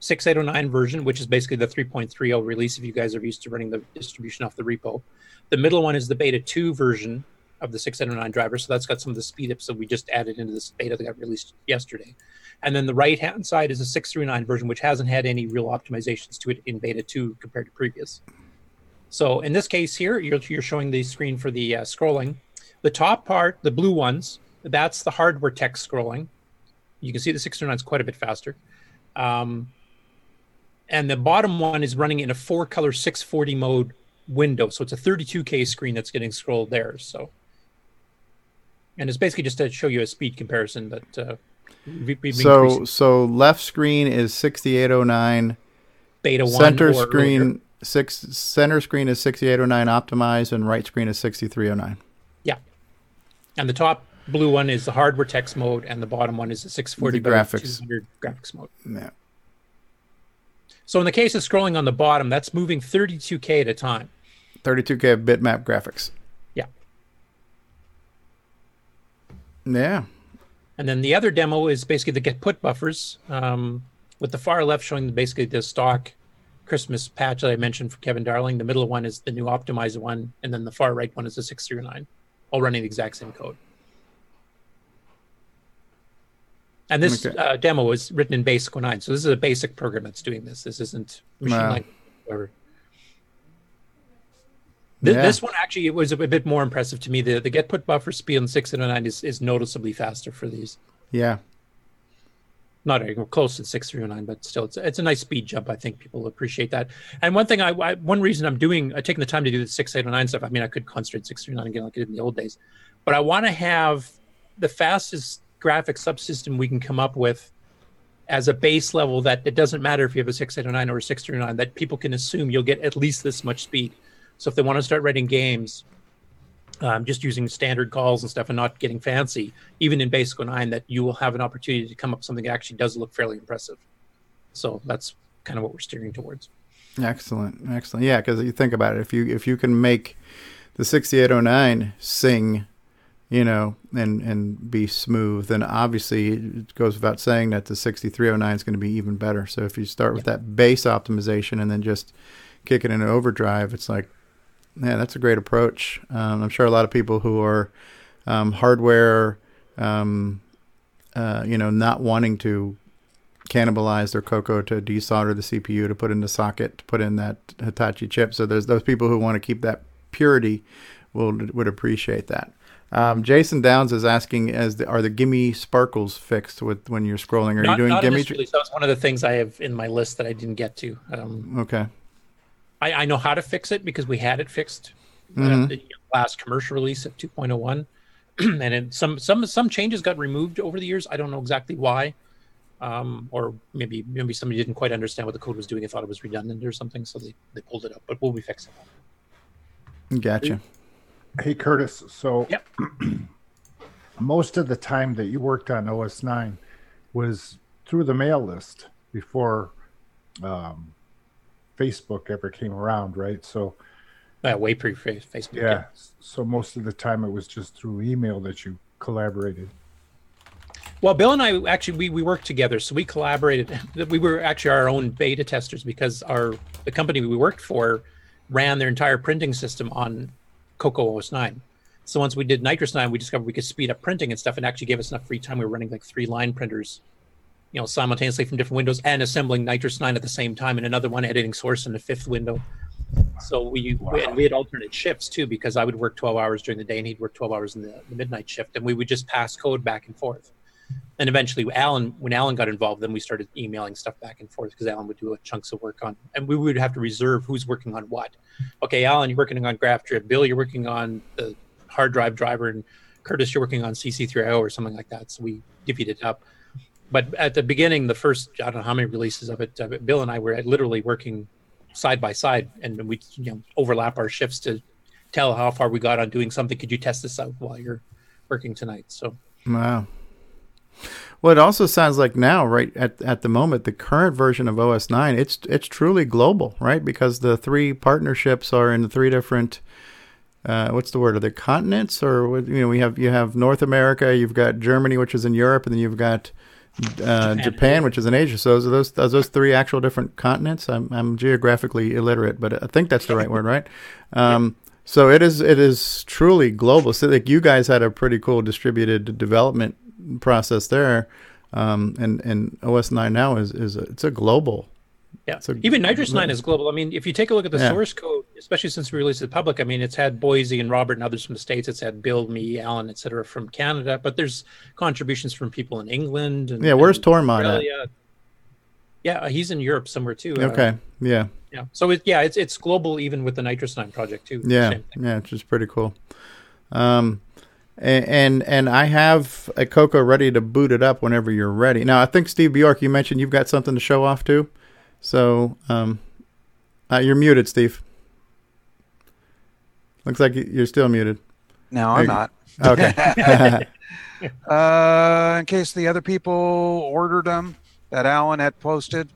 6809 version, which is basically the 3.30 release. If you guys are used to running the distribution off the repo, the middle one is the beta two version of the 6809 driver. So that's got some of the speed ups that we just added into this beta that got released yesterday. And then the right hand side is a 6309 version, which hasn't had any real optimizations to it in beta 2 compared to previous. So in this case here, you're, you're showing the screen for the uh, scrolling. The top part, the blue ones, that's the hardware text scrolling. You can see the 609 is quite a bit faster. Um, and the bottom one is running in a four color 640 mode window. So it's a 32K screen that's getting scrolled there. So, and it's basically just to show you a speed comparison that uh, we- we've been So increasing. so left screen is 6809. Beta one Center screen earlier. Six center screen is 6809 optimized, and right screen is 6309. Yeah. And the top blue one is the hardware text mode, and the bottom one is the 640 The graphics. graphics mode. Yeah. So in the case of scrolling on the bottom, that's moving 32K at a time. 32K bitmap graphics. Yeah. Yeah. And then the other demo is basically the get put buffers, um, with the far left showing basically the stock Christmas patch that I mentioned for Kevin Darling. The middle one is the new optimized one, and then the far right one is the 6309, all running the exact same code. And this Okay. uh, demo was written in Basic 09, so this is a basic program that's doing this. This isn't machine Wow. Or Th- Yeah. This one actually it was a bit more impressive to me. The the get put buffer speed on 6809 is, is noticeably faster for these. Yeah. Not close to 6309, but still, it's, it's a nice speed jump. I think people appreciate that. And one thing, I, I one reason I'm doing, I'm taking the time to do the 6809 stuff. I mean, I could concentrate 6309 again like I did in the old days, but I want to have the fastest graphic subsystem we can come up with as a base level that it doesn't matter if you have a 6809 or a 6309, that people can assume you'll get at least this much speed. So if they want to start writing games, um, just using standard calls and stuff and not getting fancy, even in Basic 09, that you will have an opportunity to come up with something that actually does look fairly impressive. So that's kind of what we're steering towards. Excellent, excellent. Yeah, because you think about it, if you if you can make the 6809 sing, you know, and and be smooth, then obviously it goes without saying that the 6309 is going to be even better. So if you start with that base optimization and then just kick it into overdrive, it's like, yeah, that's a great approach. Um, I'm sure a lot of people who are um, hardware, um, uh, you know, not wanting to cannibalize their Coco to desolder the CPU to put in the socket to put in that Hitachi chip. So there's those people who want to keep that purity will would appreciate that. Um, Jason Downs is asking, as the, are the GIME sparkles fixed with when you're scrolling? Are not, you doing gimme? release. That was one of the things I have in my list that I didn't get to. Um, okay. I, I know how to fix it because we had it fixed uh, Mhm. the last commercial release of 2.01, and it, some some some changes got removed over the years. I don't know exactly why, um, or maybe maybe somebody didn't quite understand what the code was doing. They thought it was redundant or something, so they, they pulled it up. But we'll be fixing it. Gotcha. Hey, Curtis. So, most of the time that you worked on OS 9 was through the mail list before um, Facebook ever came around, right? So, uh, way pre Facebook. Yeah, yeah. So, most of the time it was just through email that you collaborated. Well, Bill and I actually we, we worked together, so we collaborated. We were actually our own beta testers because our the company we worked for ran their entire printing system on Coco OS 9. So once we did NitrOS 9, we discovered we could speed up printing and stuff, and actually gave us enough free time. We were running like three line printers, you know, simultaneously from different windows and assembling NitrOS 9 at the same time, and another one editing source in the fifth window. So we, wow. we and we had alternate shifts too because I would work 12 hours during the day and he'd work 12 hours in the, the midnight shift, and we would just pass code back and forth. And eventually alan when alan got involved then we started emailing stuff back and forth because alan would do chunks of work on and we would have to reserve who's working on what. Okay alan you're working on GrfDrv bill you're working on the hard drive driver. And curtis you're working on cc3io or something like that. So we divvied it up but at the beginning the first i don't know how many releases of it bill and i were literally working side by side and we you know overlap our shifts to tell how far we got on doing something could you test this out while you're working tonight so wow well, it also sounds like now, right at at the moment, the current version of OS nine, it's it's truly global, right? Because the three partnerships are in the three different. Uh, what's the word? Are they continents, or you know, we have you have North America, you've got Germany, which is in Europe, and then you've got uh, Japan. Japan. which is in Asia. So are those are those three actual different continents? I'm I'm geographically illiterate, but I think that's the right word, right? Um, yeah. So it is it is truly global. So like you guys had a pretty cool distributed development process there. Um, and and OS nine now is is a, it's a global. Yeah, So even NitrOS nine is global. I mean, if you take a look at the yeah. source code, especially since we released it to the public, I mean, it's had Boisy and Robert and others from the states. It's had Bill, me, Alan, etc. from Canada, but there's contributions from people in England. And, yeah, where's Tormod at? Yeah, he's in Europe somewhere too. Okay, uh, yeah, yeah. So it, yeah, it's it's global even with the NitrOS nine project too. Yeah, yeah, which is pretty cool. Um, and, and and I have a Coco ready to boot it up whenever you're ready. Now I think Steve Bjork, you mentioned you've got something to show off too, so um, uh, you're muted, Steve. Looks like you're still muted. No, I'm not. Okay. uh, in case the other people ordered them that Alan had posted.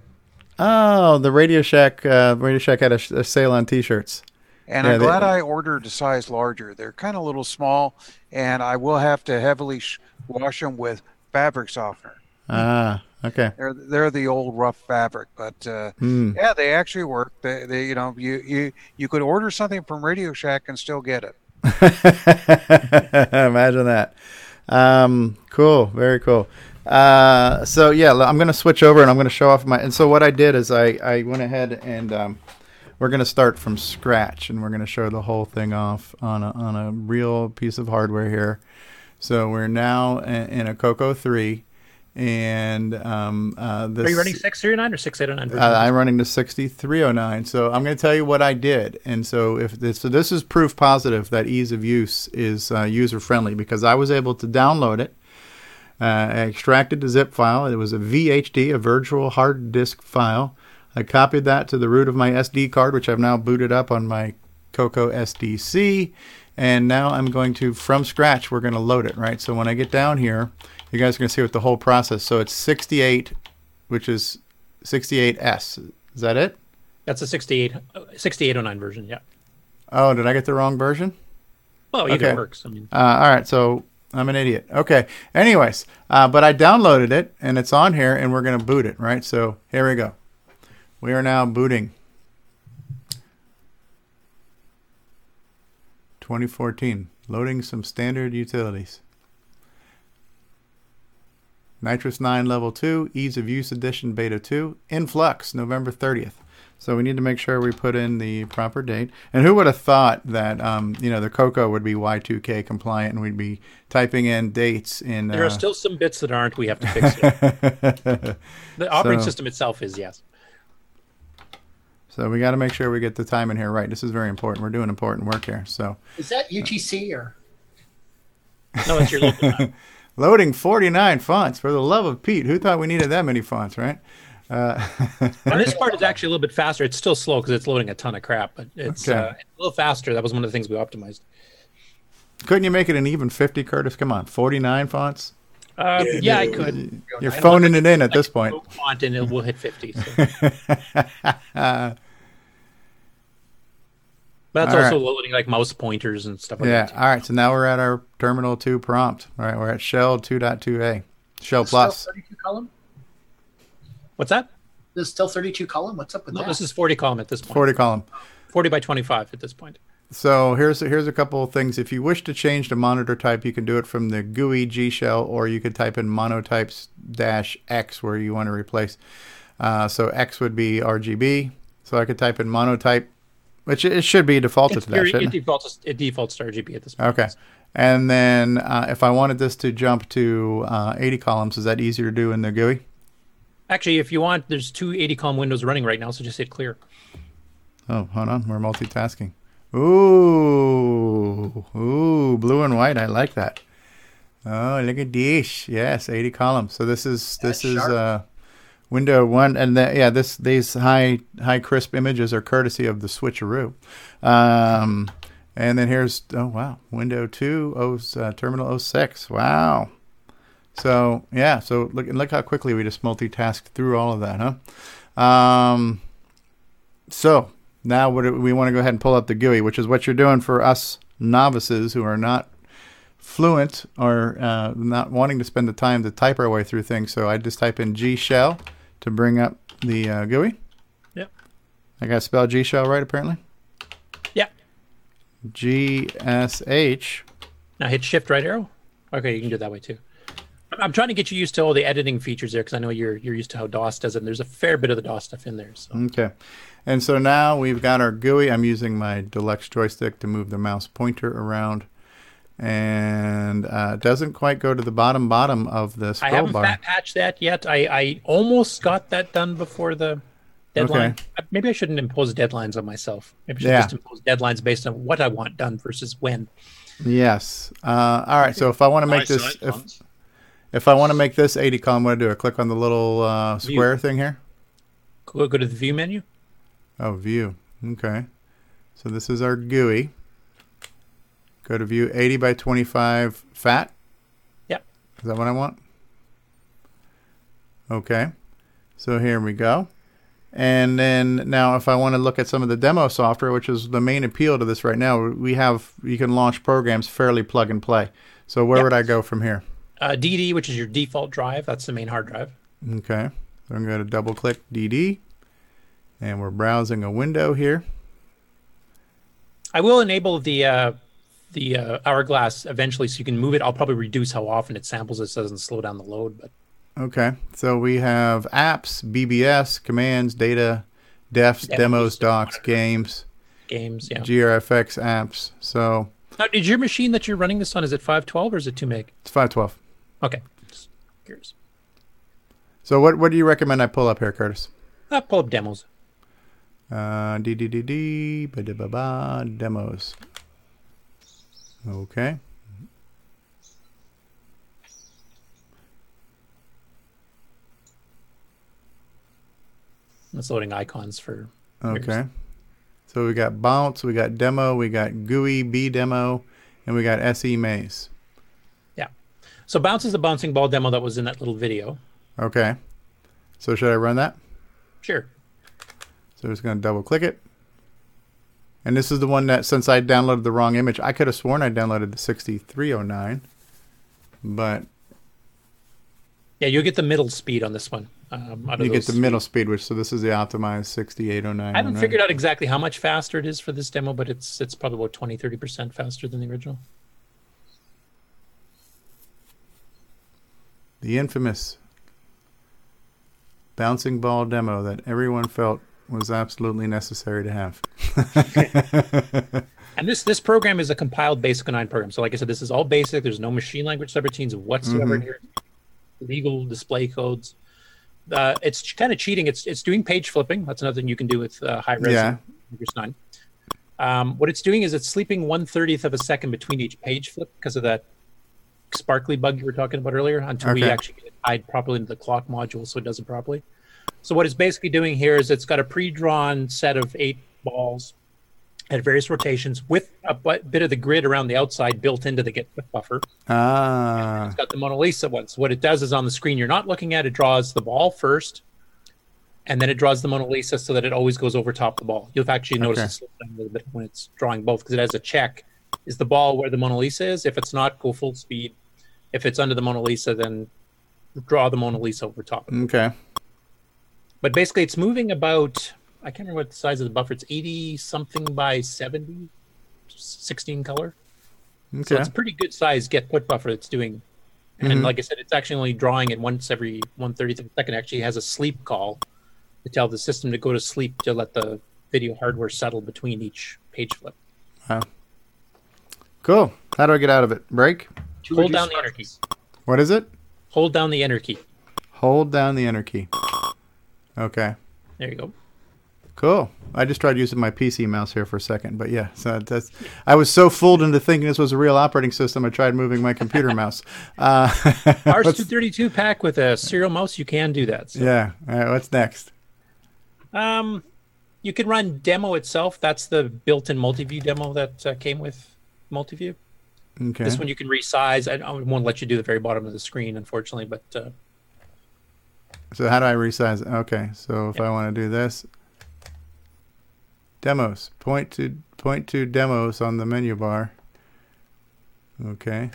Oh, the Radio Shack. Uh, Radio Shack had a, a sale on T-shirts. And yeah, I'm glad they, I ordered a size larger. They're kind of a little small, and I will have to heavily sh- wash them with fabric softener. Ah, okay. They're they're the old rough fabric, but uh, mm. yeah, they actually work. They, they you know you you you could order something from Radio Shack and still get it. Imagine that. Um, cool, very cool. Uh, so yeah, I'm gonna switch over and I'm gonna show off my. And so what I did is I I went ahead and um, we're going to start from scratch and we're going to show the whole thing off on a, on a real piece of hardware here. So we're now in a Coco 3 and um, uh, this, Are you running 6309 or 6809? Uh, I'm running the 6309. So I'm going to tell you what I did. And so if this, so this is proof positive that ease of use is uh, user friendly because I was able to download it. Uh, I extracted the zip file. It was a VHD, a virtual hard disk file. I copied that to the root of my SD card, which I've now booted up on my Coco SDC. And now I'm going to, from scratch, we're going to load it, right? So when I get down here, you guys are going to see what the whole process. So it's 68, which is 68S. Is that it? That's a 68, 6809 version, yeah. Oh, did I get the wrong version? Well, either okay. works. I mean, uh, all right. So I'm an idiot. Okay. Anyways, uh, but I downloaded it and it's on here, and we're going to boot it, right? So here we go. We are now booting. 2014. Loading some standard utilities. NitrOS 9 Level 2, Ease of Use Edition Beta 2, Influx, November 30th. So we need to make sure we put in the proper date. And who would have thought that um, you know the Coco would be Y2K compliant and we'd be typing in dates in. There uh, are still some bits that aren't. We have to fix it. the operating so, system itself is yes. So we got to make sure we get the time in here right. This is very important. We're doing important work here. So is that UTC or? No, it's your local. Loading 49 fonts for the love of Pete. Who thought we needed that many fonts, right? Uh, and this part is actually a little bit faster. It's still slow because it's loading a ton of crap, but it's, okay. uh, a little faster. That was one of the things we optimized. Couldn't you make it an even 50, Curtis? Come on, 49 fonts? Uh, yeah, I could. You're phoning it in at this point. Font and it will hit 50. So. But that's All also right. loading like mouse pointers and stuff like yeah. that. All right. So now we're at our terminal 2 prompt. All right. We're at shell 2.2a. Shell Still plus. 32 column? What's that? This is still 32 column? What's up with No, that? this is 40 column at this point. 40 column. 40 by 25 at this point. So here's here's a couple of things. If you wish to change the monitor type, you can do it from the GUI G shell, or you could type in monotypes dash X where you want to replace. Uh, so X would be RGB. So I could type in monotype, which it should be defaulted It's to that, very- it, it? defaults, it defaults to RGB at this point. Okay. And then uh, if I wanted this to jump to uh, 80 columns, is that easier to do in the GUI? Actually, if you want, there's two 80 column windows running right now, so just hit clear. Oh, hold on. We're multitasking. Ooh, ooh, blue and white. I like that. Oh, look at this. Yes, 80 columns. So this is this is uh, window one, and the, yeah, this these high high crisp images are courtesy of the switcheroo. Um, and then here's oh wow, window two, oh, uh, terminal 06. Wow. So yeah, so look look how quickly we just multitasked through all of that, huh? Um, so now what we want to go ahead and pull up the GUI, which is what you're doing for us novices who are not fluent or uh, not wanting to spend the time to type our way through things. So I just type in G shell to bring up the uh, GUI. Yep. I got to spell G shell right apparently. Yeah. G S H. Now hit shift right arrow. Okay, you can do it that way too. I'm- trying to get you used to all the editing features there because I know you're you're used to how DOS does it. And there's a fair bit of the DOS stuff in there. So Okay. And so now we've got our GUI. I'm using my deluxe joystick to move the mouse pointer around. And uh, it doesn't quite go to the bottom bottom of the I haven't bar. fat patched that yet. I, I almost got that done before the deadline. Okay. Uh, Maybe I shouldn't impose deadlines on myself. Maybe I should Yeah. just impose deadlines based on what I want done versus when. Yes. Uh, all right. So if I want to make Nice this, if, if I want to make this 80 column, what do I do? I click on the little uh, View. square thing here. Go, go to the view menu. Oh, view. Okay. So this is our GUI. Go to view 80 by 25 fat. Yep. Is that what I want? Okay. So here we go. And then now if I want to look at some of the demo software, which is the main appeal to this right now, we have, you can launch programs fairly plug and play. So where Yep. would I go from here? Uh, DD, which is your default drive. That's the main hard drive. Okay. So I'm going to double click DD. And we're browsing a window here. I will enable the uh, the uh, hourglass eventually, so you can move it. I'll probably reduce how often it samples it so it doesn't slow down the load. But Okay. So we have apps, BBS, commands, data, defs, Demos, demos, docs, games, games, yeah. GRFX apps. So Now, is your machine that you're running this on is it 512 or is it 2 meg? it's 512. Okay. Just curious. So what what do you recommend I pull up here, Curtis? Uh, pull up demos. Uh, DDDD, demos. Okay. It's loading icons for. Okay. So we got bounce, we got demo, we got GUI B demo, and we got SE maze. Yeah. So bounce is the bouncing ball demo that was in that little video. Okay. So should I run that? Sure. So I'm just going to double click it. And this is the one that, since I downloaded the wrong image, I could have sworn I downloaded the 6309. But Yeah, you'll get the middle speed on this one. Um, you get the middle speed, which, so this is the optimized 6809. I haven't figured out exactly how much faster it is for this demo, but it's it's probably about 20, 30% faster than the original. The infamous bouncing ball demo that everyone felt was absolutely necessary to have. And this this program is a compiled Basic 09 program. So like I said, this is all basic. There's no machine language subroutines whatsoever in Mhm. here. Legal display codes. Uh, it's kind of cheating. It's it's doing page flipping. That's another thing you can do with uh, high res Yeah. 9. Um, what it's doing is it's sleeping one thirtieth of a second between each page flip because of that sparkly bug you were talking about earlier until we actually get it tied properly into the clock module so it does it properly. So what it's basically doing here is it's got a pre-drawn set of eight balls at various rotations with a bit of the grid around the outside built into the get buffer. Ah. It's got the Mona Lisa one. So what it does is on the screen you're not looking at, it draws the ball first, and then it draws the Mona Lisa so that it always goes over top of the ball. You'll actually notice Okay. it down a little bit when it's drawing both because it has a check. Is the ball where the Mona Lisa is? If it's not, go full speed. If it's under the Mona Lisa, then draw the Mona Lisa over top. Okay. But basically, it's moving about, I can't remember what the size of the buffer. It's 80 something by 70, 16 color. So Okay. it's a pretty good size get put buffer it's doing. And Mhm. like I said, it's actually only drawing it once every 130th of a second. Actually has a sleep call to tell the system to go to sleep to let the video hardware settle between each page flip. Wow. Cool. How do I get out of it? Break? Hold down the enter key. What is it? Hold down the enter key. Hold down the enter key. Okay. There you go. Cool. I just tried using my PC mouse here for a second, but yeah, so that's. I was so fooled into thinking this was a real operating system. I tried moving my computer mouse. Uh, RS two thirty two pack with a serial mouse, you can do that. So. yeah. All right. What's next? Um, you can run demo itself. That's the built-in multi-view demo that uh, came with multi-view. Okay. This one you can resize. I, I won't let you do the very bottom of the screen, unfortunately, but uh, So how do I resize it? Okay. So if I want to do this, demos. Point to point to demos on the menu bar. Okay.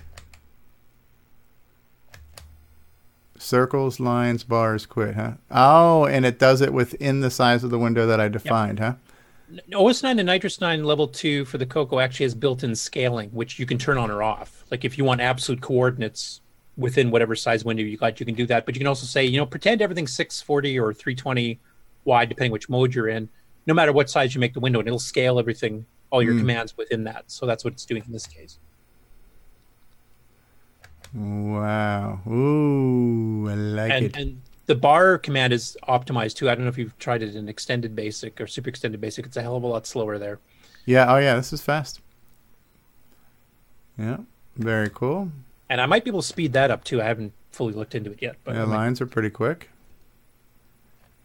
Circles, lines, bars, quit, huh? Oh, and it does it within the size of the window that I defined, huh? OS 9 and NitrOS 9 Level 2 for the Coco actually has built-in scaling, which you can turn on or off. Like if you want absolute coordinates within whatever size window you got, you can do that. But you can also say, you know, pretend everything's 640 or 320 wide, depending which mode you're in. No matter what size you make the window, and it'll scale everything, all your Hmm. commands within that. So that's what it's doing in this case. Wow. Ooh, I like and, it. and the bar command is optimized too. I don't know if you've tried it in extended basic or super extended basic. It's a hell of a lot slower there. Yeah. Oh, yeah. This is fast. Yeah. Very cool. And I might be able to speed that up too. I haven't fully looked into it yet, but yeah, might- lines are pretty quick.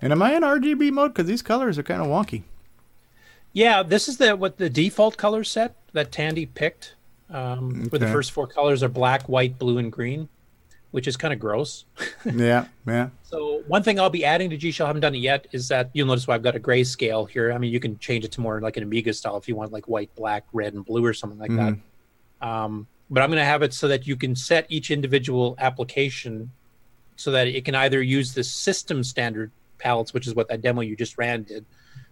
And am I in RGB mode? Because these colors are kind of wonky. yeah, this is the what the default color set that Tandy picked. Um, Where the first four colors are black, white, blue, and green, which is kind of gross. yeah. Yeah. So one thing I'll be adding to G Shell, I haven't done it yet, is that you'll notice why I've got a grayscale here. I mean, you can change it to more like an Amiga style if you want like white, black, red, and blue or something like Mhm. that. Um, but I'm going to have it so that you can set each individual application so that it can either use the system standard palettes, which is what that demo you just ran did,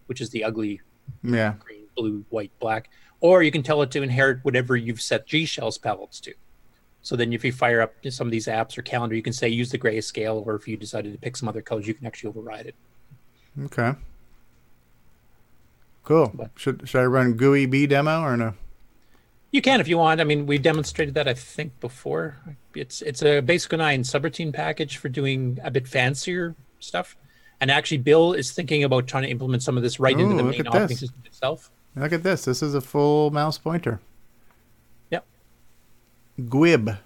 which is the ugly Yeah. green, blue, white, black, or you can tell it to inherit whatever you've set G Shell's palettes to. So then, if you fire up some of these apps or calendar, you can say use the grayscale, or if you decided to pick some other colors, you can actually override it. Okay. Cool. Should should I run GUI B demo or no? You can if you want. I mean, we demonstrated that I think before. It's it's a Basic 9 subroutine package for doing a bit fancier stuff. And actually, Bill is thinking about trying to implement some of this right into the main operating this. system itself. Look at this. This is a full mouse pointer. Yep. Gwib.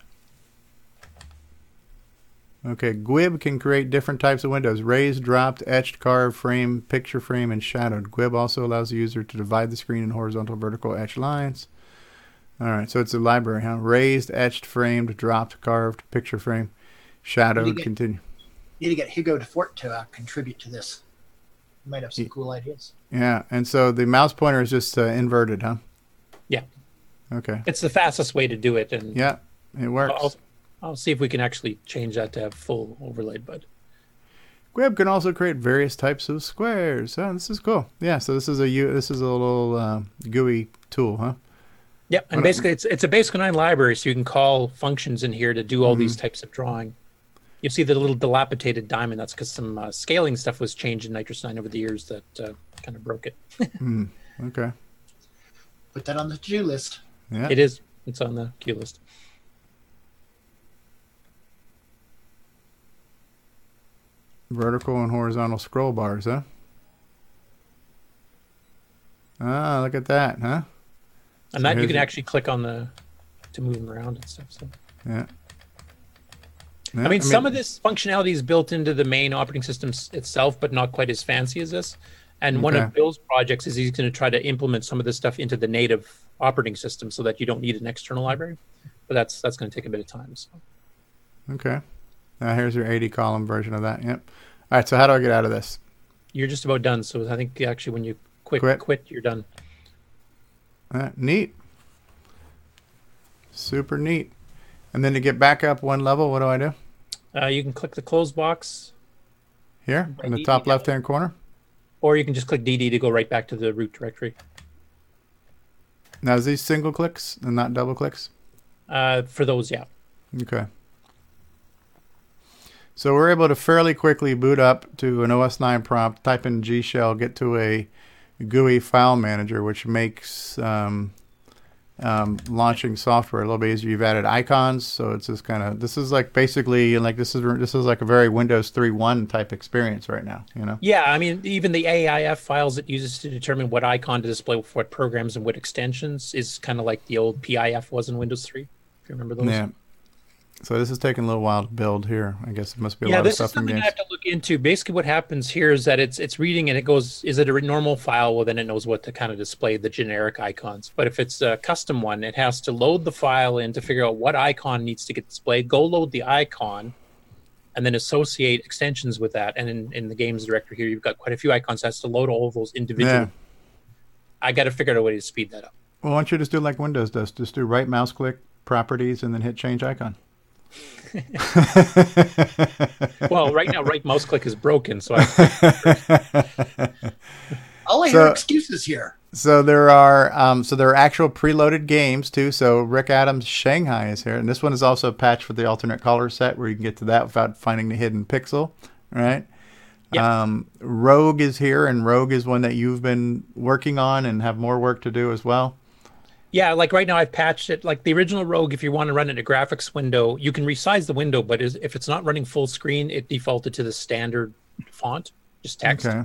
Okay, Gwib can create different types of windows raised, dropped, etched, carved, frame, picture frame, and shadowed. Gwib also allows the user to divide the screen in horizontal, vertical, etched lines. All right, so it's a library, huh? Raised, etched, framed, dropped, carved, picture frame, shadowed, get- continue. Need to get Hugo DeFort to uh, contribute to this. He might have some cool ideas. Yeah, and so the mouse pointer is just uh, inverted, huh? Yeah. Okay. It's the fastest way to do it. And Yeah, it works. I'll, I'll see if we can actually change that to have full overlaid, but Gwib can also create various types of squares. Oh, this is cool. Yeah, so this is a U- this is a little uh, GUI tool, huh? Yep, and basically it's it's a Basic 9 library, so you can call functions in here to do all these Mhm. types of drawing. You see the little dilapidated diamond. That's because some uh, scaling stuff was changed in NitrOS 9 over the years that uh, kind of broke it. Hmm. Okay. Put that on the to-do list. Yeah. It is. It's on the queue list. Vertical and horizontal scroll bars, huh? Ah, look at that, huh? And So that you can your- actually click on the to move them around and stuff. So Yeah. I Yeah, mean, some of this functionality is built into the main operating system itself, but not quite as fancy as this. And one of Bill's projects is he's going to try to implement some of this stuff into the native operating system so that you don't need an external library. But that's that's going to take a bit of time. So. Okay. Now here's your 80 column version of that. Yep. All right. So how do I get out of this? You're just about done. So I think actually when you quit, Quit. quit, you're done. Right, neat. Super neat. And then to get back up one level, what do I do? Uh, you can click the close box, Here in the Right, top left hand corner. or you can just click DD to go right back to the root directory. Now, is these single clicks and not double clicks? Uh, for those, yeah. Okay. So we're able to fairly quickly boot up to an OS 9 prompt, type in G shell, get to a GUI file manager, which makes um, um, launching software a little bit easier. You've added icons, so it's just kind of this is like basically like this is this is like a very Windows 3.1 type experience right now. You know. Yeah, I mean, even the AIF files it uses to determine what icon to display for what programs and what extensions is kind of like the old PIF was in Windows 3. If you remember those. Yeah. So this is taking a little while to build here. I guess it must be a yeah, lot of stuff. Yeah, this is something I have to look into. Basically, what happens here is that it's it's reading and it goes, is it a normal file? Well, then it knows what to kind of display the generic icons. But if it's a custom one, it has to load the file in to figure out what icon needs to get displayed. Go load the icon, and then associate extensions with that. And in, in the games directory here, you've got quite a few icons. It has to load all of those individually. Yeah. I got to figure out a way to speed that up. Well, why don't you just do like Windows does? Just do right mouse click, properties, and then hit change icon. well, right now, right mouse click is broken, so I. All I So- hear are excuses here. So there are um, so there are actual preloaded games too. So Rick Adams Shanghai is here, and this one is also patched for the alternate color set, where you can get to that without finding the hidden pixel, right? Um, Rogue is here, and Rogue is one that you've been working on and have more work to do as well. Yeah, like right now I've patched it. Like the original Rogue, if you want to run it in a graphics window, you can resize the window, but is, if it's not running full screen, it defaulted to the standard font, just text. Okay.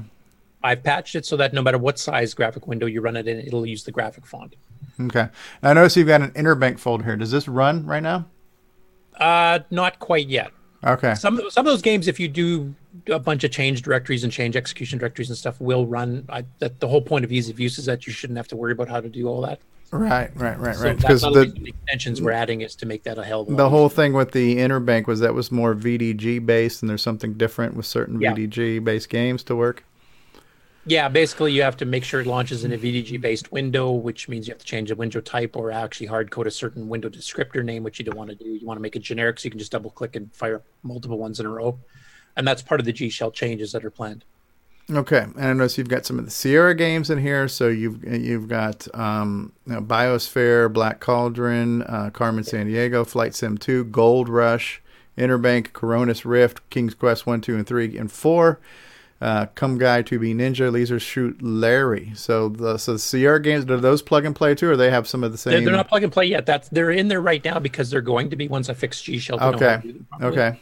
I've patched it so that no matter what size graphic window you run it in, it'll use the graphic font. Okay. Now, I notice you've got an interbank folder here. Does this run right now? Uh, not quite yet. Okay. Some some of those games, if you do a bunch of change directories and change execution directories and stuff, will run. I, that the whole point of ease of use is that you shouldn't have to worry about how to do all that. Right, right, right, right. Because the, the extensions we're adding is to make that a hell of a the whole thing with the interbank was that was more VDG based, and there's something different with certain Yeah. VDG based games to work. Yeah, basically, you have to make sure it launches in a VDG based window, which means you have to change the window type or actually hard code a certain window descriptor name, which you don't want to do. You want to make it generic so you can just double click and fire multiple ones in a row. And that's part of the G Shell changes that are planned. Okay, and I notice you've got some of the Sierra games in here. So you've you've got um, you know, Biosphere, Black Cauldron, uh, Carmen Sandiego, Flight Sim 2, Gold Rush, Interbank, Koronis Rift, King's Quest 1, 2, and 3, and 4. Uh, Kyum-Gai to be Ninja, Leisure Suit Larry. So the so the Sierra games, do those plug and play too, or they have some of the They're, same? they're not plug and play yet. That's they're in there right now because they're going to be once I fix G Shell. to know how to Okay. do them properly. Okay.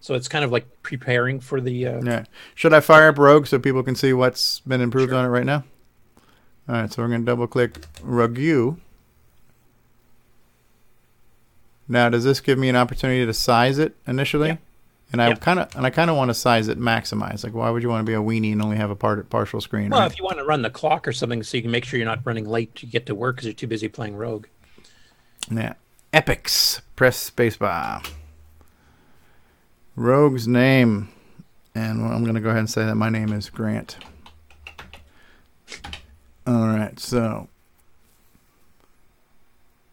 So it's kind of like preparing for the. Uh, Yeah. Should I fire up Rogue so people can see what's been improved on it right now? All right, so we're going to double click Rogue. Now, does this give me an opportunity to size it initially? And I kind of and I kind of want to size it maximize. Like, why would you want to be a weenie and only have a part partial screen? Well, right? if you want to run the clock or something, so you can make sure you're not running late to get to work because you're too busy playing Rogue. Yeah. Epics. Press spacebar. Rogue's name. And I'm going to go ahead and say that my name is Grant. All right. So.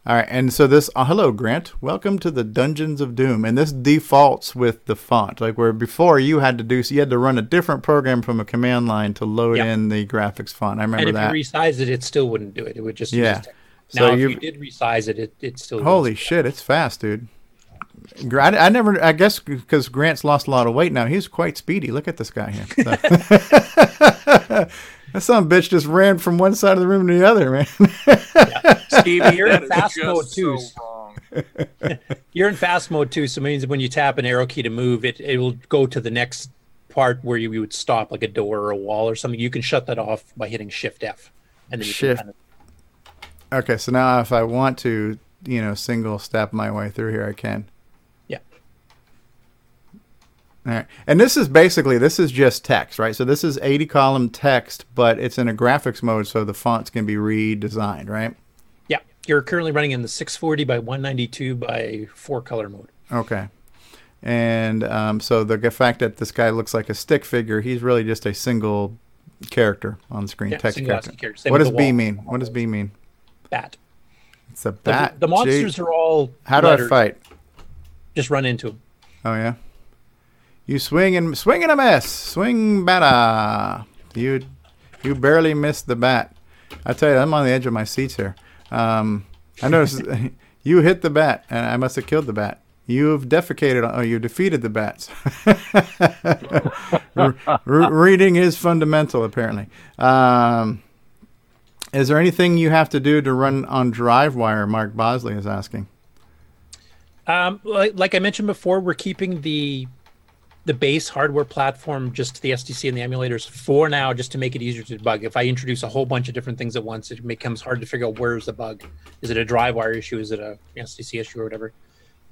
All right. And so this. Uh, hello, Grant. Welcome to the Dungeons of Doom. And this defaults with the font. Like where before you had to do. So you had to run a different program from a command line to load Yeah. in the graphics font. I remember that. and if that. you resize it, it still wouldn't do it. It would just Yeah. text. So Now, if you- you did resize it, it, it still. Holy shit, it's fast, dude. Gra- I, I never, I guess, because Grant's lost a lot of weight now. He's quite speedy. Look at this guy here. So- that son bitch just ran from one side of the room to the other, man. Steve, you're in fast mode too. so You're in fast mode too, so it means when you tap an arrow key to move, it it will go to the next part where you would stop, like a door or a wall or something. You can shut that off by hitting Shift F, and then you Shift. can kind of okay, so now if I want to, you know, single step my way through here, I can. All right. And this is basically this is just text, right? So this is 80 column text, but it's in a graphics mode so the fonts can be redesigned, right? Yeah, you're currently running in the 640 by 192 by four color mode. Okay. And um, so the fact that this guy looks like a stick figure, he's really just a single character on the screen, Yeah, text character. Character. What does B mean? What does B mean? Bat. It's a The- bat. The, monsters Gee. are all. How do letters. I fight? Just run into them. Oh yeah. You swing and swing and a miss. Swing batter. You you barely missed the bat. I tell you, I'm on the edge of my seats here. Um, I noticed you hit the bat, and I must have killed the bat. You've defecated. Oh, you defeated the bats. R- r- reading is fundamental, apparently. Um, is there anything you have to do to run on DriveWire? Mark Bosley is asking. Um, like, like I mentioned before, we're keeping the the base hardware platform just the SDC and the emulators for now, just to make it easier to debug. If I introduce a whole bunch of different things at once, it becomes hard to figure out where's the bug. Is it a drive wire issue? Is it a SDC issue or whatever?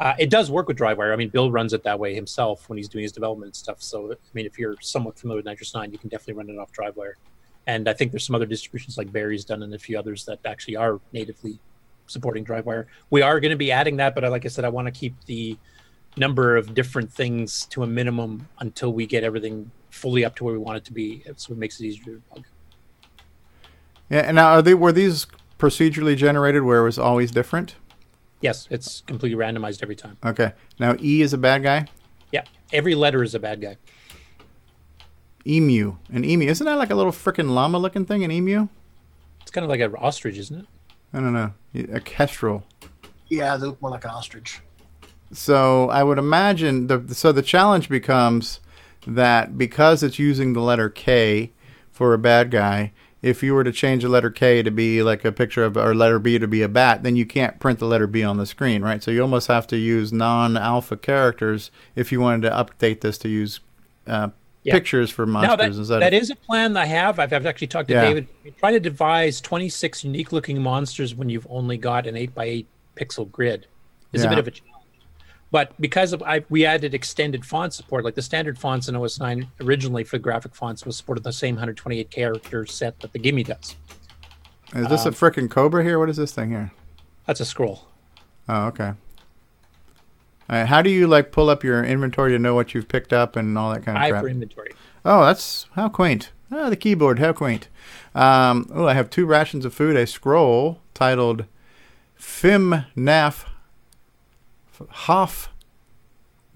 Uh, it does work with DriveWire. I mean, Bill runs it that way himself when he's doing his development stuff. So, I mean, if you're somewhat familiar with NitrOS 9, you can definitely run it off DriveWire. And I think there's some other distributions like Barry's done and a few others that actually are natively supporting DriveWire. We are going to be adding that, but like I said, I want to keep the number of different things to a minimum until we get everything fully up to where we want it to be. So it makes it easier to debug. Yeah, and now are they were these procedurally generated where it was always different? Yes, it's completely randomized every time. Okay. Now E is a bad guy. Yeah, every letter is a bad guy. Emu. An emu. Isn't that like a little freaking llama looking thing? An emu? It's kind of like an ostrich, isn't it? I don't know. A kestrel. Yeah, they look more like an ostrich. So I would imagine the so the challenge becomes that because it's using the letter K for a bad guy, if you were to change the letter K to be like a picture of or letter B to be a bat, then you can't print the letter B on the screen, right? So you almost have to use non-alpha characters if you wanted to update this to use uh, Yeah. pictures for monsters that, that is a plan I have. I've, I've actually talked to Yeah. David. Try to devise 26 unique looking monsters when you've only got an 8 by 8 pixel grid. Is a bit of a challenge. But because of I, we added extended font support, like the standard fonts in OS 9 originally for graphic fonts was supported the same 128 character set that the GIME does. is this um, a frickin' cobra here? What is this thing here? That's a scroll. Oh, okay. All right, how do you like pull up your inventory to know what you've picked up and all that kind of I crap? for inventory. Oh, that's how quaint. Ah, the keyboard, how quaint. Um, oh, I have two rations of food, a scroll titled Fim Naf Hof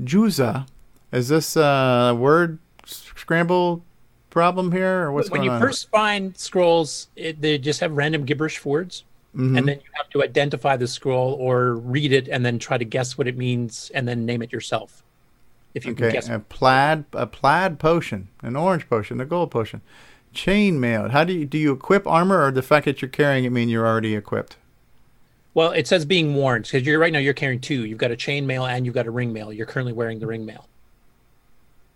Juza. Is this a word scramble problem here, or what's when going you first find scrolls, it, they just have random gibberish words, Mhm. and then you have to identify the scroll or read it and then try to guess what it means and then name it yourself. If you can okay, guess. a plaid, a plaid potion, an orange potion, a gold potion, chain mailed. How do you do you equip armor, or the fact that you're carrying it mean you're already equipped? Well, it says being worn because you're right now you're carrying two. You've got a chain mail and you've got a ring mail. You're currently wearing the ring mail.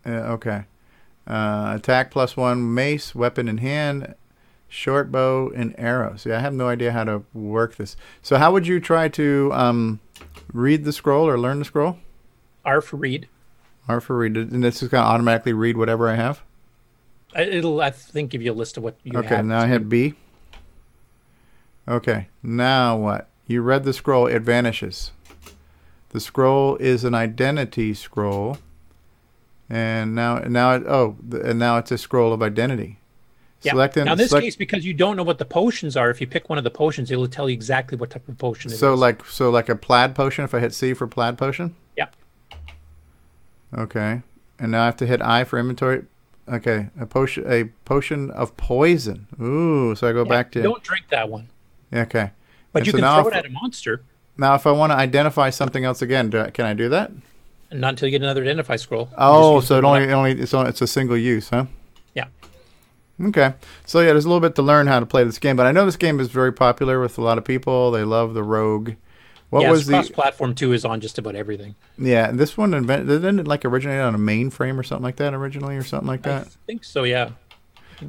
Uh, okay. Uh, attack plus one, mace, weapon in hand, short bow, and arrow. See, I have no idea how to work this. So, how would you try to um, read the scroll or learn the scroll? R for read. R for read, and this is going to automatically read whatever I have. It'll I think give you a list of what you okay, have. Okay, now I hit B. Okay, now what? You read the scroll, it vanishes. The scroll is an identity scroll. And now, now it, oh, and now it's a scroll of identity. Yeah. Select now in this select- case, because you don't know what the potions are, if you pick one of the potions, it'll tell you exactly what type of potion it is. So like so like a plaid potion. If I hit C for plaid potion. Yeah. Okay. And now I have to hit I for inventory. Okay, a potion a potion of poison. Ooh, so I go Yeah, back to Don't drink that one. Okay. But And you so can throw if- it at a monster, Now, if I want to identify something else again, do I, can I do that? not until you get another identify scroll. Oh, so it only it only it's only, it's a single use, huh? Yeah. Okay. So yeah, there's a little bit to learn how to play this game, but I know this game is very popular with a lot of people. They love the Rogue. What yeah, was the cross-platform two is on just about everything. Yeah, this one invent didn't it like originate on a mainframe or something like that originally or something like that. I think so. Yeah.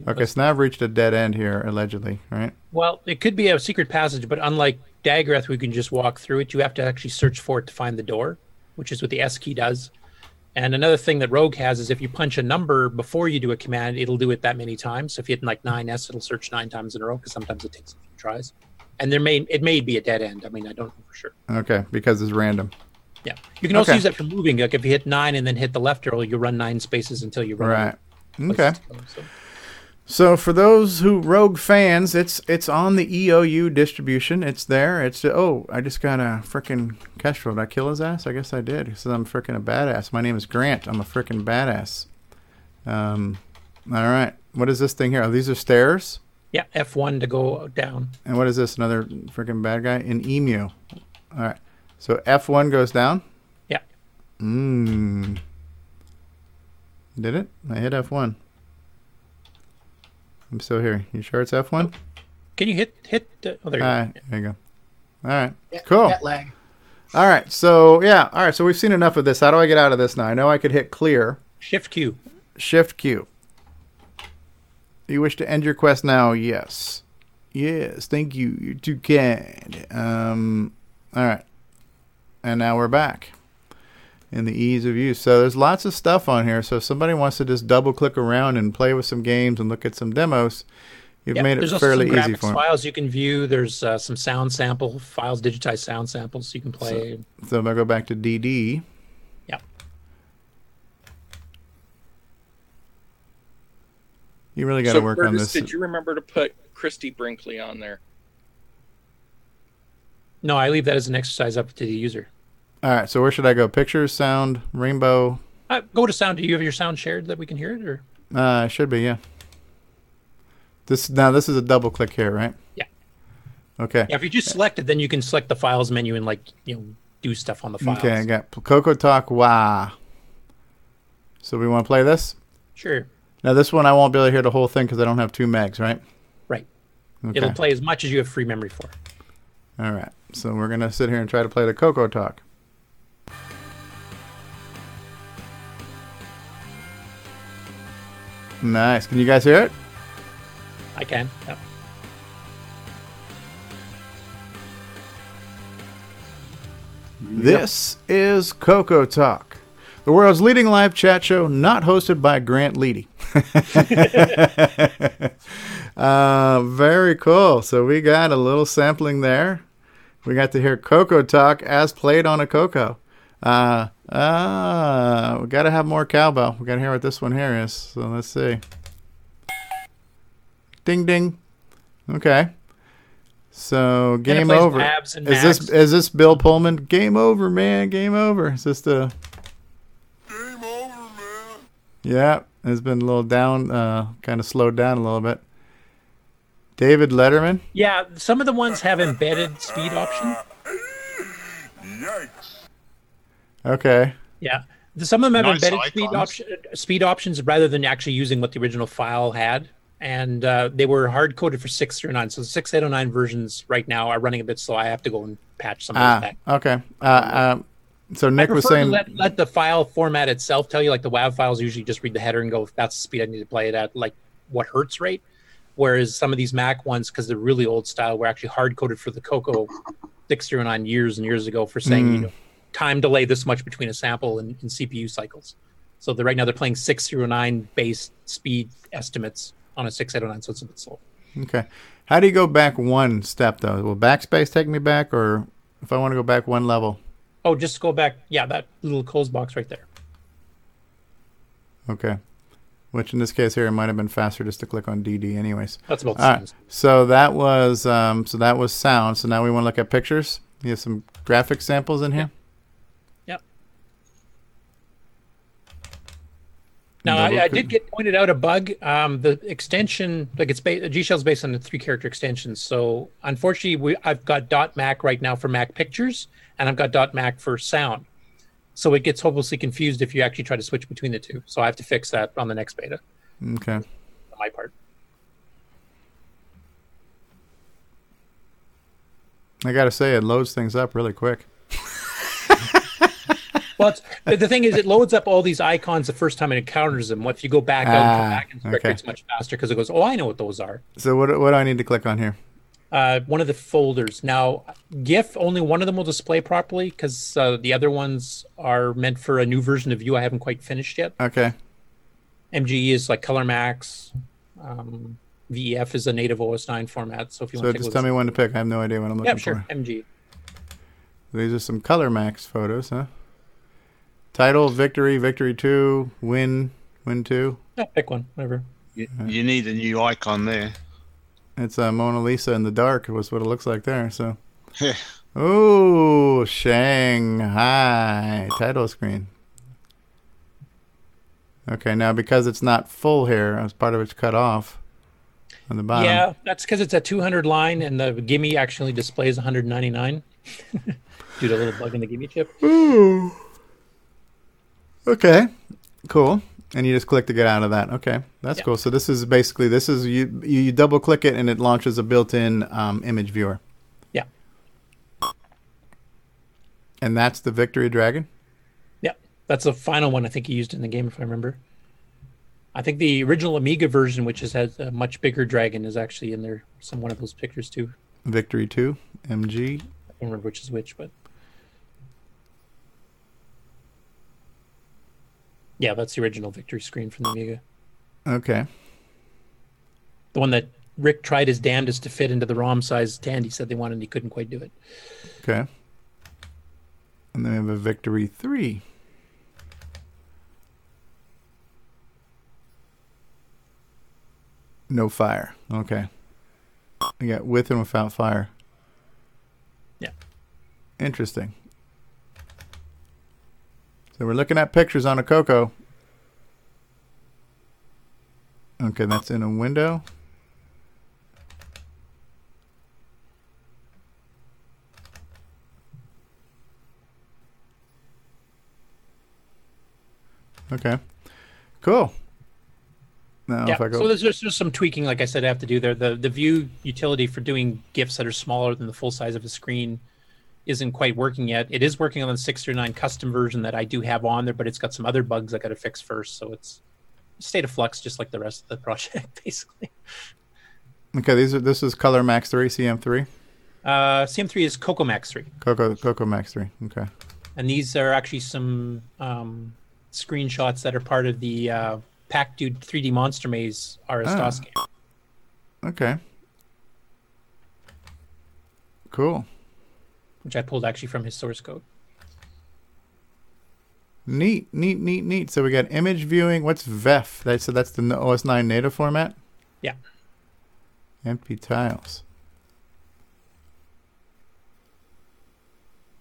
Okay, so now I've reached a dead end here, allegedly, right? Well, it could be a secret passage, but unlike Daggorath, we can just walk through it. You have to actually search for it to find the door, which is what the S key does. And another thing that Rogue has is if you punch a number before you do a command, it'll do it that many times. So if you hit like nine S, it'll search nine times in a row because sometimes it takes a few tries. And there may it may be a dead end. I mean, I don't know for sure. Okay, because it's random. Yeah, you can also Okay. use that for moving. Like if you hit nine and then hit the left arrow, you run nine spaces until you run. Right. Okay. go, so. So for those who Rogue fans, it's it's on the EOU distribution. It's there. It's oh, I just got a freaking Kestrel. Did I kill his ass? I guess I did. He says I'm freaking a badass. My name is Grant. I'm a freaking badass. Um, all right. What is this thing here? Oh, these are stairs. Yeah, F1 to go down. And what is this? Another freaking bad guy? An emu. All right. So F1 goes down. Yeah. Mmm. Did it? I hit F1. I'm still here. You sure it's F1? Can you hit hit? Uh, oh, there you All go. right, there you go. All right, Yeah, cool. Jet lag. All right, so yeah, all right, so we've seen enough of this. How do I get out of this now? I know I could hit clear. Shift Q. Shift Q. You wish to end your quest now? Yes. Yes, thank you. You're too kind. Um, all right, and now we're back in the ease of use. So there's lots of stuff on here. So if somebody wants to just double click around and play with some games and look at some demos, you've Yep, made it also fairly some easy for them. files you can view. There's uh, some sound sample files, digitized sound samples you can play. So if I go back to DD, yeah. you really got so to work on Curtis, this. Did you remember to put Christie Brinkley on there? No, I leave that as an exercise up to the user. All right, so where should I go? Pictures, sound, rainbow. Uh, go to sound. Do you have your sound shared that we can hear it? Or Uh, should be yeah. This now this is a double click here, right? Yeah. Okay. yeah, if you just select it, then you can select the files menu and like you know do stuff on the files. Okay, I got Coco Talk. Wow. So we want to play this. Sure. Now this one I won't be able to hear the whole thing because I don't have two megs, right? Right. Okay. It'll play as much as you have free memory for. All right. So we're gonna sit here and try to play the Coco Talk. Nice. Can you guys hear it? I can. Yep. This is Coco Talk, the world's leading live chat show, not hosted by Grant Leedy. uh, very cool. So we got a little sampling there. We got to hear Coco Talk as played on a Coco. Uh, uh, we got to have more cowbell. We got to hear what this one here is. So let's see. Ding ding. Okay. So game over. Mavs and Is this is this Bill Pullman? Game over, man. Game over. Is this the? Game over, man. Yeah, it's been a little down, uh, kind of slowed down a little bit. David Letterman. Yeah, some of the ones have embedded speed option. Okay. Yeah, some of them have Nice embedded speed icons. option speed options rather than actually using what the original file had, and uh, they were hard coded for six through nine. So the six eight oh nine versions right now are running a bit slow. I have to go and patch some of those Ah, back. okay. Uh, um, so Nick I was saying. let, let the file format itself tell you. Like the WAV files usually just read the header and go, "That's the speed I need to play it at." Like what hertz rate. Whereas some of these Mac ones, because they're really old style, were actually hard coded for the Coco six zero nine years and years ago for saying you Mm. know time delay this much between a sample and, and CPU cycles. So they're, right now they're playing six zero nine base speed estimates on a six eight oh nine, so it's a bit slow. Okay. How do you go back one step though? Will backspace take me back, or if I want to go back one level? Oh, just go back. Yeah, that little close box right there. Okay. Which in this case here, it might have been faster just to click on DD, anyways. That's about the All So that was um, so that was sound. So now we want to look at pictures. You have some graphic samples in here. Yep. Now, I, I did get pointed out a bug. Um, the extension, like it's ba- G Shell's based on the three character extensions. So unfortunately, we I've got dot Mac right now for Mac Pictures, and I've got dot Mac for sound. So it gets hopelessly confused if you actually try to switch between the two. So I have to fix that on the next beta Okay. on my part. I gotta say, it loads things up really quick. Well, it's, the, thing is, it loads up all these icons the first time it encounters them. What if you go back out and come Ah, back and okay. it's much faster because it goes, oh, I know what those are. So what what do I need to click on here? Uh, one of the folders. Now, GIF only one of them will display properly because uh, the other ones are meant for a new version of you I haven't quite finished yet. Okay. MGE is like Color Max. Um, VEF is a native OS 9 format. So if you So want to just tell me when to pick. I have no idea what I'm looking Yeah, sure. for. MG. These are some Color Max photos, huh? Title, Victory, Victory 2, Win, Win 2. Yeah, pick one, whatever. You, you need a new icon there. It's uh, Mona Lisa in the dark was what it looks like there. So, ooh, Shanghai title screen. Okay, now because it's not full here, as part of it's cut off on the bottom. Yeah, that's because it's a 200 line and the GIME actually displays 199 due to a little bug in the GIME chip. Ooh. Okay, cool. And you just click to get out of that. Okay, that's Yeah. cool. So this is basically this is you you, you double click it and it launches a built-in um, image viewer. Yeah. And that's the Victory Dragon. Yeah, that's the final one I think he used in the game, if I remember. I think the original Amiga version, which has had a much bigger dragon, is actually in there. Some one of those pictures too. Victory Two MG. I don't remember which is which, but yeah, that's the original Victory screen from the Amiga. Okay. The one that Rick tried his damnedest to fit into the ROM size stand he said they wanted, and he couldn't quite do it. Okay. And then we have a Victory 3. No fire. Okay. We got with and without fire. Yeah. Interesting. So we're looking at pictures on a Coco. Okay, that's in a window. Okay. Cool. Now, yeah, if I go. so there's just, some tweaking, like I said, I have to do there. The the view utility for doing GIFs that are smaller than the full size of the screen isn't quite working yet. It is working on the 609 custom version that I do have on there, but it's got some other bugs I got to fix first. So it's state of flux, just like the rest of the project, basically. okay, these are this is Color Max 3, CM3. Uh, CM3 is Coco Max 3. Coco Coco Max 3. Okay. And these are actually some um, screenshots that are part of the uh, Pack Dude 3D Monster Maze RS Ah. DOS game. Okay. Cool. Which I pulled actually from his source code. Neat, neat, neat, neat. So we got image viewing. What's VEF? That so that's the OS9 native format. Yeah. Empty tiles.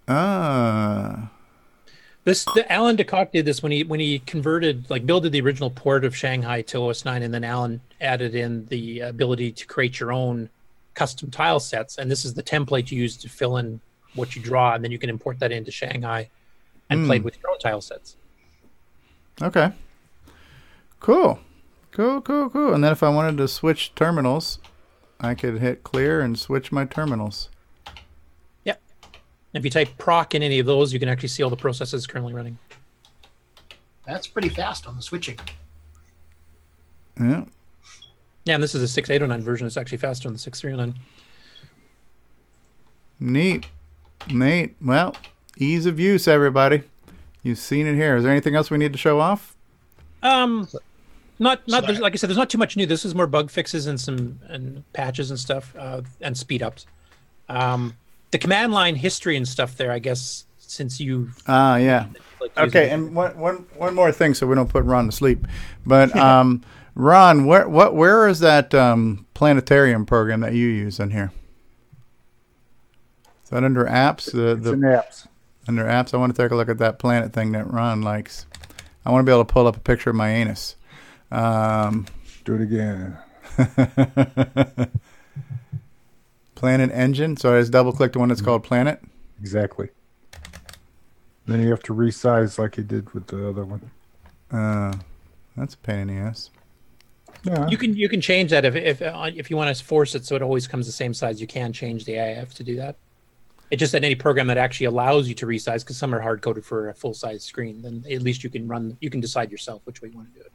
Ah. This the, Alan DeKok did this when he when he converted like builded the original port of Shanghai to OS 9, and then Alan added in the ability to create your own custom tile sets, and this is the template you use to fill in what you draw, and then you can import that into Shanghai and play Hmm. with your own tile sets. Okay. Cool. Cool, cool, cool. And then if I wanted to switch terminals, I could hit clear and switch my terminals. Yep. And if you type proc in any of those, you can actually see all the processes currently running. That's pretty fast on the switching. Yeah. Yeah, and this is a 6809 version. It's actually faster than the 6309. Neat. Neat. Well, ease of use, everybody. You've seen it here. Is there anything else we need to show off? Um, not not there's, like I said, there's not too much new. This is more bug fixes and some and patches and stuff, uh, and speed ups. Um, the command line history and stuff there, I guess, since you Ah, yeah. like using Okay, it. and one, one, one more thing, so we don't put Ron to sleep. But um, Ron, where what where is that um, planetarium program that you use in here? Is that under apps? The, the in apps. Under apps, I want to take a look at that planet thing that Ron likes. I want to be able to pull up a picture of my anus. Um, Do it again. Planet Engine. So I just double click the one that's called Planet. Exactly. Then you have to resize like you did with the other one. Uh, that's a pain in the ass. Yeah. You can you can change that if if uh, if you want to force it so it always comes the same size. You can change the AIF to do that. It's just that any program that actually allows you to resize, because some are hard coded for a full size screen, then at least you can run. You can decide yourself which way you want to do it.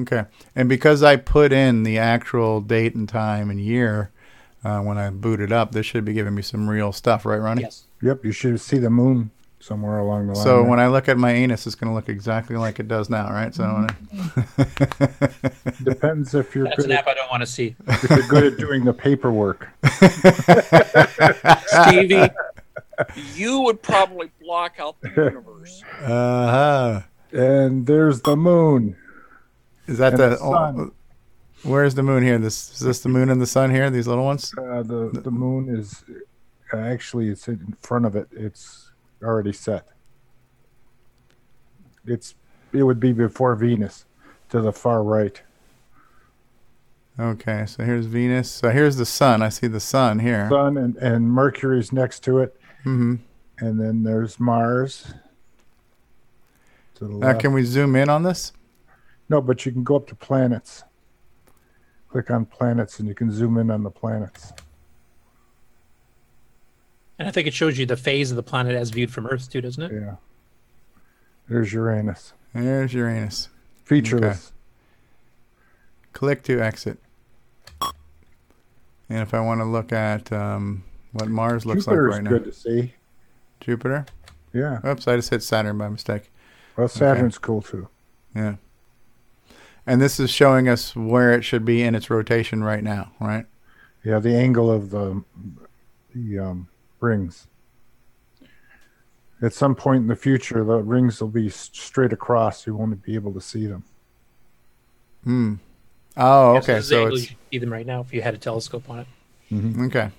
Okay. And because I put in the actual date and time and year, uh, when I booted up. This should be giving me some real stuff, right, Ronnie? Yes. Yep, you should see the moon somewhere along the line. So there. when I look at my anus, it's going to look exactly like it does now, right? So when I- depends if you're That's good an at, app I don't want to see. if you're good at doing the paperwork. Stevie, you would probably block out the universe. uh-huh. And there's the moon. Is that And the, the sun. oh, where's the moon here? This is this the moon and the sun here? These little ones? Uh, the the moon is uh, actually it's in front of it. It's already set. It's it would be before Venus, to the far right. Okay, so here's Venus. So here's the sun. I see the sun here. Sun and and Mercury's next to it, Mm-hmm. and then there's Mars. To the Now, left. can we zoom in on this? No, but you can go up to planets. Click on planets, and you can zoom in on the planets. And I think it shows you the phase of the planet as viewed from Earth too, doesn't it? Yeah. There's Uranus. There's Uranus. Featureless. Click to exit. And if I want to look at um, what Mars looks Jupiter's like right good now, good to see. Jupiter. Yeah. Oops, I just hit Saturn by mistake. Well, Saturn's cool too. Yeah. And this is showing us where it should be in its rotation right now, right? Yeah, the angle of the the um, rings. At some point in the future, the rings will be straight across. You won't be able to see them. Hmm. Oh, Yeah, so okay. this is the So angle it's you see them right now if you had a telescope on it. Mm-hmm. okay.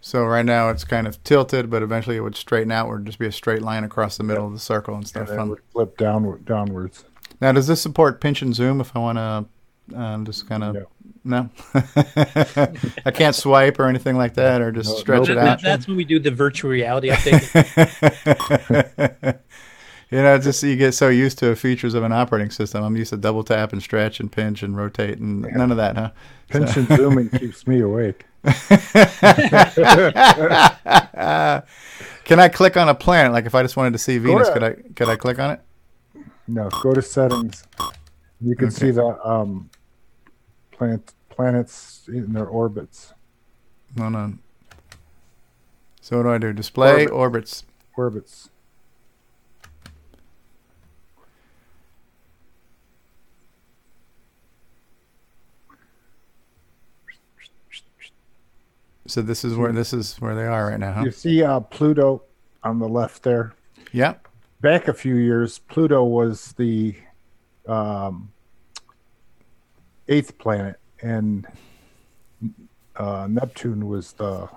So right now it's kind of tilted, but eventually it would straighten out. Would just be a straight line across the middle of the circle and And stuff. then it would flip downward, downwards. Now, does this support pinch and zoom if I want to um, just kind of no? I can't swipe or anything like that, or just No- stretch no it out. that's when we do the virtual reality update. you know, just you get so used to features of an operating system. I'm used to double tap and stretch and pinch and rotate, and none of that, huh? Pinch So- and zooming keeps me awake. Can I click on a planet? Like if I just wanted to see Venus, to- could I could I click on it? No, go to settings. You can see the um, planet planets in their orbits. No, no. So what do I do? Display Orbit. orbits. Orbits. So this is where this is where they are right now, huh? You see uh, Pluto on the left there. Yep. Back a few years, Pluto was the um, eighth planet, and uh, Neptune was the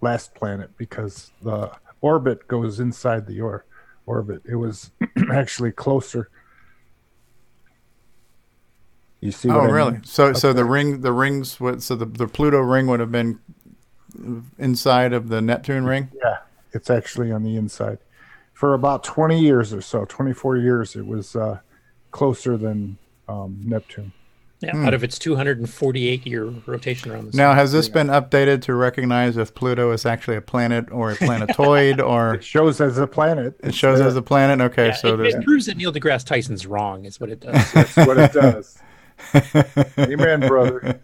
last planet because the orbit goes inside the or- orbit. It was actually closer. You see? Oh, I really? mean? So, Up so the ring, the rings, would, so the the Pluto ring would have been inside of the Neptune ring. Yeah, it's actually on the inside. For about 20 years or so, 24 years, it was uh, closer than um, Neptune. Yeah, Hmm. out of its 248 year rotation around the sun. Now, has this been updated to recognize if Pluto is actually a planet or a planetoid, or it shows as a planet? It shows as a planet. Okay, Yeah, so it, there's it proves that Neil deGrasse Tyson's wrong. Is what it does. That's what it does. Amen, brother.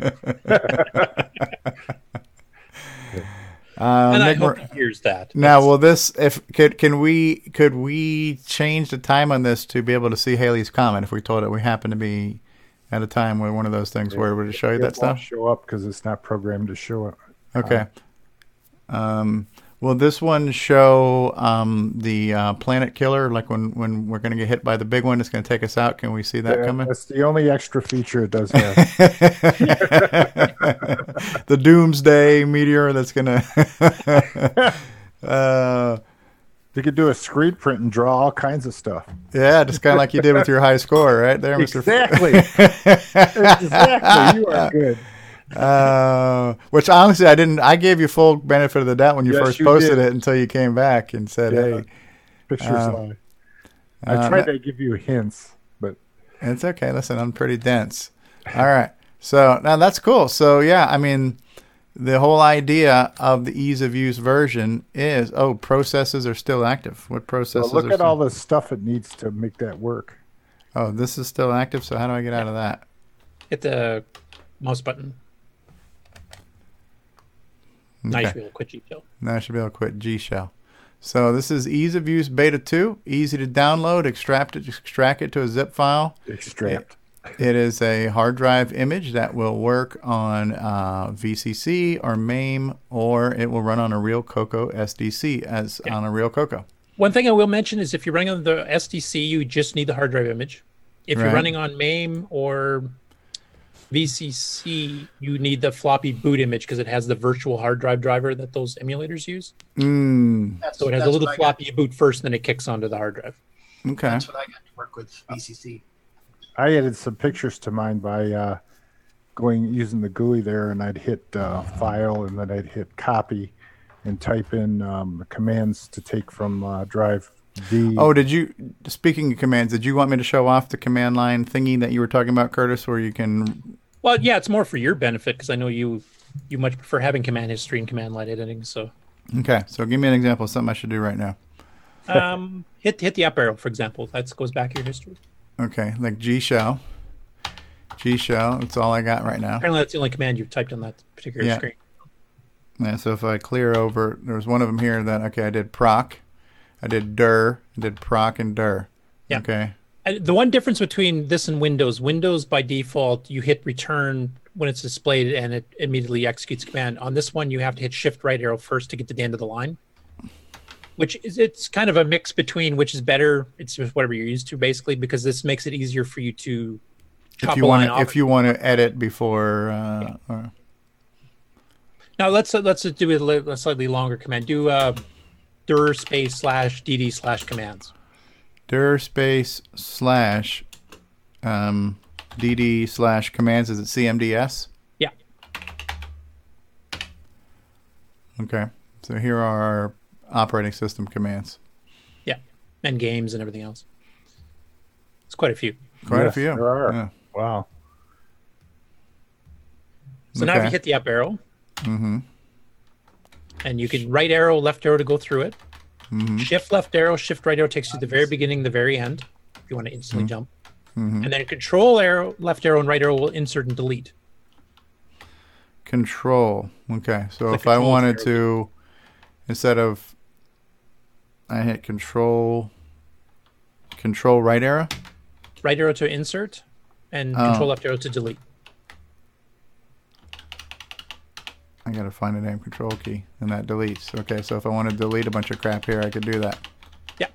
Uh, and I hope Mor- he hears that. Now, will this if could can we could we change the time on this to be able to see Halley's comment if we told it we happen to be at a time where one of those things where it would show you that stuff? show up because it's not programmed to show up. Okay. Um, will this one show um, the uh, planet killer? Like when, when we're going to get hit by the big one, it's going to take us out. Can we see that Yeah, coming? That's the only extra feature it does have. the doomsday meteor that's going to. uh, you could do a screen print and draw all kinds of stuff. yeah, just kind of like you did with your high score, right there, Mr. Exactly. exactly. You are good. Uh, which honestly, I didn't. I gave you full benefit of the doubt when you Yes, first you posted did. it until you came back and said, Yeah. "Hey, Pictures uh. I uh, tried to give you hints, but It's okay. Listen, I'm pretty dense. All right. So now that's cool. So yeah, I mean, the whole idea of the ease of use version is oh, processes are still active. What well, processes? look are at still- all the stuff it needs to make that work. Oh, this is still active. So how do I get out of that? Hit the mouse button. Now you Okay. should be able to quit G shell. Now I should be able to quit G Shell. So this is ease of use beta 2, easy to download, extract it, extract it to a zip file. Extract. It is a hard drive image that will work on uh, VCC or MAME, or it will run on a real Coco SDC as on a real Coco. One thing I will mention is if you're running on the SDC, you just need the hard drive image. If Right. you're running on MAME or VCC, you need the floppy boot image because it has the virtual hard drive driver that those emulators use. Mm, so it has a little what I got. floppy boot first, and then it kicks onto the hard drive. okay. That's what I got to work with VCC. I added some pictures to mine by uh, going using the GUI there, and I'd hit uh, file, and then I'd hit copy, and type in um, commands to take from uh, drive D. Oh, did you, speaking of commands, did you want me to show off the command line thingy that you were talking about, Curtis, where you can. Well, yeah, it's more for your benefit because I know you you much prefer having command history and command line editing. So Okay, so give me an example of something I should do right now. um, hit hit the up arrow, for example. That goes back to your history. Okay, like G shell. G shell, that's all I got right now. Apparently, that's the only command you've typed on that particular Yeah. screen. Yeah, so if I clear over, there was one of them here that, okay, I did proc, I did dir, I did proc and dir. Yeah. Okay. Uh, The one difference between this and Windows, Windows by default, you hit return when it's displayed and it immediately executes command. On this one, you have to hit shift right arrow first to get to the end of the line, which is it's kind of a mix between which is better. It's just whatever you're used to basically because this makes it easier for you to If you want to, if you want to edit before, uh, or, Now let's let's do a, a slightly longer command. Do uh, dir space slash dd slash commands. dir space slash, um, dd slash commands, is it CMDS? Yeah. Okay. So here are our operating system commands. Yeah, and games and everything else. It's quite a few. Quite a few. there are. Yeah. Wow. So now if you hit the up arrow, Mm-hmm. and you can right arrow, left arrow to go through it. Mm-hmm. Shift left arrow, shift right arrow takes you to the very beginning, the very end, if you want to instantly Mhm. jump. Mhm. And then control arrow, left arrow, and right arrow will insert and delete. Control. Okay. So The if I wanted arrow. to, instead of, I hit control, control right arrow. Right arrow to insert, and Oh. control left arrow to delete. I gotta find a name control key, and that deletes. Okay, so if I want to delete a bunch of crap here, I could do that. Yeah.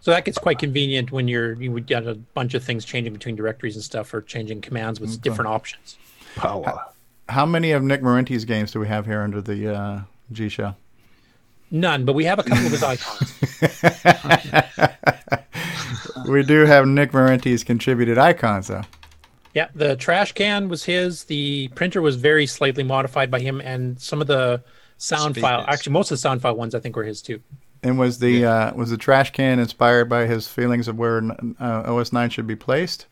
So that gets quite convenient when you're you would get a bunch of things changing between directories and stuff, or changing commands with different options. Power. How many of Nick Marentes' games do we have here under the uh, G shell? None, but we have a couple of his icons. we do have Nick Marentes' contributed icons, though. Yeah, the trash can was his. The printer was very slightly modified by him, and some of the sound file, actually, most of the sound file ones, I think, were his too. And was the uh, was the trash can inspired by his feelings of where uh, OS nine should be placed?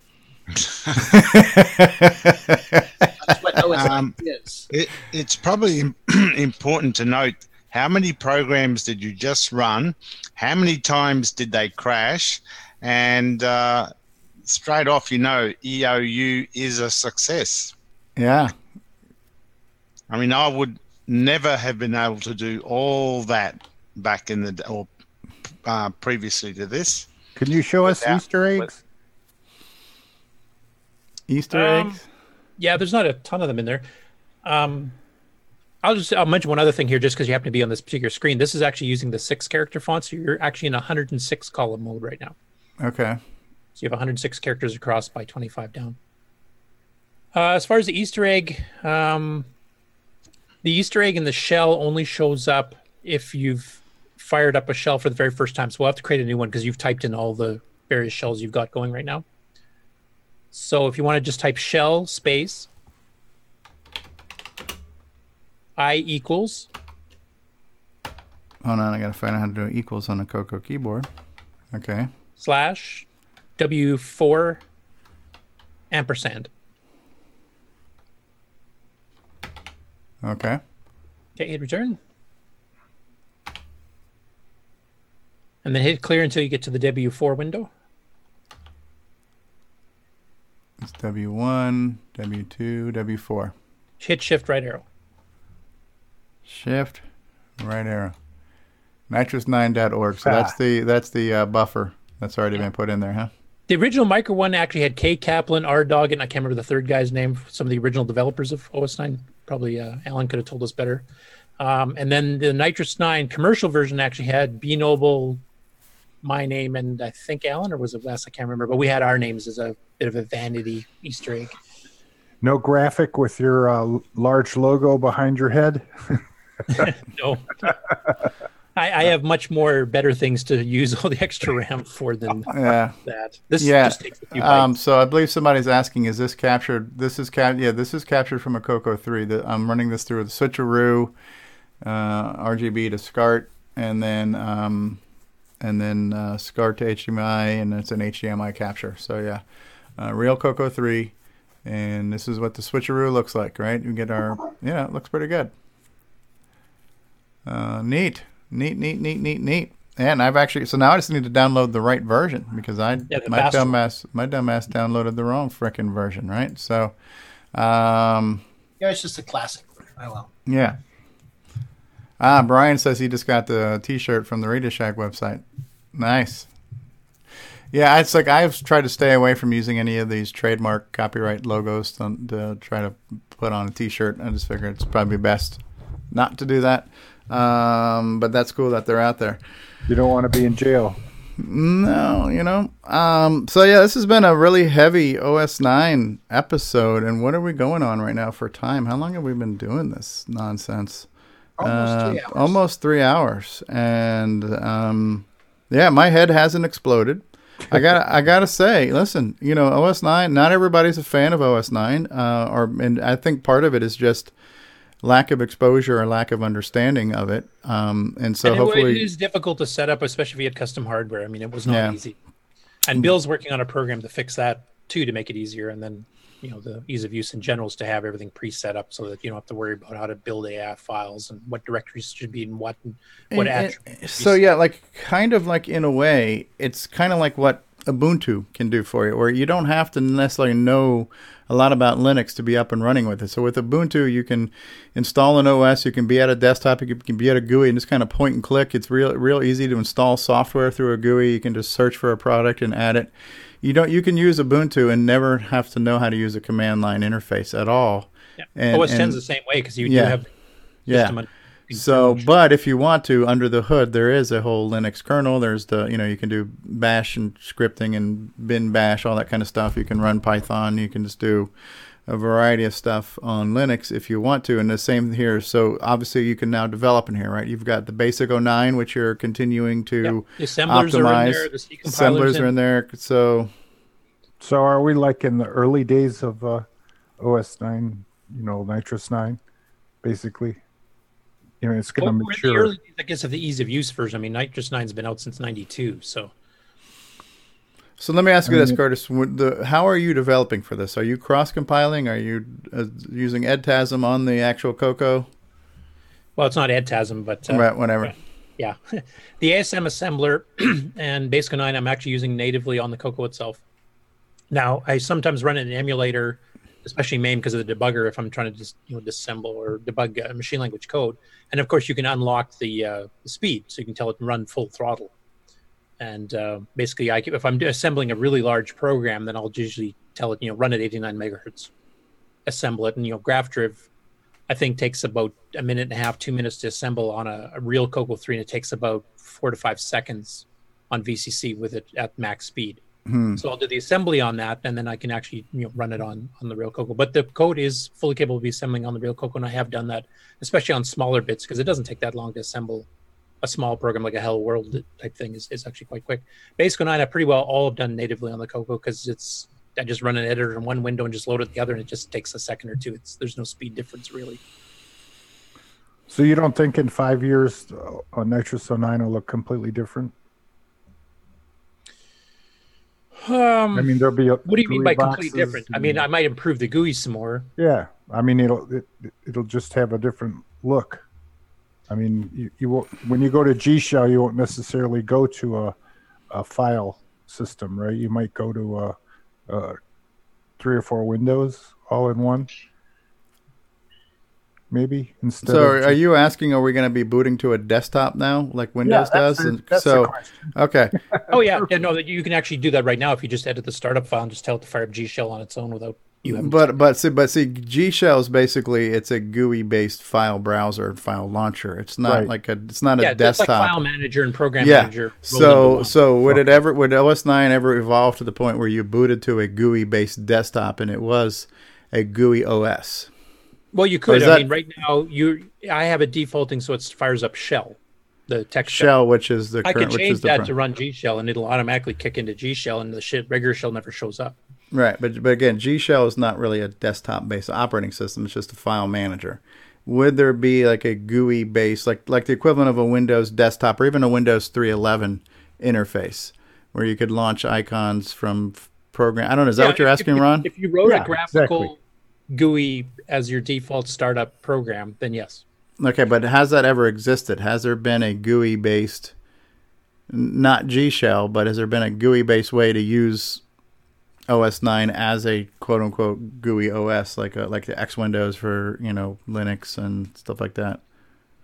Um, it, it's probably important to note how many programs did you just run, how many times did they crash, and uh, straight off, you know, EOU is a success. Yeah. I mean, I would never have been able to do all that back in the or uh, previously to this. Can you show us Without- Easter eggs? Easter Um, eggs. Yeah, there's not a ton of them in there. Um, I'll just I'll mention one other thing here, just because you happen to be on this particular screen. This is actually using the six character font, so you're actually in 106 column mode right now. Okay. So you have 106 characters across by 25 down. Uh, as far as the Easter egg, um, the Easter egg in the shell only shows up if you've fired up a shell for the very first time. So we'll have to create a new one because you've typed in all the various shells you've got going right now. So if you want to just type shell space i equals Hold on, I gotta find out how to do equals on the Coco keyboard. Okay. slash w4 ampersand. Okay. Okay, hit return. And then hit clear until you get to the W4 window. It's W1, W2, W4. Hit shift right arrow. Shift, right arrow. NitrOS9.org. So that's Ah. the that's the uh, buffer that's already been put in there, huh? The original Micro one actually had K Kaplan, R Dog, and I can't remember the third guy's name. Some of the original developers of OS9. Probably uh, Alan could have told us better. Um, and then the NitrOS 9 commercial version actually had B Noble, my name, and I think Alan, or was it Wes? I can't remember. But we had our names as a bit of a vanity Easter egg. No graphic with your uh, large logo behind your head. no. I, I have much more better things to use all the extra RAM for than Yeah. that. This yeah. just takes a few um, so I believe somebody's asking, is this captured? This is cap. Yeah, this is captured from a Coco three. The, I'm running this through the switcheroo, uh, RGB to SCART, and then um, and then uh, SCART to HDMI, and it's an HDMI capture. So yeah, uh, real Coco three, and this is what the switcheroo looks like. Right? You get our yeah, it looks pretty good. Uh, neat, neat, neat, neat, neat, neat. And I've actually so now I just need to download the right version because I Yeah, my faster dumbass my dumbass downloaded the wrong frickin' version, right? So, um, Yeah, it's just a classic. Oh well. yeah. Ah, Brian says he just got the T-shirt from the Radio Shack website. Nice. Yeah, it's like I've tried to stay away from using any of these trademark copyright logos to, to try to put on a T-shirt. I just figure it's probably best not to do that. Um, but that's cool that they're out there. You don't want to be in jail. No, you know. Um, so yeah, this has been a really heavy OS nine episode, and what are we going on right now for time? How long have we been doing this nonsense? Almost three Uh, hours. Almost three hours, and um, yeah, my head hasn't exploded. I got I gotta say, listen, you know, OS nine. Not everybody's a fan of OS nine, uh, or and I think part of it is just lack of exposure or lack of understanding of it. Um, and so and hopefully, it is difficult to set up, especially if you had custom hardware. I mean, it was not Yeah. easy. And Bill's working on a program to fix that too, to make it easier. And then, you know, the ease of use in general is to have everything pre-set up so that you don't have to worry about how to build AF files and what directories should be in what and what And- and- so yeah, like kind of like in a way, it's kind of like what Ubuntu can do for you, where you don't have to necessarily know a lot about Linux to be up and running with it. So with Ubuntu, you can install an OS, you can be at a desktop, you can be at a GUI, and just kind of point and click. It's real, real easy to install software through a GUI. You can just search for a product and add it. You don't. You can use Ubuntu and never have to know how to use a command line interface at all. Yeah. OS 10's the same way because you yeah. do have Yeah. So, but if you want to, under the hood, there is a whole Linux kernel. There's the, you know, you can do bash and scripting and bin bash, all that kind of stuff. You can run Python. You can just do a variety of stuff on Linux if you want to. And the same here. So obviously you can now develop in here, right? You've got the basic 09, which you're continuing to The assemblers are in optimize. there, the C compilers assemblers are in- in there. So So are we like in the early days of uh, OS nine? You know, NitrOS nine, basically. You know, it's going to Well, the mature. early days, I guess, of the ease of use version. I mean, NitrOS 9's been out since 92. So So let me ask you this, Curtis. The, how are you developing for this? Are you cross compiling? Are you uh, using EdTasm on the actual Coco? Well, it's not EdTasm, but uh, Right, whatever. Yeah, the ASM assembler and Basic 9 I'm actually using natively on the Coco itself. Now, I sometimes run an emulator, especially MAME because of the debugger if I'm trying to just you know disassemble or debug uh, machine language code. And of course, you can unlock the, uh, the speed, so you can tell it to run full throttle. And uh, basically, I, if I'm assembling a really large program, then I'll usually tell it, you know, run at 89 megahertz, assemble it, and you know, GrfDrv, I think takes about a minute and a half, two minutes to assemble on a, a real Coco 3, and it takes about four to five seconds on VCC with it at max speed. Hmm. So I'll do the assembly on that, and then I can actually you know run it on on the real Coco. But the code is fully capable of assembling on the real Coco, and I have done that, especially on smaller bits, because it doesn't take that long to assemble a small program like a Hello World type thing is, is actually quite quick. Basic 09 I pretty well all have done natively on the Coco because it's I just run an editor in one window and just load it the other, and it just takes a second or two. It's there's no speed difference really. So you don't think in five years uh, a NitrOS 09 will look completely different? Um, I mean, there'll be. A, what do you mean by completely different? I mean, I might improve the GUI some more. Yeah, I mean it'll it, it'll just have a different look. I mean, you, you won't when you go to G Shell, you won't necessarily go to a a file system, right? You might go to a, a three or four windows all in one. Maybe instead. So, of are you asking, are we going to be booting to a desktop now, like Windows that's does? the- and that's so, question. okay, Oh yeah, yeah, no, you can actually do that right now if you just edit the startup file and just tell it to fire up G shell on its own without you having. but but see, but see, G Shell is basically it's a GUI based file browser, and file launcher. It's not Right. like a it's not yeah, a desktop. like file manager and program yeah. manager. So so would it ever would OS nine ever evolve to the point where you booted to a GUI based desktop and it was a GUI OS? well, you could. I that- mean, right now you, I have it defaulting so it fires up shell, the text Shell, which is the I current, could which is change that pro- to run G shell and it'll automatically kick into G shell and the shit regular shell never shows up. Right, but but again, G Shell is not really a desktop-based operating system. It's just a file manager. Would there be like a GUI based, like like the equivalent of a Windows desktop or even a Windows 3.11 interface, where you could launch icons from program? I don't know. Is that what you're if- asking, if, Ron? If you wrote Yeah, a graphical exactly. GUI as your default startup program, then yes. Okay, but has that ever existed? Has there been a GUI based, not G Shell, but has there been a GUI based way to use OS nine as a quote unquote GUI OS, like a, like the X Windows for you know Linux and stuff like that?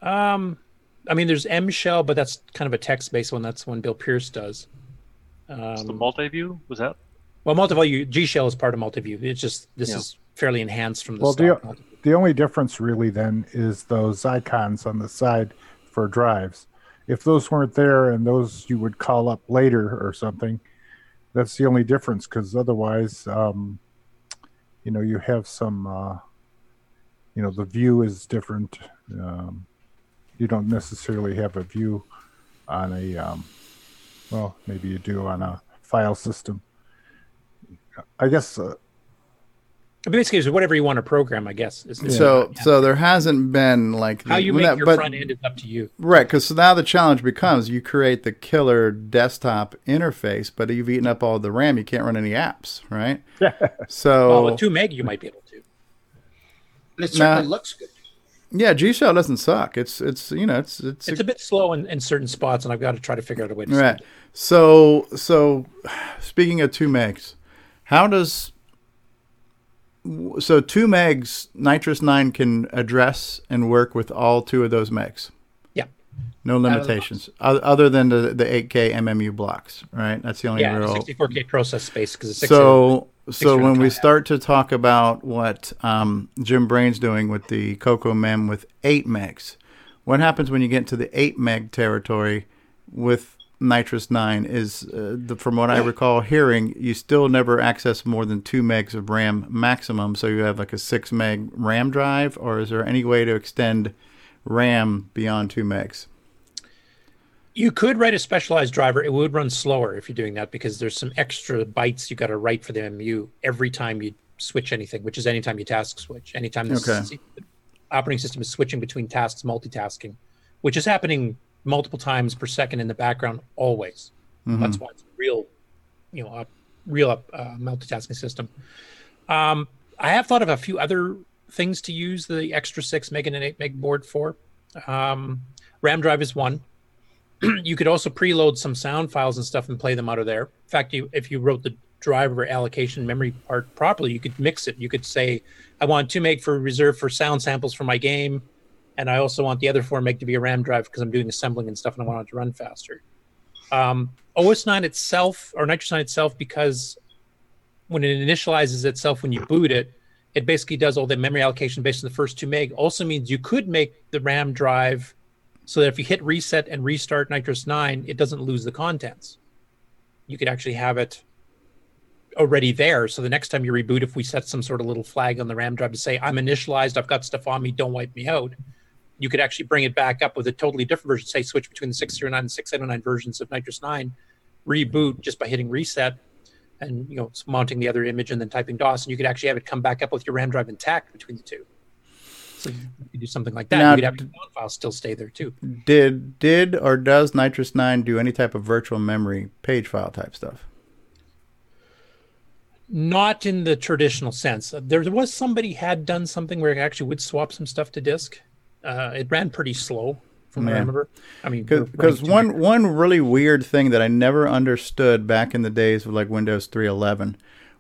Um, I mean, there's M shell, but that's kind of a text-based one. That's one Bill Pierce does. Um, the multi-view was that? well, multi-view G shell is part of multi-view. It's just this Yeah. is fairly enhanced from the well, stock. the, the only difference really then is those icons on the side for drives. If those weren't there and those you would call up later or something, that's the only difference. Because otherwise, um, you know, you have some, uh, you know, the view is different. Um, you don't necessarily have a view on a, um, well, maybe you do on a file system. I guess uh, Basically, it's whatever you want to program, I guess. is- is- So so there hasn't been like how you make that- your but- front end is up to you. Right, because so now the challenge becomes you create the killer desktop interface, but you've eaten up all the RAM. You can't run any apps, right? so well, with two meg, you might be able to. But it certainly Nah. looks good. yeah, G Shell doesn't suck. It's it's you know it's it's, It's a bit slow in, in certain spots, and I've got to try to figure out a way to. right. So so speaking of two megs, how does so two megs NitrOS Nine can address and work with all two of those megs. Yeah. No Out of the limitations other than the the 8K MMU blocks, right? That's the only Yeah, real 64k process space because it's so so when we start to talk about what um, Jim Brain's doing with the Coco Mem with eight megs, what happens when you get into the eight meg territory with NitrOS Nine? Is uh, the, from what I recall hearing, you still never access more than two megs of RAM maximum. So you have like a six meg RAM drive, or is there any way to extend RAM beyond two megs? You could write a specialized driver. It would run slower if you're doing that because there's some extra bytes you got to write for the MU every time you switch anything, which is anytime you task switch. Anytime the Okay. operating system is switching between tasks, multitasking, which is happening multiple times per second in the background always. Mhm. That's why it's a real, you know, a real uh, multitasking system. Um, I have thought of a few other things to use the extra six meg and an eight meg board for. Um, RAM drive is one. you could also preload some sound files and stuff and play them out of there. In fact, you if you wrote the driver allocation memory part properly, you could mix it. You could say, I want two meg for reserve for sound samples for my game, and I also want the other four meg to be a RAM drive because I'm doing assembling and stuff and I want it to run faster. Um, OS 9 itself, or NitrOS 9 itself, because when it initializes itself when you boot it, it basically does all the memory allocation based on the first two meg. Also means you could make the RAM drive so that if you hit reset and restart NitrOS 9, it doesn't lose the contents. You could actually have it already there. So the next time you reboot, if we set some sort of little flag on the RAM drive to say, I'm initialized, I've got stuff on me, don't wipe me out, you could actually bring it back up with a totally different version, say switch between the 609 and 609 versions of NitrOS 9, reboot just by hitting reset and you know mounting the other image and then typing DOS, and you could actually have it come back up with your RAM drive intact between the two. So you could do something like that. Now, you could have your sound files still stay there too. Did did or does NitrOS Nine do any type of virtual memory page file type stuff? Not in the traditional sense. There was somebody had done something where it actually would swap some stuff to disk. Uh, it ran pretty slow, from what I remember. I mean, because one one really weird thing that I never understood back in the days of like Windows 3.11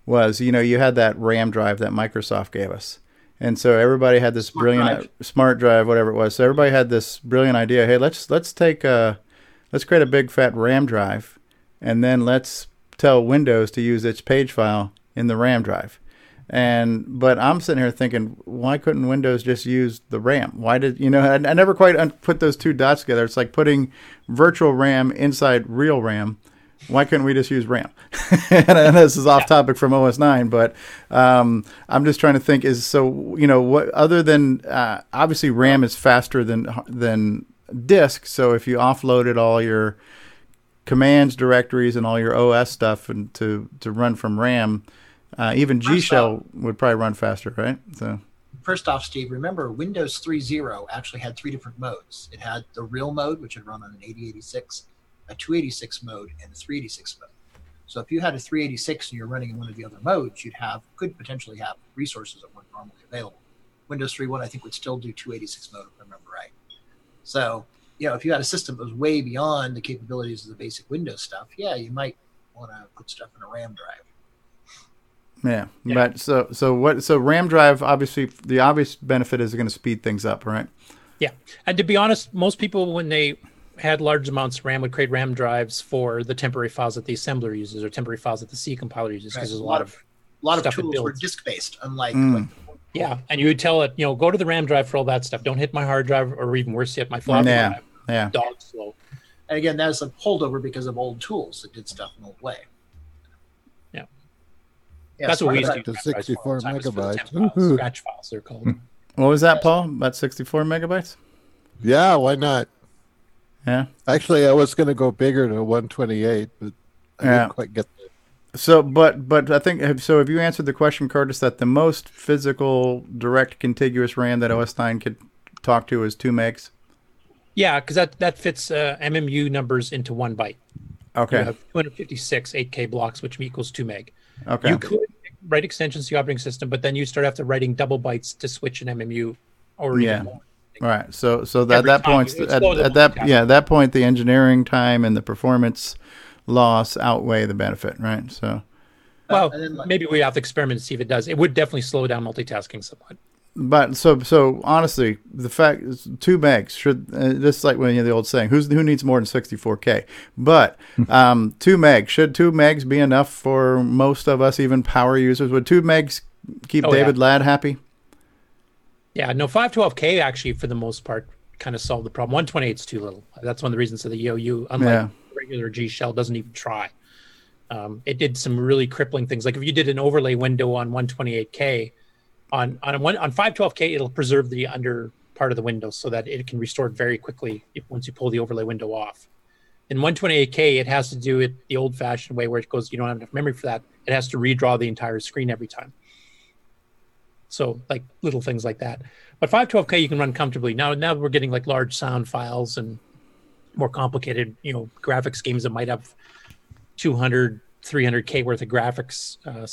was you know you had that RAM drive that Microsoft gave us, and so everybody had this brilliant drive. smart drive, whatever it was. So everybody had this brilliant idea. Hey, let's let's take a let's create a big fat RAM drive, and then let's tell Windows to use its page file in the RAM drive. And but I'm sitting here thinking, why couldn't Windows just use the RAM? Why did you know? I, I never quite un- put those two dots together. It's like putting virtual RAM inside real RAM. Why couldn't we just use RAM? and this is off topic from OS 9, but um, I'm just trying to think. Is so you know what other than uh, obviously RAM is faster than than disk. So if you offloaded all your commands directories and all your OS stuff and to to run from RAM, uh, even G shell would probably run faster, right? So First off, Steve, remember Windows 3.0 actually had three different modes. It had the real mode, which would run on an 8086, a 286 mode, and a 386 mode. So if you had a 386 and you're running in one of the other modes, you'd have could potentially have resources that weren't normally available. Windows 3.1, I think, would still do 286 mode, if I remember right. So, you know, if you had a system that was way beyond the capabilities of the basic Windows stuff, yeah, you might want to put stuff in a RAM drive. Yeah. but so so what? So RAM drive obviously the obvious benefit is going to speed things up, right? Yeah, and to be honest, most people when they had large amounts of RAM would create RAM drives for the temporary files that the assembler uses or temporary files that the C compiler uses because Right. there's a lot of A lot of stuff it tools were disk based, unlike Mm. Yeah, and you would tell it, you know, go to the RAM drive for all that stuff. Don't hit my hard drive, or even worse yet, my floppy Yeah, drive. yeah. Dog slow. And again, that's a holdover because of old tools that did stuff an old way. Yeah. Yeah, That's what we smart used to drive- use. drives the time, was for the temp megabytes. Scratch files, they're called. What was that, Paul? About 64 megabytes? Yeah, why not? Yeah. Actually, I was going to go bigger to 128, but I Yeah. didn't quite get there. So, but but I think so. Have you answered the question, Curtis, that the most physical direct contiguous RAM that OS 9 could talk to is two megs? Yeah, because that that fits uh, MMU numbers into one byte. Okay. You have 256 8K blocks, which equals two meg. Okay. You could write extensions to the operating system, but then you start after writing double bytes to switch an MMU, or yeah. even more. Right. So so that Every that time point at, at that multitask. yeah at that point the engineering time and the performance loss outweigh the benefit, right? So Well, maybe we have to experiment to see if it does. It would definitely slow down multitasking somewhat. But so so honestly, the fact is two megs should uh, this is like when you know, the old saying, who's who needs more than 64k? But um, two megs should two megs be enough for most of us, even power users? Would two megs keep Oh, yeah. David Ladd happy? Yeah, no, 512K actually, for the most part, kind of solved the problem. 128 is too little. That's one of the reasons that the EOU, unlike Yeah. regular G shell, doesn't even try. Um, it did some really crippling things. Like if you did an overlay window on 128K, on on one on 512K, it'll preserve the under part of the window so that it can restore very quickly if, once you pull the overlay window off. In 128K, it has to do it the old-fashioned way where it goes. You don't have enough memory for that. It has to redraw the entire screen every time. So like little things like that. But 512K you can run comfortably. Now now we're getting like large sound files and more complicated, you know, graphics games that might have 200, 300K worth of graphics uh,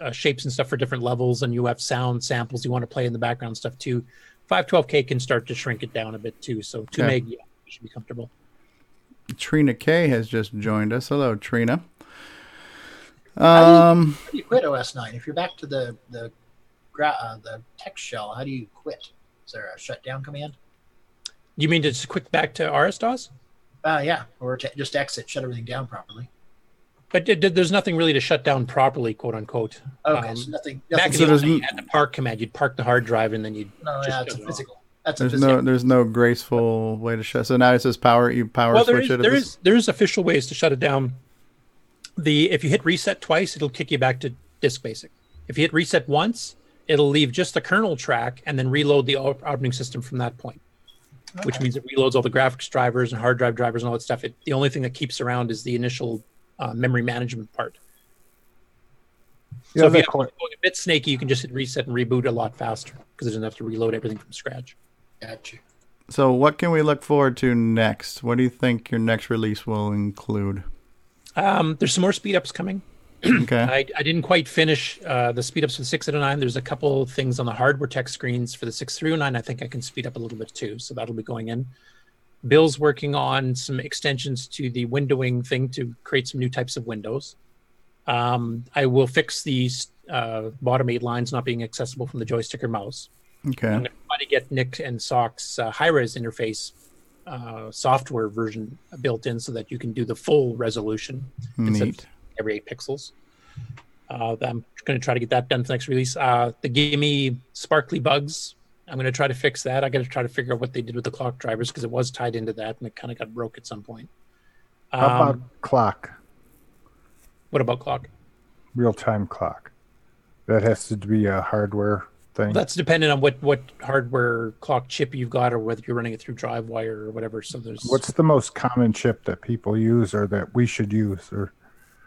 uh, shapes and stuff for different levels, and you have sound samples you want to play in the background stuff too. 512K can start to shrink it down a bit too. So two Okay. meg, yeah, you should be comfortable. Trina K has just joined us. Hello, Trina. Um, How do you quit OS 9? If you're back to the the gra- uh, the text shell, how do you quit? Is there a shutdown command? You mean to just quick back to RS DOS? Uh, yeah, or to just exit, shut everything down properly. But it- it- there's nothing really to shut down properly, quote unquote. Okay, Um, so nothing. Back nothing in So the there's old day, n- you had the park command. You'd park the hard drive and then you'd. no, just yeah, it's a shut it off. physical. That's a there's physical. no there's no graceful way to shut. So now it says power. You power well, switch is, it. at there this- is there is official ways to shut it down. The if you hit reset twice, it'll kick you back to disk basic. If you hit reset once, it'll leave just the kernel track and then reload the operating system from that point. Which means it reloads all the graphics drivers and hard drive drivers and all that stuff. It, the only thing that keeps around is the initial uh, memory management part. Yeah, so if you that have going a bit snaky, you can just hit reset and reboot a lot faster because it doesn't have to reload everything from scratch. Gotcha. So what can we look forward to next? What do you think your next release will include? Um, there's some more speed ups coming. Okay. I, I didn't quite finish uh, the speed ups for the 609. There's a couple things on the hardware tech screens for the 6309. I think I can speed up a little bit too. So that'll be going in. Bill's working on some extensions to the windowing thing to create some new types of windows. Um, I will fix these uh, bottom eight lines not being accessible from the joystick or mouse. Okay. I'm going to try to get Nick and Sock's uh, high-res interface uh, software version built in so that you can do the full resolution Neat. every eight pixels. Uh, I'm going to try to get that done for the next release. Uh, the GIME sparkly bugs. I'm going to try to fix that. I got to try to figure out what they did with the clock drivers because it was tied into that and it kind of got broke at some point. How about Um, clock? what about clock? Real time clock. That has to be a hardware thing. Well, that's dependent on what what hardware clock chip you've got or whether you're running it through DriveWire or whatever. So there's What's the most common chip that people use or that we should use? Or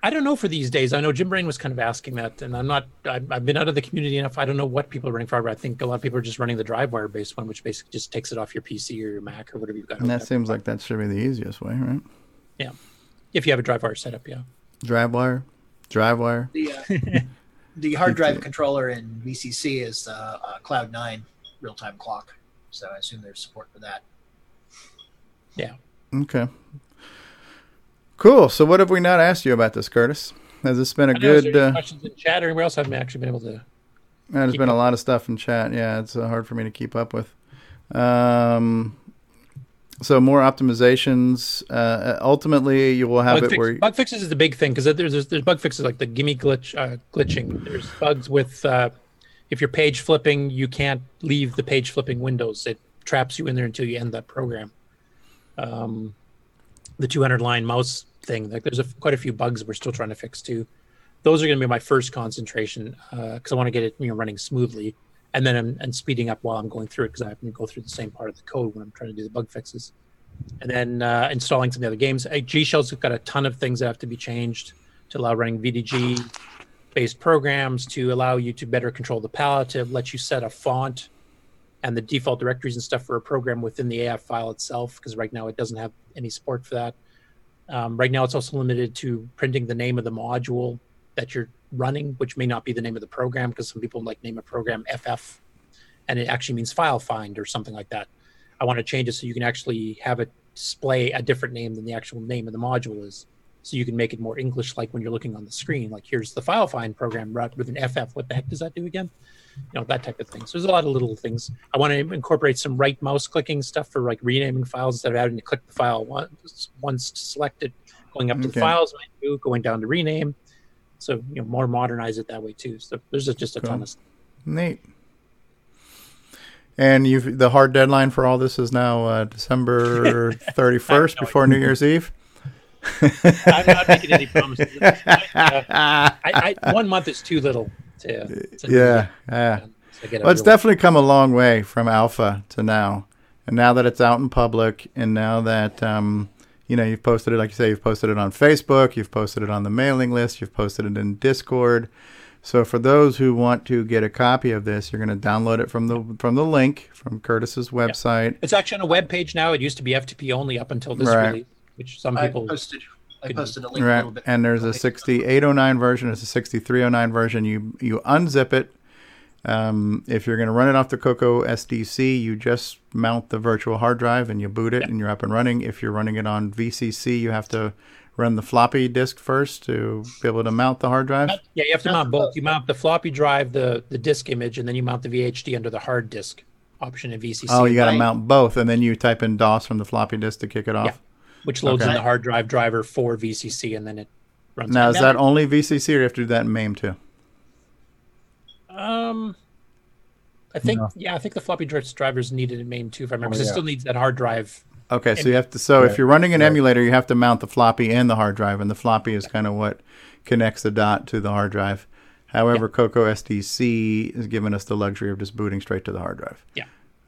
I don't know for these days. I know Jim Brain was kind of asking that, and I'm not. I've, I've been out of the community enough. I don't know what people are running for hardware. I think a lot of people are just running the DriveWire based one, which basically just takes it off your PC or your Mac or whatever you've got. And that hooked seems like that should be the easiest way, right? yeah, if you have a DriveWire setup, yeah. Drive wire, drive wire. The uh, the hard drive controller in VCC is uh, uh, Cloud Nine real time clock, so I assume there's support for that. Yeah. Okay. Cool. So, what have we not asked you about this, Curtis? Has this been a good? Uh, questions in chat or anywhere else? I haven't actually been able to. There's been a lot of stuff in chat. Yeah, it's uh, hard for me to keep up with. Um, so more optimizations. Uh, ultimately, you will have bug, it fix- where. bug fixes is the big thing because there's, there's there's bug fixes like the GIME glitch uh, glitching. There's bugs with uh, if you're page flipping, you can't leave the page flipping windows. It traps you in there until you end that program. Um, the 200 line mouse thing, like there's a, quite a few bugs we're still trying to fix too. Those are going to be my first concentration because I want to get it you know running smoothly, and then I'm and speeding up while I'm going through it because I have to go through the same part of the code when I'm trying to do the bug fixes and then uh, installing some of the other games. Uh, G Shell's got a ton of things that have to be changed to allow running VDG based programs, to allow you to better control the palette, to let you set a font and the default directories and stuff for a program within the AF file itself, because right now it doesn't have any support for that. Um, right now, it's also limited to printing the name of the module that you're running, which may not be the name of the program, because some people like name a program FF, and it actually means file find or something like that. I want to change it so you can actually have it display a different name than the actual name of the module is. So you can make it more English like when you're looking on the screen. Like here's the file find program with an FF. What the heck does that do again? You know, that type of thing. So there's a lot of little things. I want to incorporate some right mouse clicking stuff for like renaming files instead of having to click the file once once selected, going up to Okay. files menu, going down to rename. So you know, more modernize it that way too. So there's just a ton of stuff. Neat. And you've the hard deadline for all this is now uh, December thirty first before New Year's Eve. I'm not making any promises. Uh, I, I, one month is too little to. to yeah, yeah. to get Well, it's definitely come a long way from alpha to now, and now that it's out in public, and now that um, you know you've posted it, like you say, you've posted it on Facebook, you've posted it on the mailing list, you've posted it in Discord. So for those who want to get a copy of this, you're going to download it from the from the link from Curtis's website. It's actually on a web page now. It used to be FTP only up until this Right. release, which some I people posted I posted a link a Right, little bit. and there's a 6809 version, there's a 6309 version. You you unzip it. Um, if you're going to run it off the Coco SDC, you just mount the virtual hard drive and you boot it, and you're up and running. If you're running it on VCC, you have to run the floppy disk first to be able to mount the hard drive. Yeah, you have to mount both. You mount the floppy drive, the the disk image, and then you mount the VHD under the hard disk option in VCC. Oh, you got to mount both, and then you type in DOS from the floppy disk to kick it off. Which loads Okay. in the hard drive driver for VCC, and then it runs. Now, is that only VCC, or you have to do that in MAME too? Um, I think No. yeah, I think the floppy disk drivers needed in MAME too, if I remember. Oh, 'cause yeah. It still needs that hard drive. Okay, so you have to. So if you're running an emulator, you have to mount the floppy and the hard drive, and the floppy is kind of what connects the dot to the hard drive. However, Coco SDC is giving us the luxury of just booting straight to the hard drive. Yeah.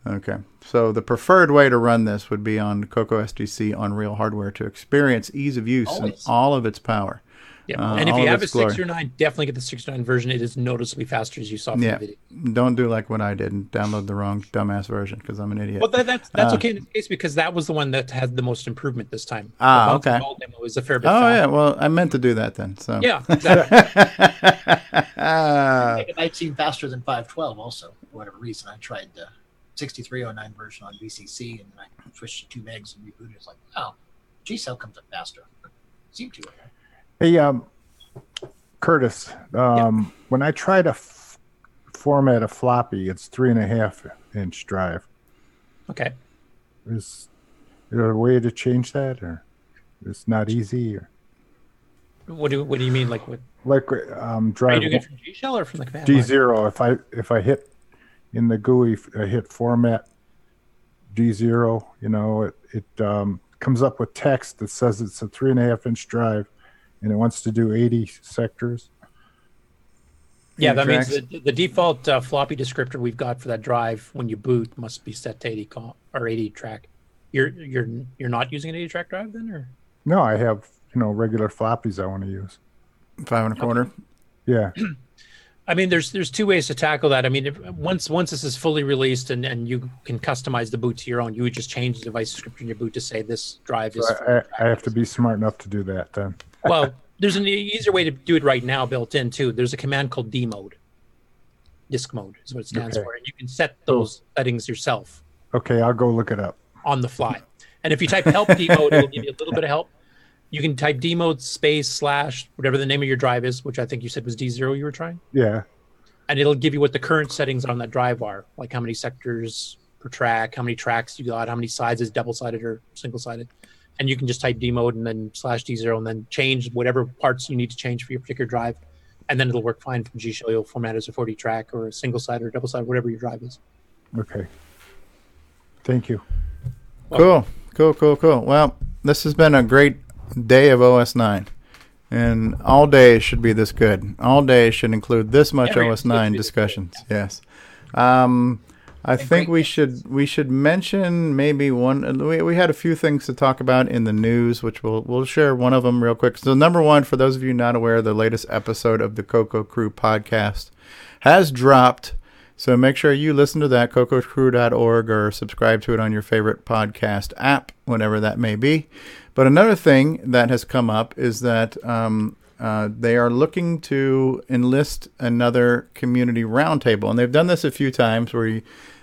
Okay. So the preferred way to run this would be on Coco SDC on real hardware to experience ease of use and all of its power. Yeah, Uh, and if you have a its glory. 609, definitely get the 609 version. It is noticeably faster, as you saw from Yeah. the video. Don't do like what I did and download the wrong dumbass version because I'm an idiot. Well, that, that's that's Uh, okay in this case because that was the one that had the most improvement this time. Ah, The okay. Ball demo was a fair bit. Oh faster. yeah, well I meant to do that then. So Yeah, exactly. It might seem faster than 512 also for whatever reason i tried the 6309 version on vcc and then i switched to 2 megs and rebooted it's like wow G shell comes up faster seemed to Hey, um, Curtis, um, when I try to f- format a floppy, it's three and a half inch drive. Okay. Is, there a way to change that, or it's not easy, or What do What do you mean? Like what? like um, Are drive you doing it from G shell or from the command D line? zero? If I if I hit in the GUI, I hit format D zero. You know, it it um, comes up with text that says it's a three and a half inch drive, and it wants to do eighty sectors. Yeah, Eighty that means the, the default uh, floppy descriptor we've got for that drive when you boot must be set to 80 com- or 80 track. You're you're you're not using an 80 track drive then, or No, I have you know regular floppies I want to use. Five and a quarter. Yeah. I mean, there's there's two ways to tackle that. I mean, if, once once this is fully released and, and you can customize the boot to your own, you would just change the device description in your boot to say this drive is. So I, I, have to be smart enough to do that then. well, there's an easier way to do it right now built in too. There's a command called D mode. Disk mode is what it stands Okay. for, and you can set those settings yourself Okay, I'll go look it up. on the fly. And if you type help D mode, it'll give you a little bit of help. You can type D mode space slash whatever the name of your drive is, which I think you said was D zero you were trying, Yeah. and it'll give you what the current settings on that drive are, like how many sectors per track, how many tracks you got, how many sides is double sided or single sided. And you can just type D mode and then slash D zero and then change whatever parts you need to change for your particular drive. And then it'll work fine from G Shell. You'll format as a 40 track or a single sided or double sided, whatever your drive is. Okay. Thank you. Cool, cool, cool, cool. Well, this has been a great day of OS 9. And all days should be this good. All days should include this much Every OS 9 discussions. Yes. Um, I think we should we should mention maybe one. We, we had a few things to talk about in the news, which we'll we'll share one of them real quick. So number one, for those of you not aware, the latest episode of the Coco Crew podcast has dropped. So make sure you listen to that, cococrew.org, or subscribe to it on your favorite podcast app, whatever that may be. But another thing that has come up is that um, uh, they are looking to enlist another community roundtable. And they've done this a few times where you,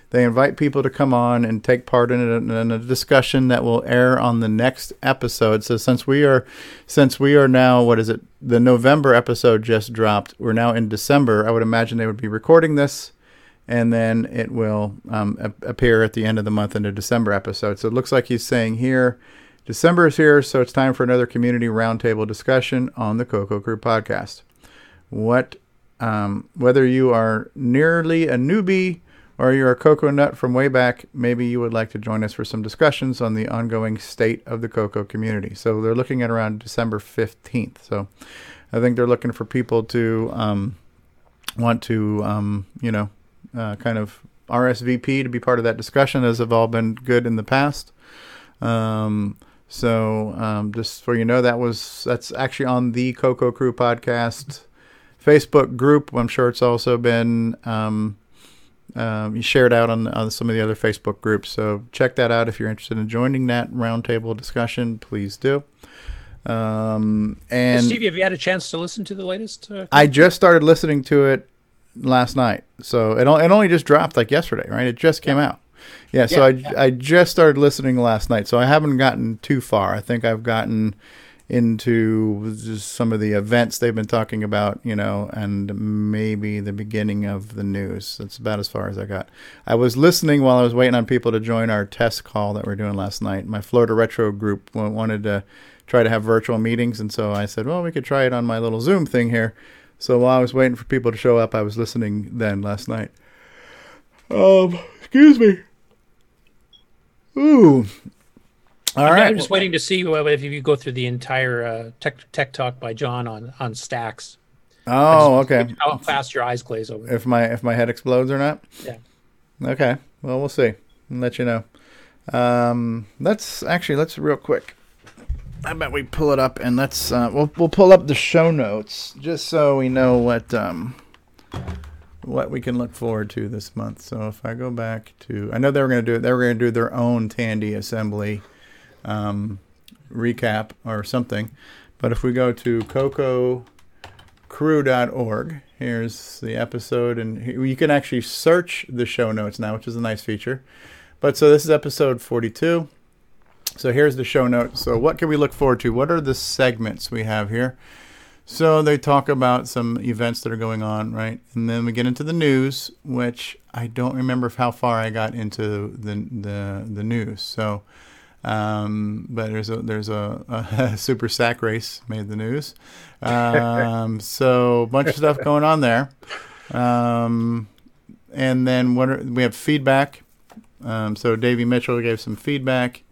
they invite people to come on and take part in a, in a discussion that will air on the next episode. So since we are, since we are now, what is it? The November episode just dropped. We're now in December. I would imagine they would be recording this and then it will um, appear at the end of the month in a December episode. So it looks like he's saying here, December is here, so it's time for another community roundtable discussion on the Coco Crew podcast. What, um, whether you are nearly a newbie or you're a cocoa nut from way back, maybe you would like to join us for some discussions on the ongoing state of the Coco community. So they're looking at around December 15th. So I think they're looking for people to um, want to, um, you know, uh, kind of RSVP to be part of that discussion, as have all been good in the past. Um, so um, just for you know, that was that's actually on the Coco Crew podcast Facebook group. I'm sure it's also been um, um, shared out on, on some of the other Facebook groups. So check that out if you're interested in joining that roundtable discussion. Please do. Um, and Steve, have you had a chance to listen to the latest? Uh, I just started listening to it last night, so it, it only just dropped like yesterday, right? It just came out. Yeah, so Yeah, I, I just started listening last night, so I haven't gotten too far. I think I've gotten into just some of the events they've been talking about, you know, and maybe the beginning of the news. That's about as far as I got. I was listening while I was waiting on people to join our test call that we're doing last night. My Florida Retro group wanted to try to have virtual meetings, and so I said, well, we could try it on my little Zoom thing here. So while I was waiting for people to show up, I was listening then last night. Um, excuse me. Ooh. All I'm, right. I'm just waiting to see if you go through the entire uh, tech tech talk by John on on stacks. Oh, just- okay. How fast your eyes glaze over. If my if my head explodes or not? Yeah. Okay. Well, we'll see. I'll let you know. Um, let's actually let's real quick. I bet we pull it up and let's uh, we'll we'll pull up the show notes just so we know what um what we can look forward to this month. So if I go back to, I know they were going to do it. They were going to do their own Tandy assembly um, recap or something. But if we go to cococrew.org, here's the episode, and you can actually search the show notes now, which is a nice feature. But so this is episode 42. So here's the show notes. So what can we look forward to? What are the segments we have here? So they talk about some events that are going on, right? And then we get into the news, which I don't remember how far I got into the the, the news. So, um, but there's a there's a, a super sack race made the news. Um, so a bunch of stuff going on there. Um, and then what are, we have feedback. Um, so Davy Mitchell gave some feedback.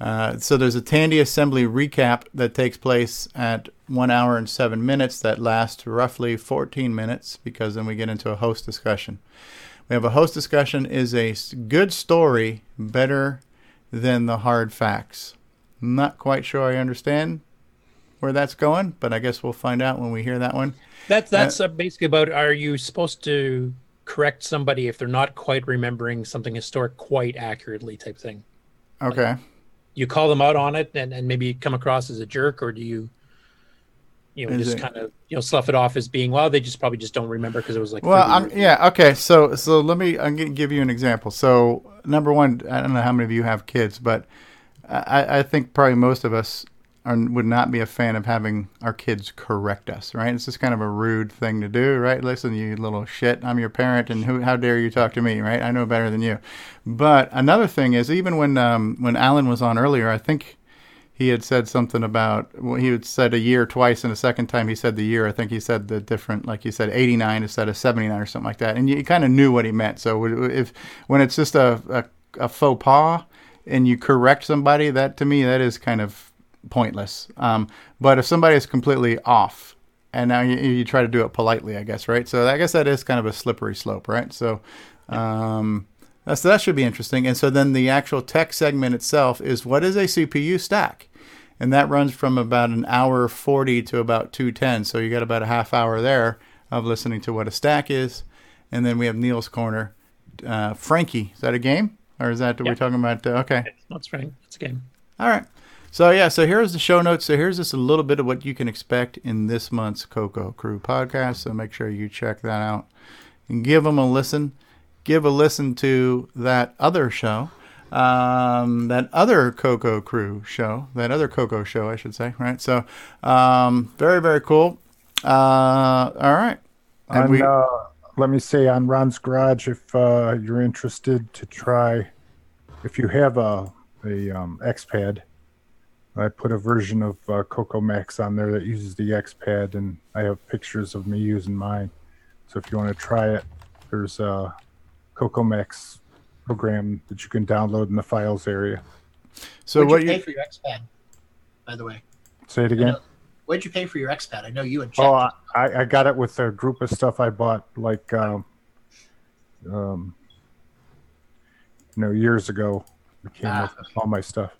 Uh, so there's a Tandy Assembly recap that takes place at one hour and seven minutes that lasts roughly 14 minutes because then we get into a host discussion. We have a host discussion is a good story better than the hard facts. Not quite sure I understand where that's going, but I guess we'll find out when we hear that one. That's that's uh, basically about are you supposed to correct somebody if they're not quite remembering something historic quite accurately type thing. Okay. You call them out on it and, and maybe come across as a jerk or do you you know Is just it- kind of you know slough it off as being well they just probably just don't remember because it was like Well, I'm, yeah, okay. So, so let me. I'm to give you an example. So, number one, I don't know how many of you have kids, but I, I think probably most of us are, would not be a fan of having our kids correct us. Right? It's just kind of a rude thing to do. Right? Listen, you little shit. I'm your parent, and who? How dare you talk to me? Right? I know better than you. But another thing is, even when um, when Alan was on earlier, I think he had said something about well, he had said a year twice, and the second time he said the year, I think he said the different, like he said 89 instead of 79 or something like that, and you, kind of knew what he meant. So if when it's just a, a a faux pas and you correct somebody, that to me that is kind of pointless. Um, but if somebody is completely off, and now you, you try to do it politely, I guess, right? So I guess that is kind of a slippery slope, right? So. Um, that's, that should be interesting. And so then the actual tech segment itself is what is a CPU stack? And that runs from about an hour 40 to about 210. So you got about a half hour there of listening to what a stack is. And then we have Neil's Corner. Uh, Frankie, is that a game? Or is that, we're talking about, uh, okay. that's right it's a game All right. So yeah, so here's the show notes. So here's just a little bit of what you can expect in this month's Coco Crew podcast. So make sure you check that out and give them a listen. Give a listen to that other show, um, that other Coco Crew show, that other Coco show, I should say. Right. So um, very very cool. Uh, all right. And On, we- uh, let me say on Ron's Garage, if uh, you're interested to try, if you have a a um, XPad, I put a version of uh, Coco Max on there that uses the XPad, and I have pictures of me using mine. So if you want to try it, there's a Coco Max program that you can download in the files area. So What'd what you pay you for your XPad? By the way, Say it again. what'd you pay for your XPad? I know you and Chet. Oh, I, I got it with a group of stuff I bought like um, um you know years ago. It came Ah, with all my stuff.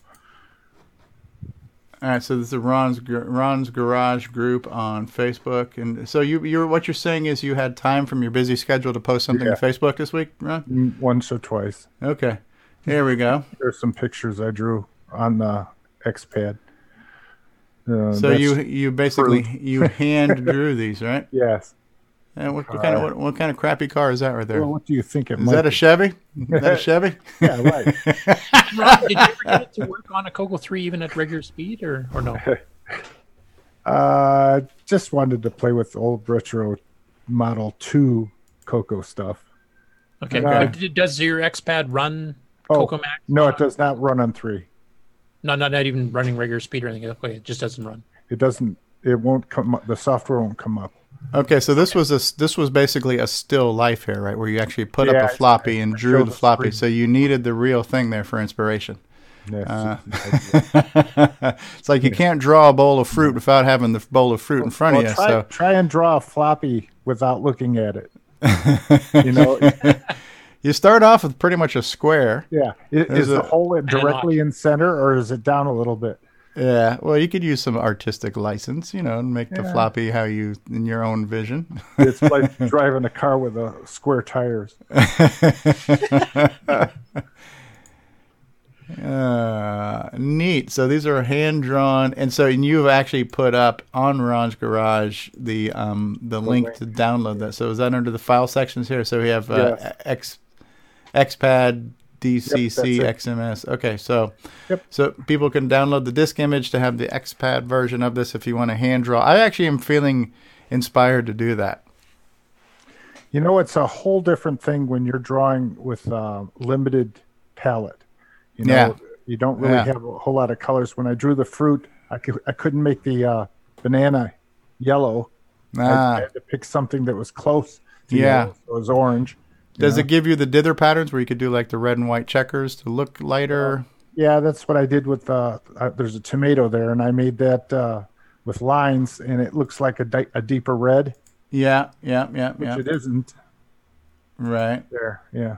All right, so this is Ron's Ron's Garage group on Facebook, and so you you're what you're saying is you had time from your busy schedule to post something Yeah. to Facebook this week, Ron? Mm, Once or twice. Okay, here we go. There's some pictures I drew on the XPad. Uh, So you you basically you hand drew these, right? Yes. And what, what kind of what, what kind of crappy car is that right there? Well, what do you think it Is might that a? Chevy? Is that a Chevy? Yeah, right. Rob, did you ever get it to work on a Coco 3 even at regular speed or, or no? Uh, just wanted to play with old retro Model Two Coco stuff. Okay, Uh, does your XPad run Oh, Coco Max? no, it does not run on three. No, not, not even running regular speed or anything. Okay, it just doesn't run. It doesn't. It won't come. up The software won't come up. Okay, so this was a this was basically a still life here, right? Where you actually put Yeah, up a floppy and it drew the the floppy. screen. So you needed the real thing there for inspiration. Yes, Uh, it's like you can't draw a bowl of fruit without having the bowl of fruit in front Well, of you. try, So try and draw a floppy without looking at it. you know, you start off with pretty much a square. yeah. I- There's Is the a- hole directly in center, or is it down a little bit? Yeah, well, you could use some artistic license, you know, and make the floppy how you in your own vision. It's like driving a car with a square tires. Uh, neat. So these are hand drawn, and so and you've actually put up on Ron's Garage the um the link to download that. So is that under the file sections here? So we have uh, Yes. X XPad DCC Yep, XMS. Okay, so so people can download the disk image to have the XPad version of this if you want to hand draw. I actually am feeling inspired to do that. You know, it's a whole different thing when you're drawing with uh, limited palette. You know, Yeah. you don't really Yeah. have a whole lot of colors. When I drew the fruit, I could I couldn't make the uh, banana yellow. I- Ah. I had to pick something that was close. To Yeah. yellow, so it was orange. You Does know? it give you the dither patterns where you could do like the red and white checkers to look lighter? Yeah, that's what I did with. Uh, uh, there's a tomato there, and I made that uh, with lines, and it looks like a, di- a deeper red, Yeah, yeah, yeah, which yeah. it isn't. Right. There, yeah.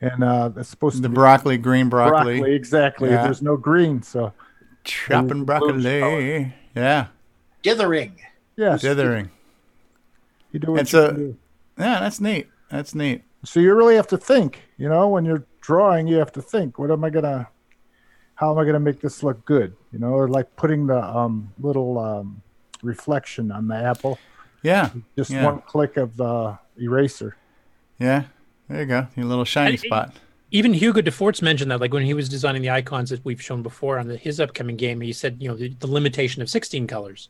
And uh, it's supposed The to be the broccoli, green broccoli. exactly. Yeah. There's no green, so Chopping broccoli. Yeah. Dithering. Yes. Dithering. You do what And you so, do. yeah, that's neat. That's neat. So you really have to think. You know, when you're drawing, you have to think. What am I gonna? How am I gonna make this look good? You know, or like putting the um, little um, reflection on the apple. Yeah. Just yeah. one click of the eraser. Yeah. There you go. Your little shiny And- spot. Even Hugo Dufort's mentioned that, like when he was designing the icons that we've shown before on the, his upcoming game, he said, you know, the, the limitation of 16 colors,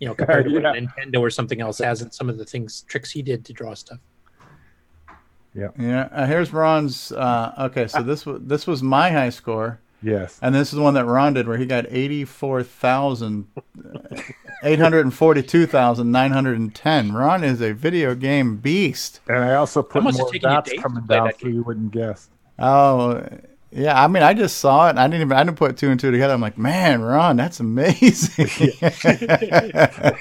you know, compared to what Nintendo or something else has, and some of the things tricks he did to draw stuff. Yeah. Yeah. Uh, here's Ron's. Uh, okay, so this was this was my high score. Yes. And this is the one that Ron did, where he got eighty four thousand eight hundred and forty two thousand nine hundred and ten. Ron is a video game beast. And I also put must have more taken you dots days to coming play down that so you wouldn't guess. Oh, yeah. I mean, I just saw it. And I didn't even. I didn't put two and two together. I'm like, man, Ron, that's amazing.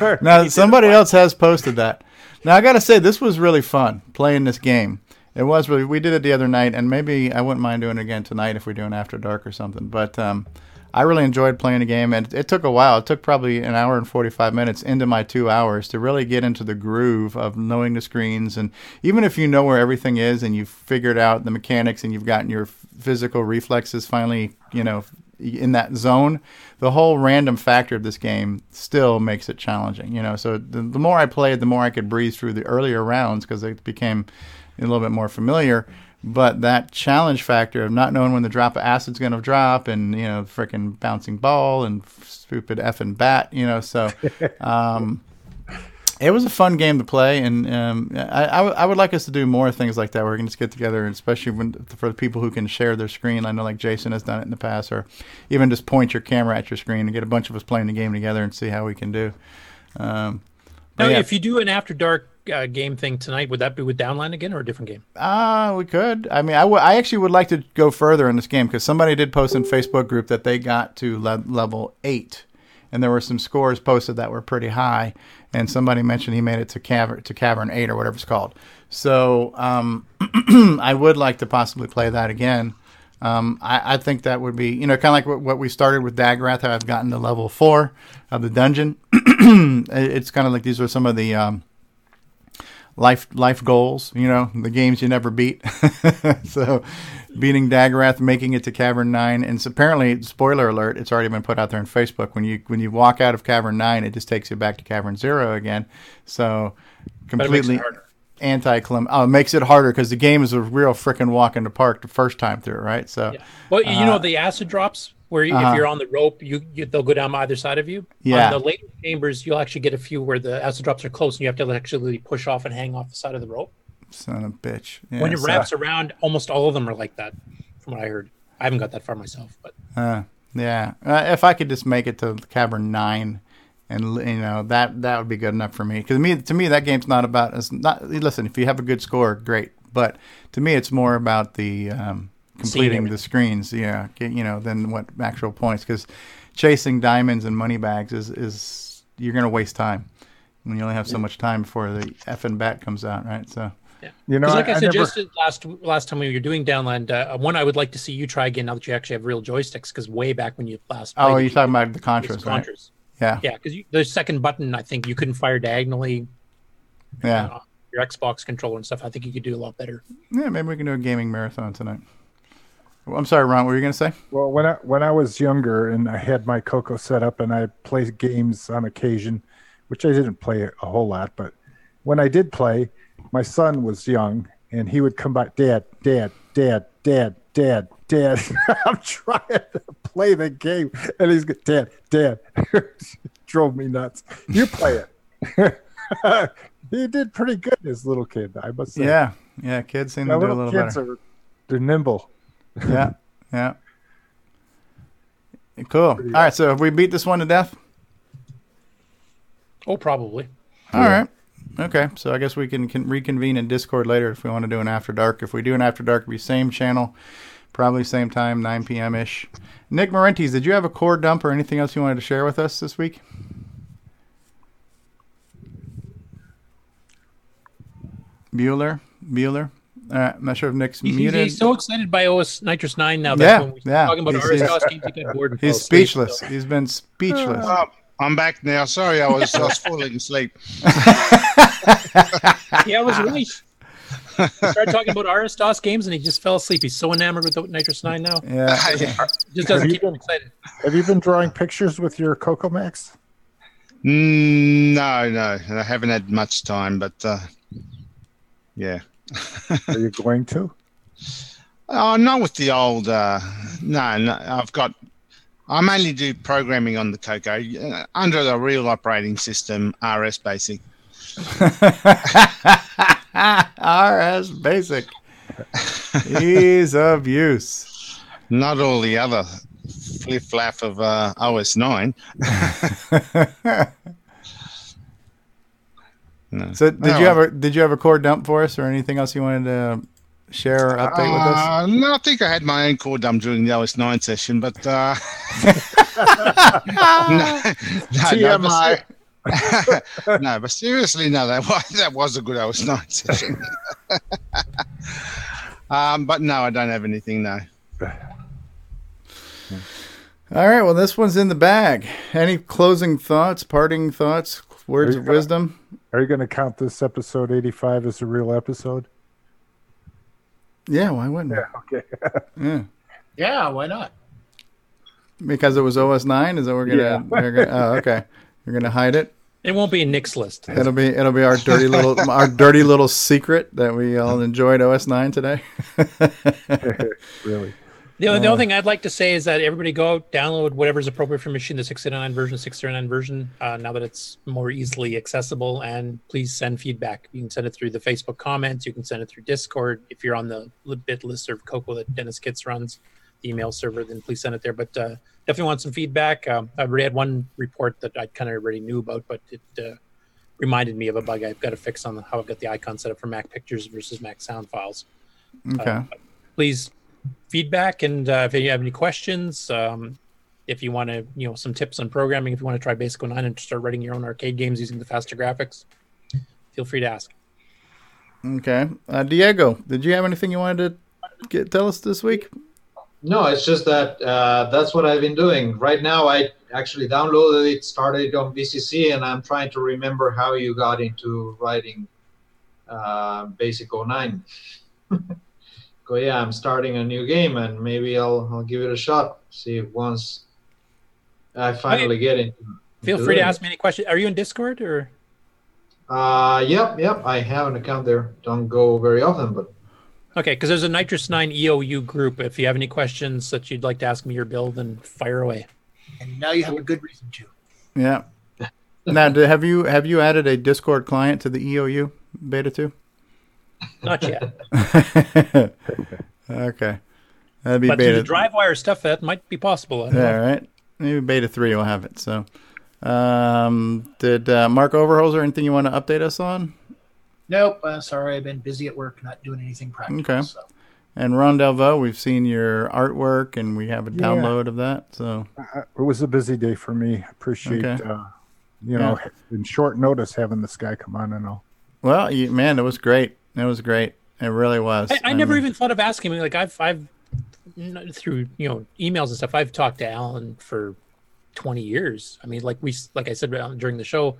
now somebody else has posted that. Now I got to say, this was really fun playing this game. It was really. We did it the other night, and maybe I wouldn't mind doing it again tonight if we're doing after dark or something. But um, I really enjoyed playing the game, and it took a while. It took probably an hour and forty five minutes into my two hours to really get into the groove of knowing the screens, and even if you know where everything is and you've figured out the mechanics and you've gotten your physical reflexes finally, you know, in that zone, the whole random factor of this game still makes it challenging. You know, so the, the more I played, the more I could breeze through the earlier rounds because it became a little bit more familiar. But that challenge factor of not knowing when the drop of acid's going to drop, and you know, freaking bouncing ball and stupid effing bat, you know, so. Um, it was a fun game to play, and um, I, I, w- I would like us to do more things like that. Where we can just get together, especially when, for the people who can share their screen. I know like Jason has done it in the past, or even just point your camera at your screen and get a bunch of us playing the game together and see how we can do. Um, Now, yeah. if you do an after dark uh, game thing tonight, would that be with Downland again or a different game? Ah, we could. I mean, I w- I actually would like to go further in this game because somebody did post in Facebook group that they got to le- level eight, and there were some scores posted that were pretty high. And somebody mentioned he made it to cavern to cavern eight or whatever it's called. So um, I would like to possibly play that again. Um, I, I think that would be, you know, kind of like what, what we started with Daggorath. I've gotten to level four of the dungeon. it's kind of like these are some of the um, life life goals. You know, the games you never beat. so, beating Daggorath, making it to Cavern Nine, and so apparently, spoiler alert, it's already been put out there on Facebook. When you when you walk out of Cavern Nine, it just takes you back to Cavern Zero again. So, But it makes it completely anti-clim. Oh, it makes it harder because the game is a real freaking walk in the park the first time through, right? So, Well, you know uh, the acid drops where uh-huh. if you're on the rope, you, you they'll go down either side of you. Yeah. On the later chambers, you'll actually get a few where the acid drops are close, and you have to actually push off and hang off the side of the rope. son of a bitch. when it so- wraps around, almost all of them are like that, from what I heard. I haven't got that far myself, but Uh, yeah. Uh, if I could just make it to Cavern Nine, and you know that that would be good enough for me. Because me, to me, that game's not about. It's not. Listen, if you have a good score, great. But to me, it's more about the um, completing the screens. Yeah, you know, than what actual points. Because chasing diamonds and money bags is is you're gonna waste time when you only have so much time before the effing bat comes out, right? So. Yeah. You know, like I, I never- suggested last last time we were doing Downland, uh, one I would like to see you try again now that you actually have real joysticks. Because way back when you last Oh, played it, you're talking about the it Contras, right? Contras. Yeah. yeah. Because the second button, I think you couldn't fire diagonally. Yeah. uh, your Xbox controller and stuff. I think you could do a lot better. Yeah, maybe we can do a gaming marathon tonight. I'm sorry, Ron. What were you gonna say? Well, when I when I was younger and I had my Coco set up and I played games on occasion, which I didn't play a whole lot, but when I did play, my son was young and he would come by, Dad, Dad, Dad, Dad, Dad, Dad. I'm trying to play the game, and he's Dad, Dad. Drove me nuts. You play it. he did pretty good as a little kid, I must say. Yeah, yeah. Kids seem My to do a little little kids better. are they're nimble. Yeah, yeah. Cool. All right, so have we beat this one to death? Oh, probably. All right. Okay, so I guess we can, can reconvene in Discord later if we want to do an after dark. If we do an after dark, it'll be same channel, probably same time, 9 p.m. ish. Nick Marentes, did you have a core dump or anything else you wanted to share with us this week? Bueller, Bueller. All right, I'm not sure if Nick's He's, he's, muted. he's so excited by OS NitrOS 9 now that yeah, when we yeah. talking about He's- he's- games, bored He's fell asleep, speechless. so- He's been speechless. Oh, I'm back now. Sorry, I was, I was falling asleep. yeah, I was right. He started talking about RS DOS games and he just fell asleep. He's so enamored with the NitrOS 9 now. Yeah. just doesn't keep him excited. Have you been drawing pictures with your Coco Max? Mm, no, no, I haven't had much time, but uh, yeah. Are you going to? Oh, not with the old. Uh, no, no, I've got. I mainly do programming on the Coco uh, under the real operating system, RS Basic. RS Basic. Ease of use. Not all the other flip flap of uh, OS nine. No. So did No, you have a did you have a core dump for us or anything else you wanted to share or update with us? Uh, no, I think I had my own core dump during the OS nine session, but uh, no, no, no, but ser- no, but seriously, no, that was that was a good OS nine session. um, but no, I don't have anything. No. All right, well this one's in the bag. Any closing thoughts, parting thoughts, words Are you of gonna- wisdom? Are you going to count this episode 85 as a real episode? Yeah, why wouldn't Yeah, okay. Yeah. Yeah, why not? Because it was OS nine, is that we're gonna, Yeah. we're gonna oh, okay. You're gonna hide it? It won't be in Nick's list. It'll be it'll be our dirty little our dirty little secret that we all enjoyed OS nine today. really? The only, the Uh, only thing I'd like to say is that everybody go download whatever's appropriate for your machine, the 609 version, 609 version, uh, now that it's more easily accessible. And please send feedback. You can send it through the Facebook comments. You can send it through Discord. If you're on the bit list of Coco that Dennis Kitts runs, the email server, then please send it there. But uh, definitely want some feedback. Um, I already had one report that I kind of already knew about, but it uh, reminded me of a bug I've got to fix on how I've got the icon set up for Mac Pictures versus Mac Sound files. Okay. Uh, please feedback and uh, if you have any questions um, if you want to you know some tips on programming if you want to try basic 09 and start writing your own arcade games using the faster graphics feel free to ask Okay. Uh, Diego, did you have anything you wanted to get, tell us this week? No, it's just that uh, that's what I've been doing. Right now, I actually downloaded it, started on VCC, and I'm trying to remember how you got into writing uh, Basic 09. so yeah, I'm starting a new game, and maybe I'll I'll give it a shot. See if once I finally get into. feel into free to ask me any questions are you in discord or Uh, yep, yep. I have an account there. Don't go very often, but okay because there's a NitrOS 9 eou group if you have any questions that you'd like to ask me your build, then fire away And now you have a good reason to. Yeah. now, do, have you have you added a Discord client to the EOU beta two? Not yet okay, that'd be but beta. the drive wire stuff that might be possible I Yeah, know. right. Maybe beta three will have it. So, um, did uh, Mark Overholzer anything you want to update us on? Nope. Uh, sorry, I've been busy at work, not doing anything practical. Okay. So. And Ron Delvaux, we've seen your artwork and we have a Yeah. download of that. So, Uh, It was a busy day for me. Appreciate, Okay. uh, you know, in short notice having this guy come on and all. well, you, man, it was great. It was great. It really was. I, I never even thought of asking him. Like I've, I've through you know emails and stuff. I've talked to Alan for twenty years. I mean, like we, like I said uh, during the show,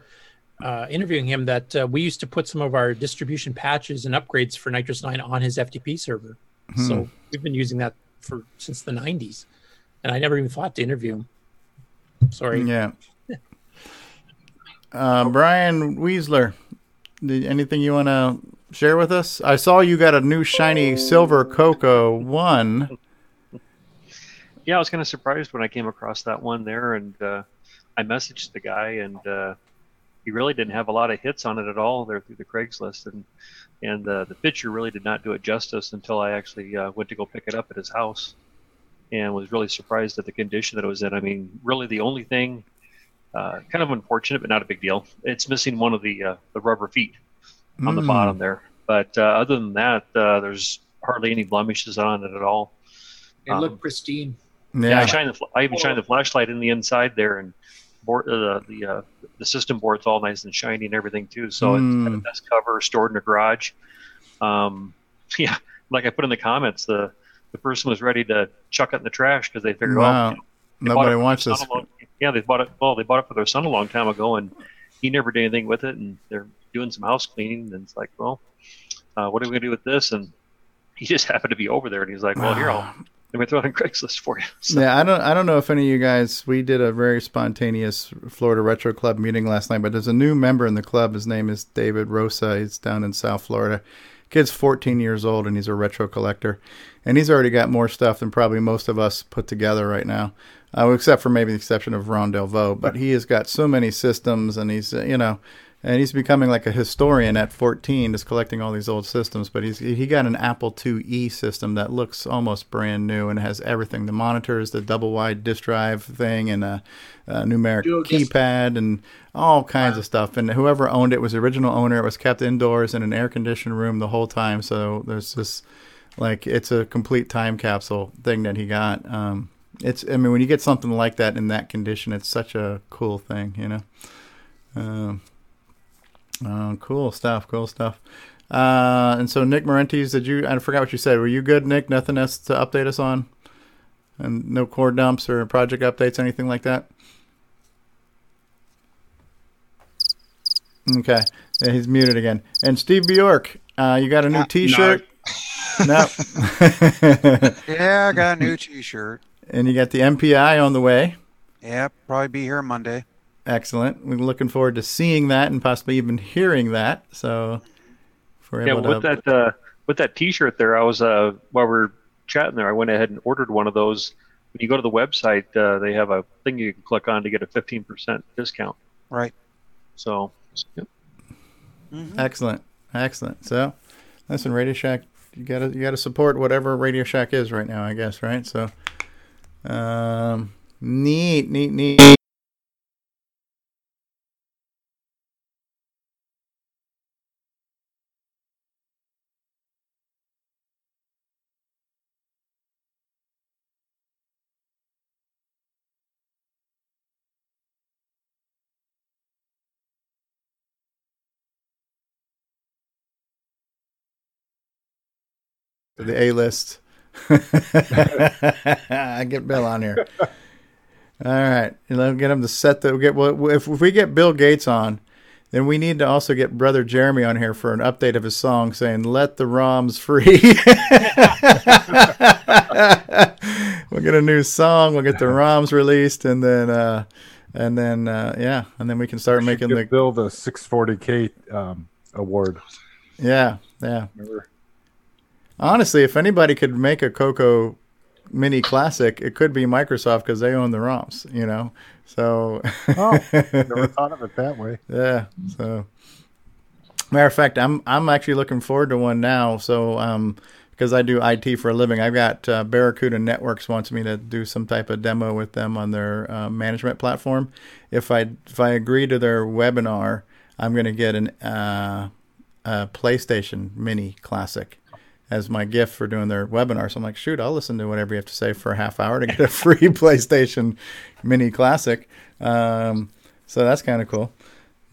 uh, interviewing him, that uh, we used to put some of our distribution patches and upgrades for NitrOS Nine on his FTP server. Hmm. So we've been using that for since the '90s, and I never even thought to interview him. Sorry. Yeah. Uh, Brian Weasler, anything you want to share with us? I saw you got a new shiny silver Coco one. Yeah, I was kind of surprised when I came across that one there, and uh, I messaged the guy, and uh, he really didn't have a lot of hits on it at all there through the Craigslist, and and uh, the picture really did not do it justice until I actually uh, went to go pick it up at his house, and was really surprised at the condition that it was in. I mean, really the only thing, uh, kind of unfortunate, but not a big deal. It's missing one of the uh, the rubber feet on the Mm. bottom there, but uh, other than that, uh, there's hardly any blemishes on it at all. It Um, look pristine. yeah, I shine the I even shine the flashlight in the inside there, and board, uh, the uh, the system board's all nice and shiny and everything too. So it's got a Mm. cover stored in a garage. Um, yeah, like I put in the comments, the the person was ready to chuck it in the trash because they figured, Wow. well, they bought Nobody wants this. long- yeah, they bought it. Well, they bought it for their son a long time ago, and he never did anything with it. And they're doing some house cleaning, and it's like, well, uh, what are we gonna do with this? And he just happened to be over there, and he's like, well, here I'll let me throw it on Craigslist for you. So, Yeah, I don't I don't know if any of you guys we did a very spontaneous Florida Retro Club meeting last night, but there's a new member in the club. His name is David Rosa. He's down in South Florida. Kid's 14 years old and he's a retro collector. And he's already got more stuff than probably most of us put together right now. Uh, except for maybe the exception of Ron Delvaux, but he has got so many systems and he's you know and he's becoming like a historian at 14 just collecting all these old systems but he's he got an apple iie system that looks almost brand new and has everything the monitors the double wide disk drive thing and a, a numeric keypad and all kinds of stuff. And whoever owned it was the original owner. It was kept indoors in an air conditioned room the whole time. So there's this like it's a complete time capsule thing that he got. Um it's i mean when you get something like that in that condition it's such a cool thing you know? Um Oh, cool stuff, cool stuff. Uh, and so Nick Marentes, did you? I forgot what you said. Were you good, Nick? Nothing else to update us on, and no core dumps or project updates, anything like that. Okay, yeah, he's muted again. And Steve Bjork, uh, you got a new T-shirt? No. Yeah, I got a new T-shirt. and you got the MPI on the way. Yeah, probably be here Monday. Excellent. We're looking forward to seeing that and possibly even hearing that. So, if we're yeah, able with to, that uh, with that T-shirt there, I was uh, while we are chatting there, I went ahead and ordered one of those. When you go to the website, uh, they have a thing you can click on to get a fifteen percent discount. Right. So, yep. Excellent, excellent. So, listen, Radio Shack, you gotta you gotta support whatever Radio Shack is right now, I guess, right? So, um, neat, neat, neat. The A list. I get Bill on here. All right, let's get him to set the get. Well, if, if we get Bill Gates on, then we need to also get brother Jeremy on here for an update of his song saying "Let the ROMs free." we'll get a new song. We'll get the ROMs released, and then uh, and then uh, yeah, and then we can start making the Bill the 640k um, award. yeah yeah. Honestly, if anybody could make a Coco Mini Classic, it could be Microsoft because they own the ROMs, you know. So, Oh, never thought of it that way. yeah. So, matter of fact, I'm I'm actually looking forward to one now. So, um, because I do IT for a living, I've got uh, Barracuda Networks wants me to do some type of demo with them on their uh, management platform. If I if I agree to their webinar, I'm going to get an uh, a PlayStation Mini Classic as my gift for doing their webinar. So I'm like, shoot, I'll listen to whatever you have to say for a half hour to get a free PlayStation Mini Classic. Um, so that's kind of cool.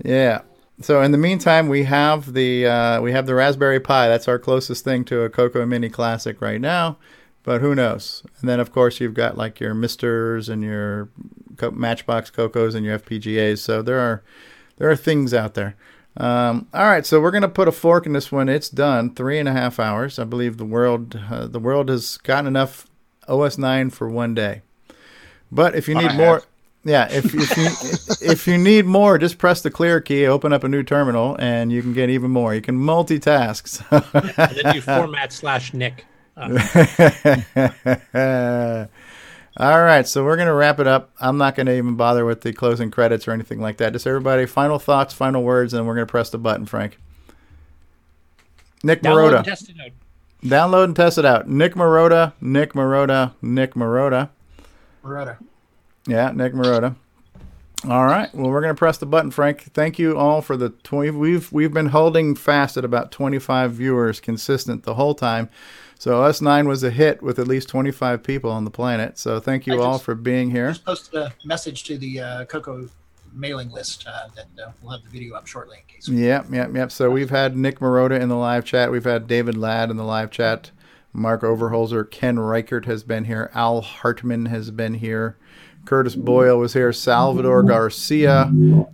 Yeah. So in the meantime, we have the uh, we have the Raspberry Pi. That's our closest thing to a Coco Mini Classic right now. But who knows? And then of course you've got like your MiSTers and your Matchbox Cocos and your FPGAs. So there are there are things out there. Um, all right, so we're gonna put a fork in this one. It's done. Three and a half hours. I believe the world uh, the world has gotten enough OS nine for one day. But if you need more, Yeah, if if you if you need more, just press the clear key, open up a new terminal, and you can get even more. You can multitask. and then you format slash Nick. Uh, All right, so we're gonna wrap it up. I'm not gonna even bother with the closing credits or anything like that. Just everybody, final thoughts, final words, and we're gonna press the button, Frank. Nick download Marotta. and test it out. Download and test it out. Nick Marotta, Nick Marotta, Nick Marotta. Loretta. Yeah, Nick Marotta. All right. Well, we're going to press the button, Frank. Thank you all for the 20 we've we've been holding fast at about 25 viewers consistent the whole time. So S9 was a hit with at least 25 people on the planet. So thank you all for being here. Just posted a message to the uh, Coco mailing list uh, that uh, we'll have the video up shortly in case. Yep, yep, yep. So we've had Nick Marotta in the live chat. We've had David Ladd in the live chat. Mark Overholzer, Ken Reichert has been here. Al Hartman has been here. Curtis Boyle was here. Salvador Garcia,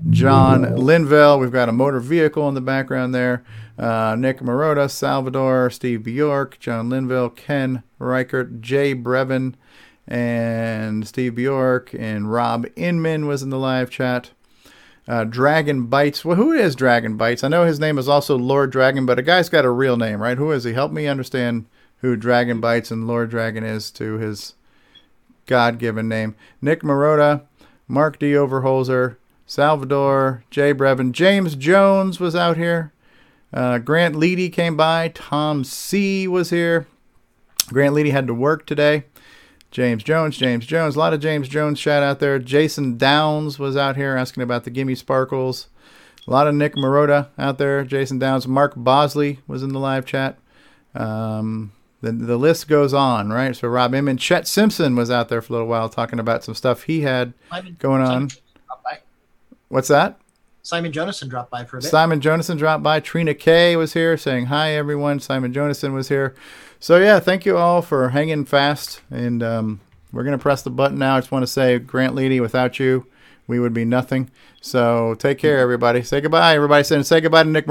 John Linville. We've got a motor vehicle in the background there. Uh, Nick Marotta, Salvador, Steve Bjork, John Linville, Ken Reichert, Jay Brevin, and Steve Bjork, and Rob Inman was in the live chat. Uh, Dragon Bites. Well, who is Dragon Bites? I know his name is also Lord Dragon, but a guy's got a real name, right? Who is he? Help me understand who Dragon Bites and Lord Dragon is to his God given name. Nick Marotta, Mark D. Overholzer, Salvador, Jay Brevin, James Jones was out here. Uh, Grant Leedy came by. Tom C. was here. Grant Leedy had to work today. James Jones, James Jones, a lot of James Jones chat out there. Jason Downs was out here asking about the GIME Sparkles. A lot of Nick Marotta out there. Jason Downs, Mark Bosley was in the live chat. Um, the the list goes on, right? So Rob Inman, Chet Simpson was out there for a little while talking about some stuff he had going on. Simon dropped by. What's that? Simon Jonassen dropped by for a bit. Simon Jonassen dropped by. Trina Kay was here saying hi, everyone. Simon Jonassen was here. So, yeah, thank you all for hanging fast. And um, we're going to press the button now. I just want to say, Grant Leedy, without you, we would be nothing. So, take care, everybody. Say goodbye. Everybody say goodbye to Nick.